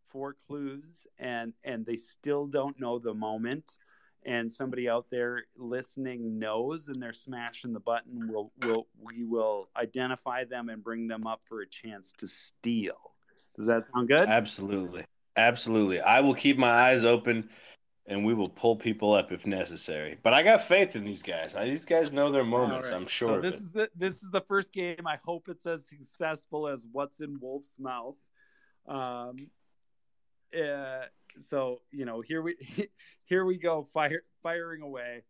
four clues and and they still don't know the moment and somebody out there listening knows and they're smashing the button we'll, we'll we will identify them and bring them up for a chance to steal. Does that sound good? Absolutely. Absolutely. I will keep my eyes open and we will pull people up if necessary. But I got faith in these guys. these guys know their moments. Right. I'm sure. So this is the this is the first game. I hope it's as successful as what's in Wolf's mouth. Um, uh, so you know, here we here we go, fire firing away.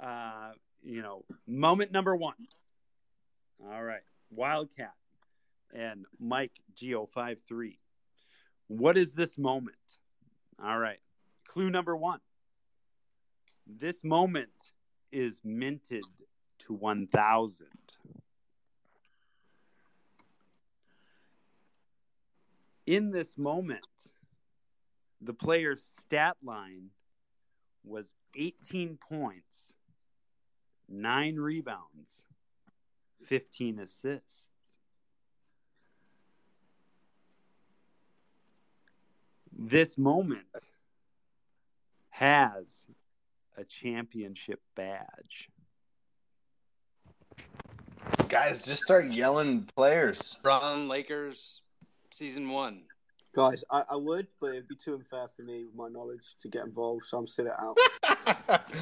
Uh, you know, moment number one. All right, Wildcat and Mike Geo five three. What is this moment? All right. Clue number one this moment is minted to 1000. In this moment, the player's stat line was 18 points, nine rebounds, 15 assists. This moment has a championship badge. Guys, just start yelling players. Brown Lakers season one. Guys, I, I would, but it'd be too unfair for me with my knowledge to get involved, so I'm sitting out.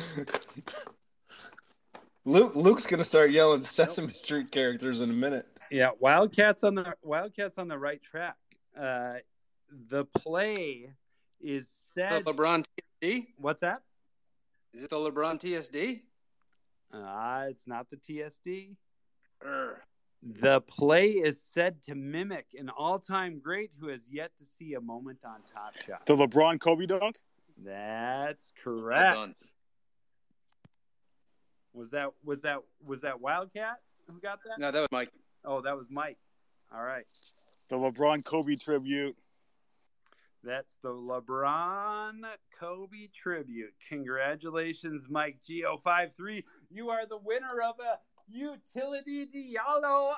Luke Luke's gonna start yelling Sesame Street characters in a minute. Yeah, Wildcats on the Wildcats on the right track. Uh, the play is said. The LeBron TSD. What's that? Is it the LeBron TSD? Ah, uh, it's not the TSD. Urgh. The play is said to mimic an all-time great who has yet to see a moment on Top Shot. The LeBron Kobe dunk. That's correct. Well was that was that was that Wildcat who got that? No, that was Mike. Oh, that was Mike. All right. The LeBron Kobe tribute. That's the LeBron Kobe tribute. Congratulations, Mike Geo53. You are the winner of a utility Diallo. Ow!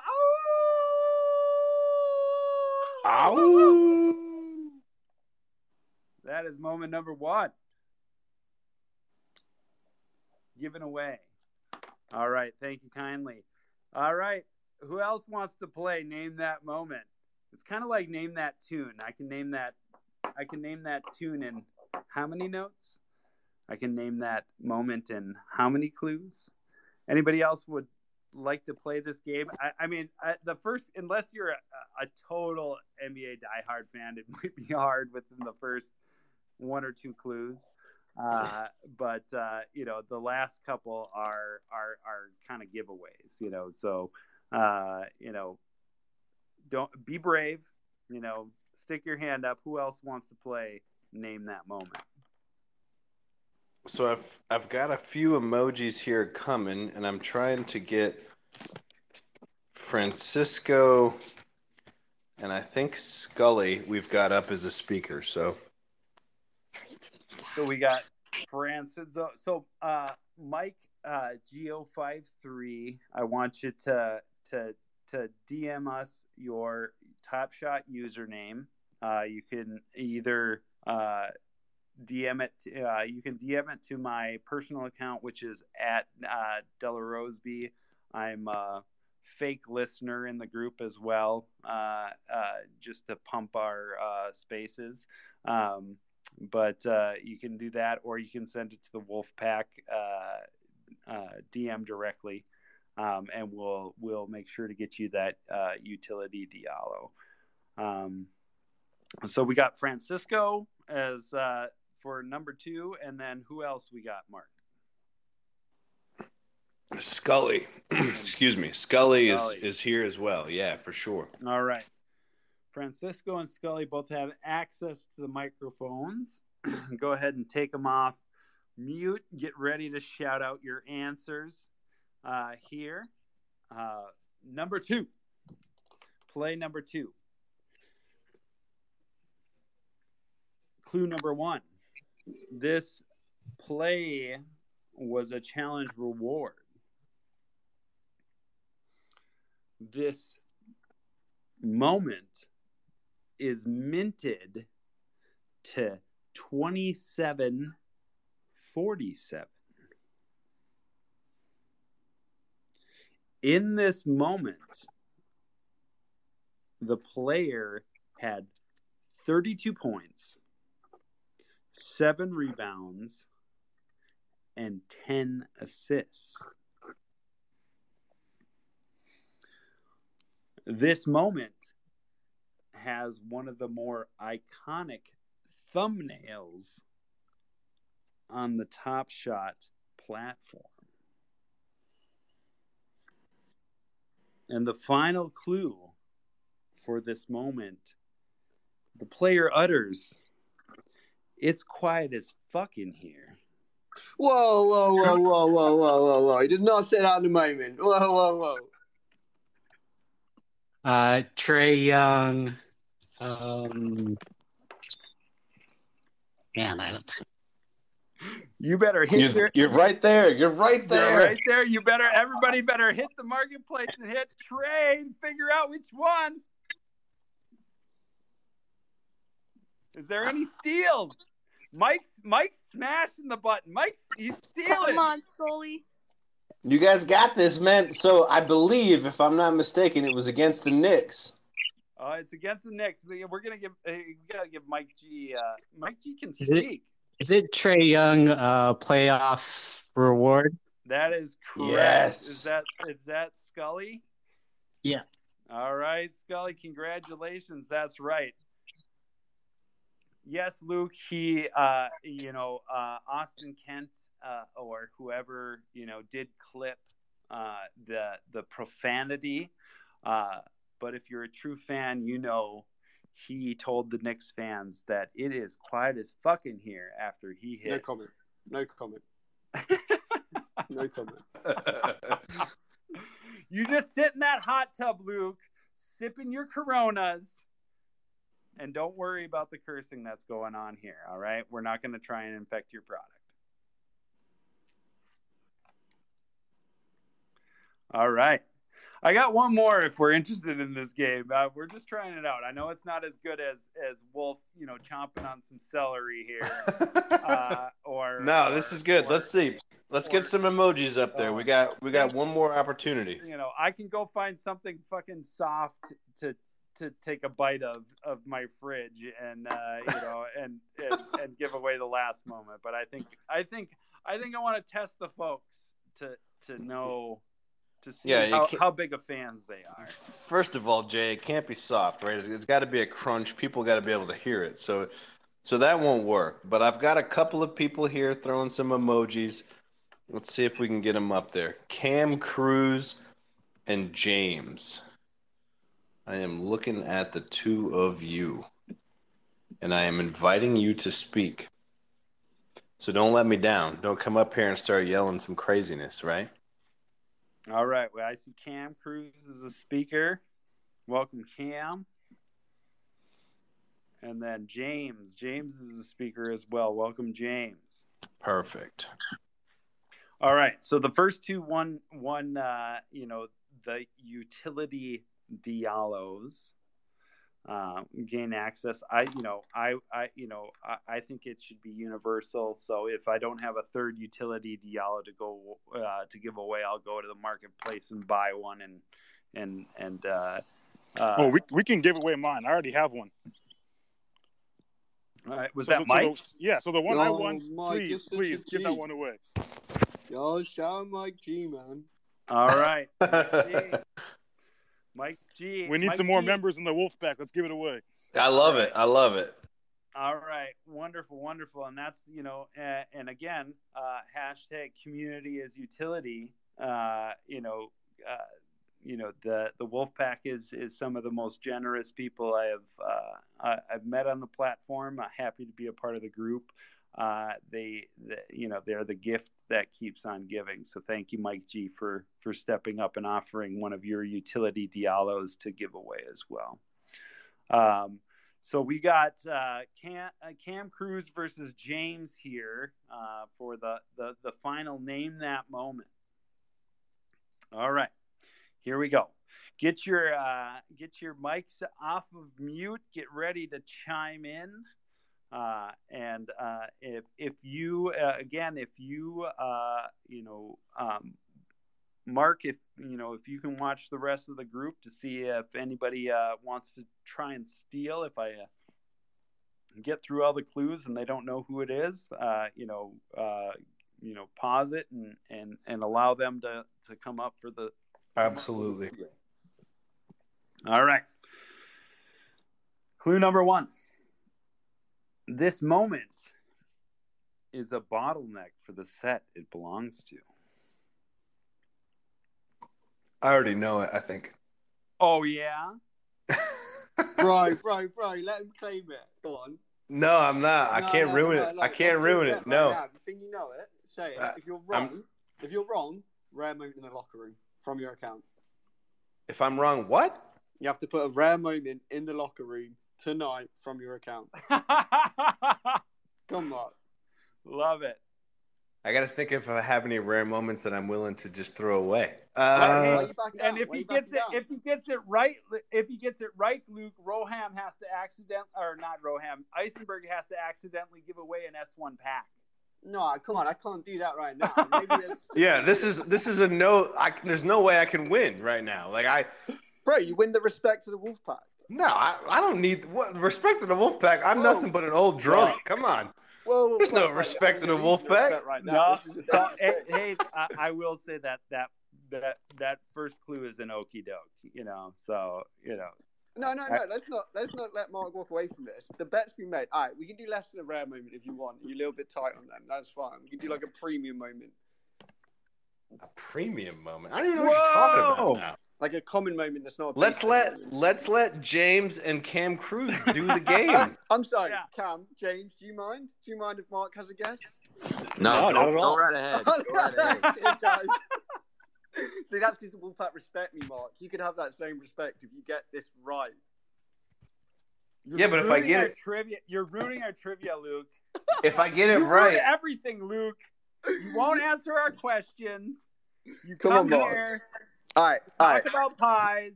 Ow! That is moment number one. Given away. All right. Thank you kindly. All right. Who else wants to play? Name that moment. It's kind of like name that tune. I can name that. I can name that tune in how many notes? I can name that moment in how many clues? Anybody else would like to play this game? I, I mean, I, the first, unless you're a, a total NBA diehard fan, it might be hard within the first one or two clues. Uh, but uh, you know, the last couple are are are kind of giveaways. You know, so uh, you know, don't be brave. You know, stick your hand up. Who else wants to play? Name that moment. So I've I've got a few emojis here coming, and I'm trying to get Francisco and I think Scully we've got up as a speaker. So so we got Francis. So uh, Mike uh, Geo53, I want you to to to DM us your Top Shot username. Uh, you can either uh, DM it. To, uh, you can DM it to my personal account, which is at uh, DeLaRosby. I'm a fake listener in the group as well, uh, uh, just to pump our uh, spaces. Um, but uh, you can do that, or you can send it to the Wolfpack DM directly. Um, and we'll we'll make sure to get you that utility Diallo. Um, so we got Francisco as uh, for number two, and then who else we got, Mark? Scully. Excuse me. Scully, Scully, is is here as well. Yeah, for sure. All right. Francisco and Scully both have access to the microphones. Go ahead and take them off mute. Get ready to shout out your answers uh, here. Uh, number two. Play number two. Clue number one this play was a challenge reward. This moment is minted to 2747. In this moment, the player had 32 points seven rebounds, and 10 assists. This moment has one of the more iconic thumbnails on the Top Shot platform. And the final clue for this moment the player utters it's quiet as fuck in here. Whoa, whoa, whoa, whoa, whoa, whoa, whoa, whoa. He did not say that in a moment. Whoa, whoa, whoa. Uh, Trae Young. Um, man, I don't. You better hit You're, your. you're right there. You're right there. You're right there. You better. Everybody better hit the marketplace and hit trade. Figure out which one. Is there any steals? Mike's Mike's smashing the button. Mike's he's stealing. Come on, Scully. You guys got this, man. So I believe, if I'm not mistaken, it was against the Knicks. Uh, it's against the Knicks. We're gonna give. Uh, we gotta give Mike G. Uh, Mike G can Is speak. Is it Trae Young uh, playoff reward? That is correct. Yes. Is that is that Scully? Yeah. All right, Scully. Congratulations. That's right. Yes, Luke. He, uh, you know, uh, Austin Kent uh, or whoever you know did clip uh, the the profanity. Uh, but if you're a true fan, you know he told the Knicks fans that it is quiet as fucking here after he hit. No comment. No comment. no comment. You just sit in that hot tub, Luke, sipping your Coronas, and don't worry about the cursing that's going on here. All right, we're not going to try and infect your product. All right. I got one more if we're interested in this game. Uh, we're just trying it out. I know it's not as good as as Wolf, you know, chomping on some celery here. Uh, or no, this is good. or- Let's see. Let's get some emojis up there. We got we got one more opportunity. you know, I can go find something fucking soft to to take a bite of of my fridge and uh, you know and, and and give away the last moment. But I think I think I think I want to test the folks to to know to see Yeah, how, how big of fans they are. First of all, Jay, it can't be soft, right? It's, it's got to be a crunch. People got to be able to hear it. So, so that won't work. But I've got a couple of people here throwing some emojis. Let's see if we can get them up there. Cam Cruz and James. I am looking at the two of you, and I am inviting you to speak. So don't let me down. Don't come up here and start yelling some craziness, right? All right, well, I see Cam Cruz as a speaker. Welcome, Cam. And then James. James is a speaker as well. Welcome, James. Perfect. All right. So the first two, one, one, uh, you know, the utility Diallos uh, gain access. I, you know, I, I, you know, I, I think it should be universal. So if I don't have a third utility Diallo to go uh, to give away, I'll go to the marketplace and buy one and and and. Uh, uh, oh, we, we can give away mine. I already have one. all right. Was So- that so- so the- Mike? yeah, so the one I Oh, won, Mike, please, please give that one away. Yo, shout out Mike G, man. All right. Mike G. We need Mike some more G. members in the Wolfpack. Let's give it away. I love it. I love it. All right, wonderful, wonderful, and that's you know, and, and again, uh, hashtag community is utility. Uh, you know, uh, you know the the Wolfpack is is some of the most generous people I have uh, I, I've met on the platform. I'm happy to be a part of the group. Uh, they, the, you know, they're the gift that keeps on giving. So thank you, Mike G, for for stepping up and offering one of your utility Diallos to give away as well. Um, so we got uh, Cam, uh, Cam Cruz versus James here uh, for the, the the final name that moment. All right, here we go. Get your uh, get your mics off of mute. Get ready to chime in. Uh, and uh, if if you uh, again if you uh, you know um, Mark, if you know if you can watch the rest of the group to see if anybody uh, wants to try and steal, if I uh, get through all the clues and they don't know who it is, uh, you know, uh, you know, pause it and and and allow them to to come up for the Absolutely. all right. Clue number one. This moment is a bottleneck for the set it belongs to. I already know it, I think. Oh yeah. right, right, right. let him claim it. Go on. No, I'm not. I No, can't no, ruin no, it. I can't ruin it. right No. You think you know it? Say it. Uh, if you're I'm- wrong, if you're wrong, rare moment in the locker room from your account. If I'm wrong, what? You have to put a rare moment in the locker room tonight from your account. Come on. Love it. I got to think if I have any rare moments that I'm willing to just throw away. Uh, And if Why he gets it, down? if he gets it right, if he gets it right, Luke Roham has to accident or not Roham, Eisenberg has to accidentally give away an S1 pack. No, come on, I can't do that right now. Maybe yeah, this is this is a no. I, there's no way I can win right now. Like I, Bro, you win the respect of the Wolfpack. No, I, I don't need what respect to the Wolfpack. I'm Whoa. nothing but an old drunk. Come on. Whoa, whoa, There's whoa, no respect I'm to the gonna Wolfpack. Right now. No, so hey, hey I, I will say that that that that first clue is an okey doke, you know. So you know, No, no, no. Let's not let's not let Mark walk away from this. The bet's been made. All right, we can do less than a rare moment if you want. You're a little bit tight on them. That's fine. We can do like a premium moment, A premium moment. I don't even know what you're talking about now. Like a common moment that's not. A Let's let moment. let's let James and Cam Cruz do the game. I'm sorry, Yeah. Cam, James. Do you mind? Do you mind if Mark has a guess? No, No, go, not at go all. right ahead. Go right ahead. Cheers, guys. See, that's because the Wolfpack respect me, Mark. You could have that same respect if you get this right. Yeah, but if I get our it, trivia, you're ruining our trivia, Luke. if I get it You ruined right, everything, Luke. You won't answer our questions. You Come come, on, Mark. Here, All right, all talk right. about pies.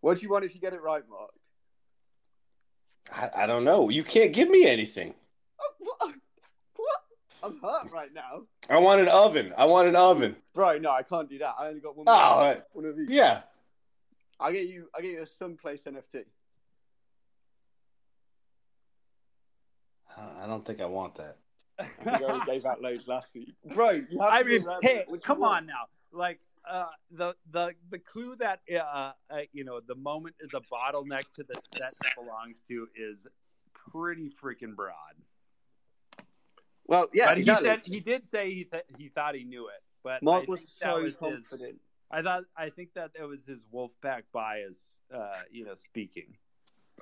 What do you want if you get it right, Mark? I, I don't know. You can't give me anything. Oh, what? What? I'm hurt right now. I want an oven. I want an oven. Bro, no, I can't do that. I only got one. Oh, more. uh, one of each. Yeah. I'll get you. I'll get you a someplace NFT. Uh, I don't think I want that. I think I already gave out loads last week, bro. You have I to do mean, hey, come on now. Like uh, the the the clue that uh, uh, you know the moment is a bottleneck to the set it belongs to is pretty freaking broad. Well, yeah, but he exactly. said he did say he th- he thought he knew it, but Mark I was think that so was his. confident. I thought I think that it was his Wolfpack bias, uh, you know, speaking.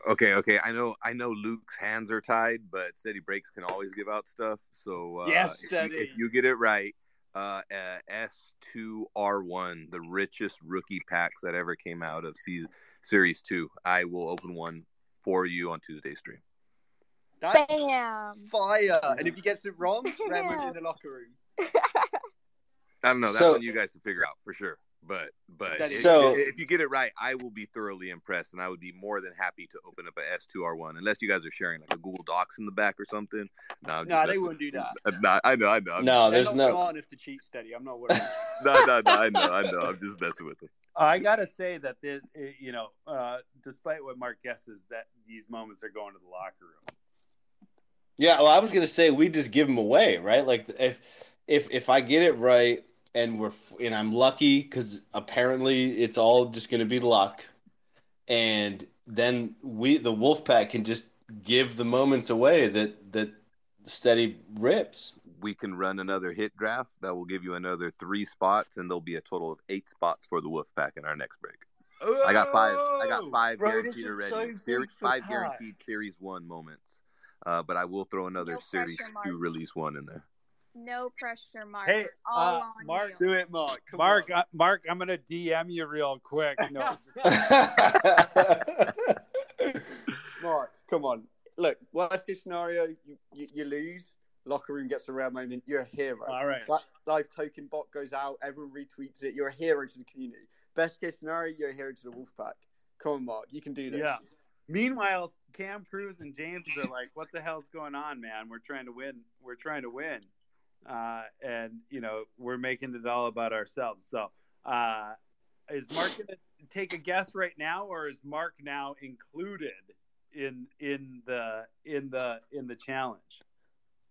Okay, okay. I know, I know. Luke's hands are tied, but Steady Breaks can always give out stuff. So uh, Yes, if, you, if you get it right, uh, uh, S two R one, the richest rookie packs that ever came out of season series two. I will open one for you on Tuesday stream. That's Bam. fire. And if he gets it wrong, Ram Bam. in the locker room. I don't know. That's So- on you guys to figure out for sure. But but if, So- if you get it right, I will be thoroughly impressed, and I would be more than happy to open up a S two R one, unless you guys are sharing like a Google Docs in the back or something. No, I'm just No, they wouldn't do that. Nah, I know, I know. I'm No, there's not no. smart enough to cheat study. I'm not worried. no, no, no. I know, I know. I'm just messing with them. I gotta say that this, you know, uh, despite what Mark guesses, that these moments are going to the locker room. Yeah, well, I was gonna say we just give them away, right? Like if if if I get it right and we're and I'm lucky because apparently it's all just gonna be luck, and then we the Wolfpack can just give the moments away that that steady rips. We can run another hit draft that will give you another three spots, and there'll be a total of eight spots for the Wolfpack in our next break. I got five. I got five Bro, guaranteed this already. so Seri- five Pat. guaranteed Series One moments, uh, but I will throw another No Series pressure, Two release one in there. No pressure, Mark. Hey, all uh, Mark, you. Do it, Mark. Come Mark, uh, Mark, I'm gonna DM you real quick. No, Mark, come on. Look, worst case scenario, you, you, you lose. Locker room gets a rare moment. You're a hero. all right. That LiveToken bot goes out. Everyone retweets it. You're a hero to the community. Best case scenario, you're a hero to the Wolfpack. Come on, Mark. You can do this. Yeah. Meanwhile, Cam Cruz and James are like, "What the hell's going on, man? We're trying to win. We're trying to win." Uh, and you know, we're making it all about ourselves. So, uh, is Mark going to take a guess right now, or is Mark now included in in the in the in the challenge?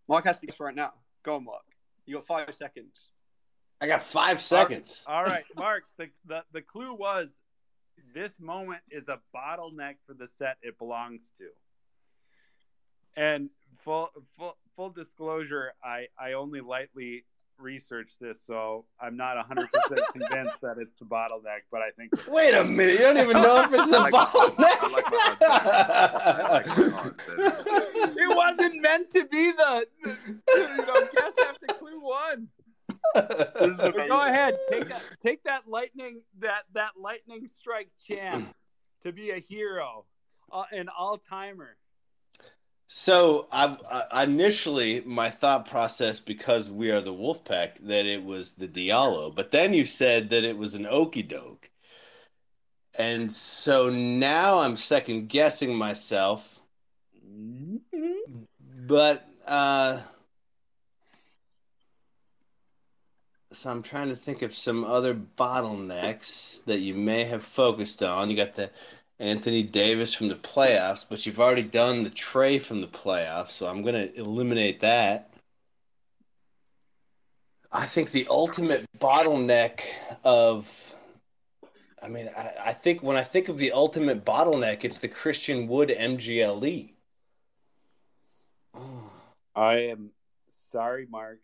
Mark has to guess right now. Go on, Mark. You got five seconds. I got five seconds. All right, Mark. The, the the clue was this moment is a bottleneck for the set it belongs to. And full full full disclosure, I I only lightly researched this, so I'm not 100 percent convinced that it's the bottleneck, but I think. Wait a minute, you don't even know if it's the like my odds. I like my odds. I like bottleneck. my odds. It wasn't meant to be the, the you know guess after clue one. This is But amazing. go ahead, take that take that lightning that that lightning strike chance to be a hero, uh, an all timer. So I, I initially my thought process because we are the Wolfpack that it was the Diallo, but then you said that it was an okey doke, and so now I'm second guessing myself. But uh, so I'm trying to think of some other bottlenecks that you may have focused on. You got the Anthony Davis from the playoffs, but you've already done the Trae from the playoffs, so I'm going to eliminate that. I think the ultimate bottleneck of, I mean, I, I think when I think of the ultimate bottleneck, it's the Christian Wood MGLE. I am sorry, Mark.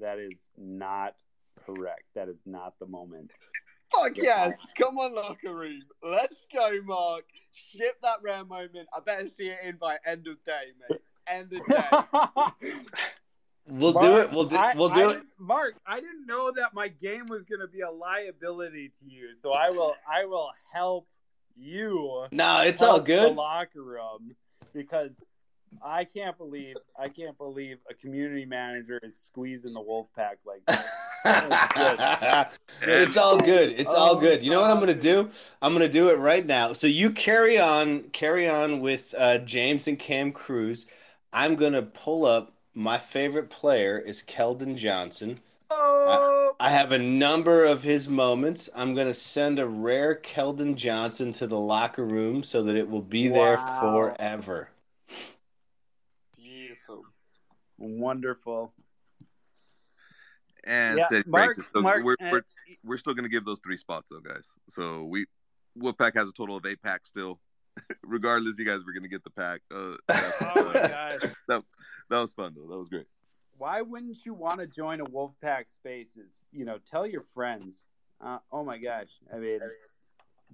That is not correct. That is not the moment. Fuck yes! Come on, locker room. Let's go, Mark. Ship that rare moment. I better see it in by end of day, mate. End of day. We'll Mark, do it. We'll do. I- we'll do I it. Mark, I didn't know that my game was going to be a liability to you, so I will. I will help you. No, it's help all The good. locker room because I can't believe I can't believe a community manager is squeezing the wolf pack like that. it's all good. It's all Oh, good. You know what I'm gonna do? I'm gonna do it right now. So you carry on, carry on with uh, James and Cam Cruz. I'm gonna pull up. My favorite player is Keldon Johnson. Oh, I have a number of his moments. I'm gonna send a rare Keldon Johnson to the locker room so that it will be there forever. beautiful, wonderful. And Yeah, Steady Mark- Breaks is still, Mark, we're, uh, we're, we're still going to give those three spots, though, guys. So we Wolfpack has a total of eight packs still. Regardless, you guys were going to get the pack. Uh, that, Oh my gosh. that, that was fun, though. That was great. Why wouldn't you want to join a Wolfpack Spaces? You know, tell your friends. Uh, oh my gosh! I mean,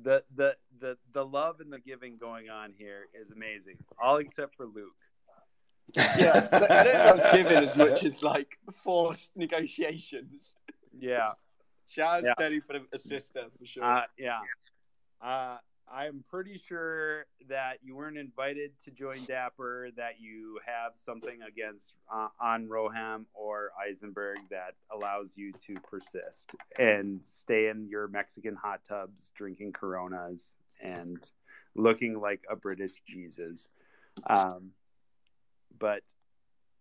the the the the love and the giving going on here is amazing. All except for Luke. Yeah, but I don't think I was given as much as like forced negotiations. Yeah. Shout out Yeah. Steady for the assist there for sure. Uh, yeah. Uh, I'm pretty sure that you weren't invited to join Dapper, that you have something against uh, on Roham or Eisenberg that allows you to persist and stay in your Mexican hot tubs, drinking Coronas and looking like a British Jesus. Um, but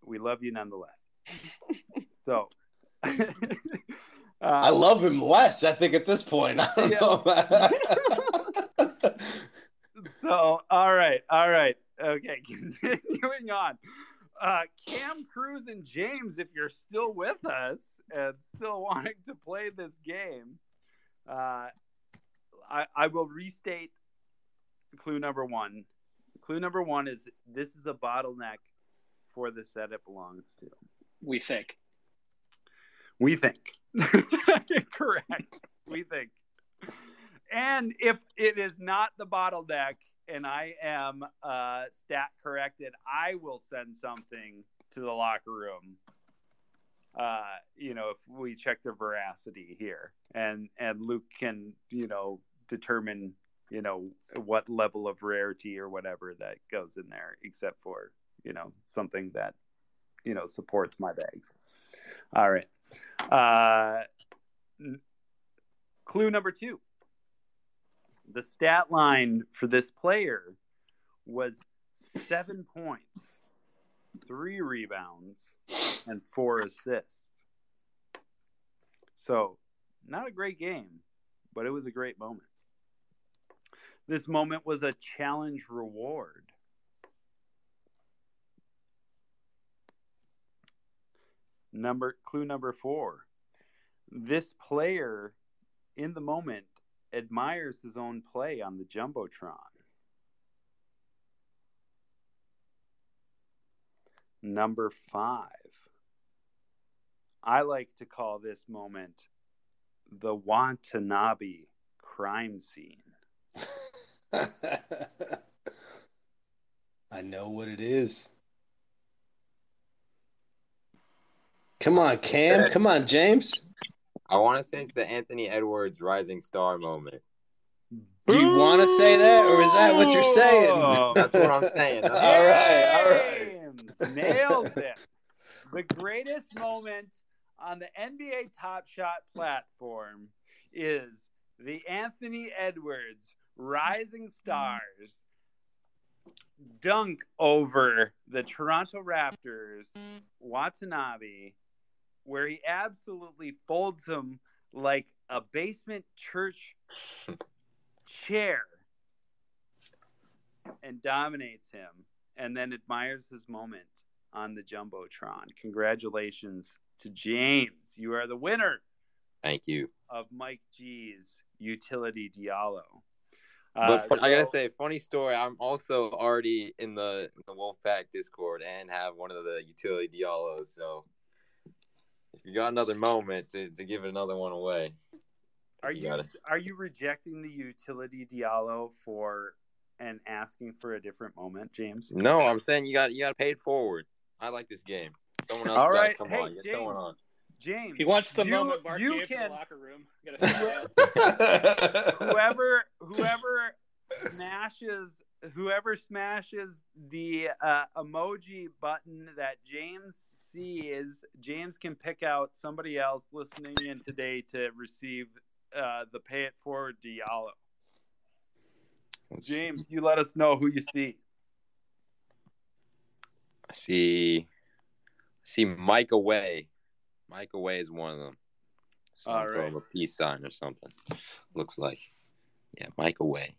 we love you nonetheless. so. I love him less. I think at this point. I don't know. So, all right, all right, okay. Continuing on, uh, Cam Cruz and James, if you're still with us and still wanting to play this game, uh, I, I will restate clue number one. Clue number one is this is a bottleneck for the set it belongs to. We think. We think. Correct. We think. And if it is not the bottleneck and I am uh, stat corrected, I will send something to the locker room. Uh, you know, if we check the veracity here, and and Luke can you know determine you know what level of rarity or whatever that goes in there, except for you know something that you know supports my bags. All right. Uh, clue number two. The stat line for this player was seven points, three rebounds, and four assists. So, not a great game, but it was a great moment. This moment was a challenge reward. Number clue number four. This player in the moment admires his own play on the Jumbotron. Number five. I like to call this moment the Watanabe crime scene. I know what it is. Come on, Cam. Come on, James. I want to say it's the Anthony Edwards rising star moment. Do you want to say that, or is that what you're saying? That's what I'm saying. All right, all right. James nails it. The greatest moment on the NBA Top Shot platform is the Anthony Edwards Rising Stars dunk over the Toronto Raptors, Watanabe, where he absolutely folds him like a basement church chair and dominates him and then admires his moment on the Jumbotron. Congratulations to James. You are the winner Thank you. of Mike G's Utility Diallo. But Uh, fu- I gotta so- say, funny story. I'm also already in the, in the Wolfpack Discord and have one of the utility Diallos. So if you got another moment to, to give another one away, Are You you got it. are you rejecting the utility Diallo for and asking for a different moment, James? no, I'm saying you got you got paid forward. I like this game. Someone else All got right, come hey, on. Get someone James. on. James, He wants the you, moment Mark you gave to can the locker room. Gotta figure it out. whoever whoever smashes whoever smashes the uh, emoji button that James sees, James can pick out somebody else listening in today to receive uh, the pay it forward Diallo. James, you let us know who you see. I see. I see Mike away. Mike away is one of them. So All right. a peace sign or something. Looks like. Yeah, Mike away.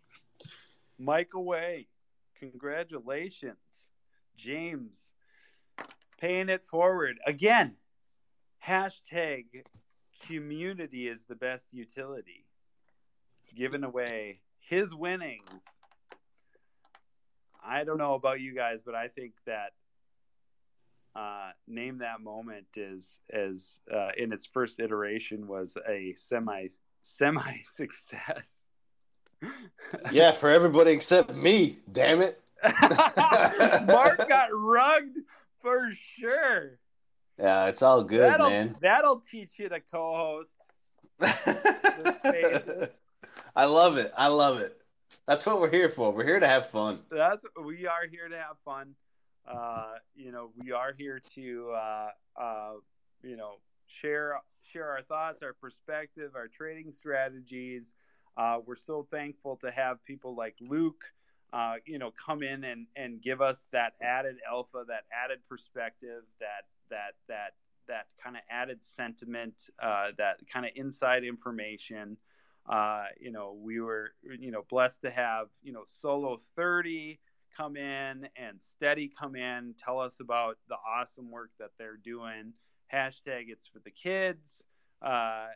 Mike away. Congratulations, James. Paying it forward again. Hashtag community is the best utility. Giving away his winnings. I don't know about you guys, but I think that uh, name that moment is as uh, in its first iteration was a semi semi success. yeah, for everybody except me. Damn it. Mark got rugged for sure. Yeah, it's all good, that'll, man. That'll teach you to co-host the spaces. I love it. I love it. That's what we're here for. We're here to have fun. That's we are here to have fun. Uh, you know, we are here to uh, uh, you know share share our thoughts, our perspective, our trading strategies. Uh, we're so thankful to have people like Luke, uh, you know, come in and, and give us that added alpha, that added perspective, that that that that kind of added sentiment, uh, that kind of inside information. Uh, you know, we were you know blessed to have you know Solo Thirty come in and Steady come in, tell us about the awesome work that they're doing. Hashtag it's for the kids. Uh,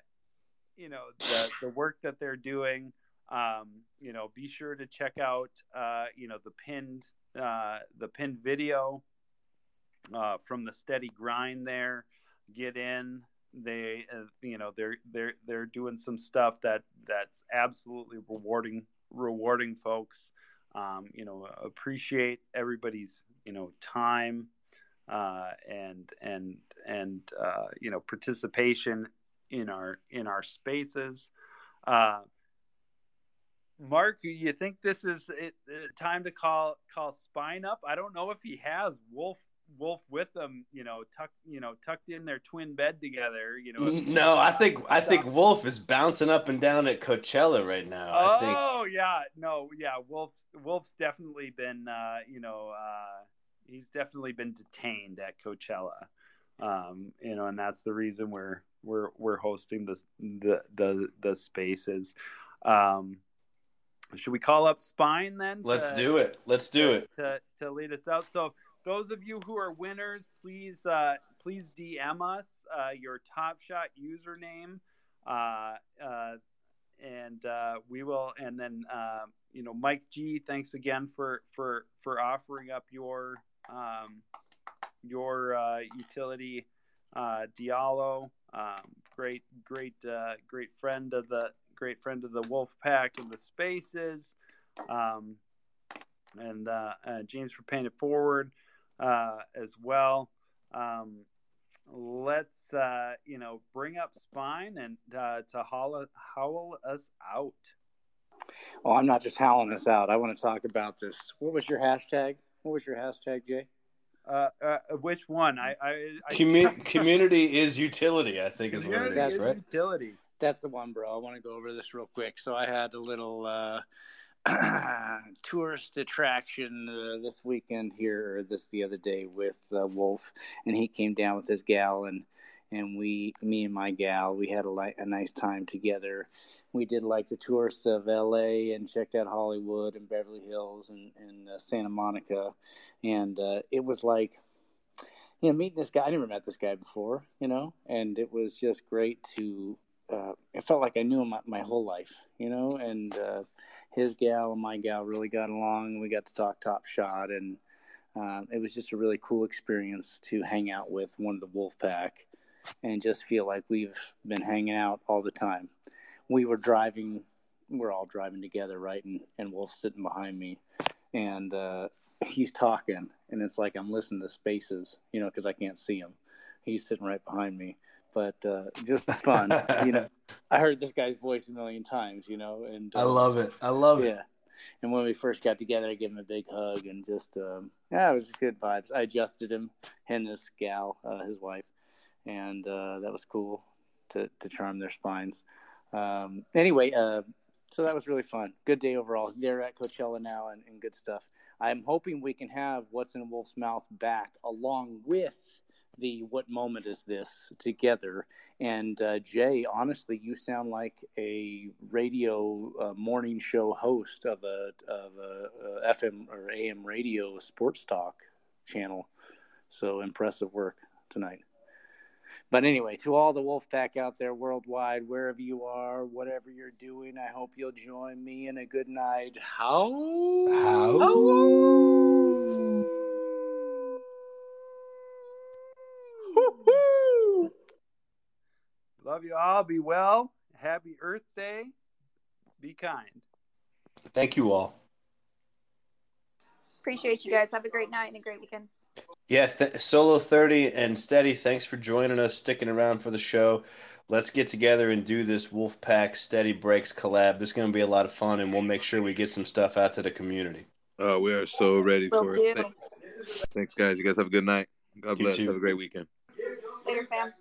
you know the the work that they're doing. Um, you know, be sure to check out uh, you know the pinned uh, the pinned video uh, from the steady grind there. Get in. They uh, you know they're they're they're doing some stuff that that's absolutely rewarding rewarding folks. Um, you know, appreciate everybody's you know time uh, and and and uh, you know participation in our in our spaces. Mark, you think this is it, uh, time to call call Spine up? I don't know if he has Wolf Wolf with them. You know, tucked you know tucked in their twin bed together. You know. No, I think I think Wolf is bouncing up and down at Coachella right now. I think Oh yeah, no, yeah. Wolf's Wolf's definitely been, uh, you know, uh, he's definitely been detained at Coachella, um, you know, and that's the reason we're we're we're hosting this the the the spaces. Um, should we call up Spine then? let's do it. Let's do to, it. to to lead us out. So those of you who are winners, please uh, please DM us uh, your Top Shot username, uh, uh, and uh, we will. And then uh, you know, Mike G, thanks again for for for offering up your um, your uh, utility uh, Diallo. Um, great great uh, great friend of the great friend of the Wolf Pack and the Spaces. Um, and uh, uh, James for paying it forward uh, as well. Um, let's uh, you know bring up spine and uh, to howl, howl us out. Oh, I'm not just howling this out. I want to talk about this. What was your hashtag? What was your hashtag, Jay? Uh, uh, which one? I, I, I Commu- community is utility. I think is what it is, is, is right? utility. That's the one, bro. I want to go over this real quick. So I had a little uh, tourist attraction uh, this weekend here, or this the other day with uh, Wolf, and he came down with his gal, and and we, me and my gal, we had a, li- a nice time together. We did like the tourist of L.A. and checked out Hollywood and Beverly Hills and, and uh, Santa Monica, and uh, it was like you know, meeting this guy, I never met this guy before, you know, and it was just great to, uh, it felt like I knew him my, my whole life, you know, and uh, his gal and my gal really got along. We got to talk top shot, and um, it was just a really cool experience to hang out with one of the wolf pack and just feel like we've been hanging out all the time. We were driving, we're all driving together, right? And, and Wolf's sitting behind me, and uh, he's talking, and it's like I'm listening to spaces, you know, because I can't see him. He's sitting right behind me, but uh, just fun, you know. I heard this guy's voice a million times, you know, and I uh, love it. I love it. yeah. And when we first got together, I gave him a big hug and just, um, yeah, it was good vibes. I adjusted him and this gal, uh, his wife, and uh, that was cool to, to charm their spines. Um, anyway, uh, so that was really fun. Good day overall. They're at Coachella now and, and good stuff. I'm hoping we can have What's in a Wolf's Mouth back along with the What Moment Is This together. And uh, Jay, honestly, you sound like a radio uh, morning show host of a, of a, a FM or AM radio sports talk channel. So impressive work tonight. But anyway, to all the Wolfpack out there worldwide, wherever you are, whatever you're doing, I hope you'll join me in a good night. How? How? Love you all. Be well. Happy Earth Day. Be kind. Thank you all. Appreciate you guys. Have a great night and a great weekend. Yeah, th- Solo 30 and Steady, thanks for joining us, sticking around for the show. Let's get together and do this Wolfpack Steady Breaks collab. It's going to be a lot of fun, and we'll make sure we get some stuff out to the community. Uh, we are so ready Will for do. it. Thank- Thanks, guys. You guys have a good night. God You bless. too. Have a great weekend. Later, fam.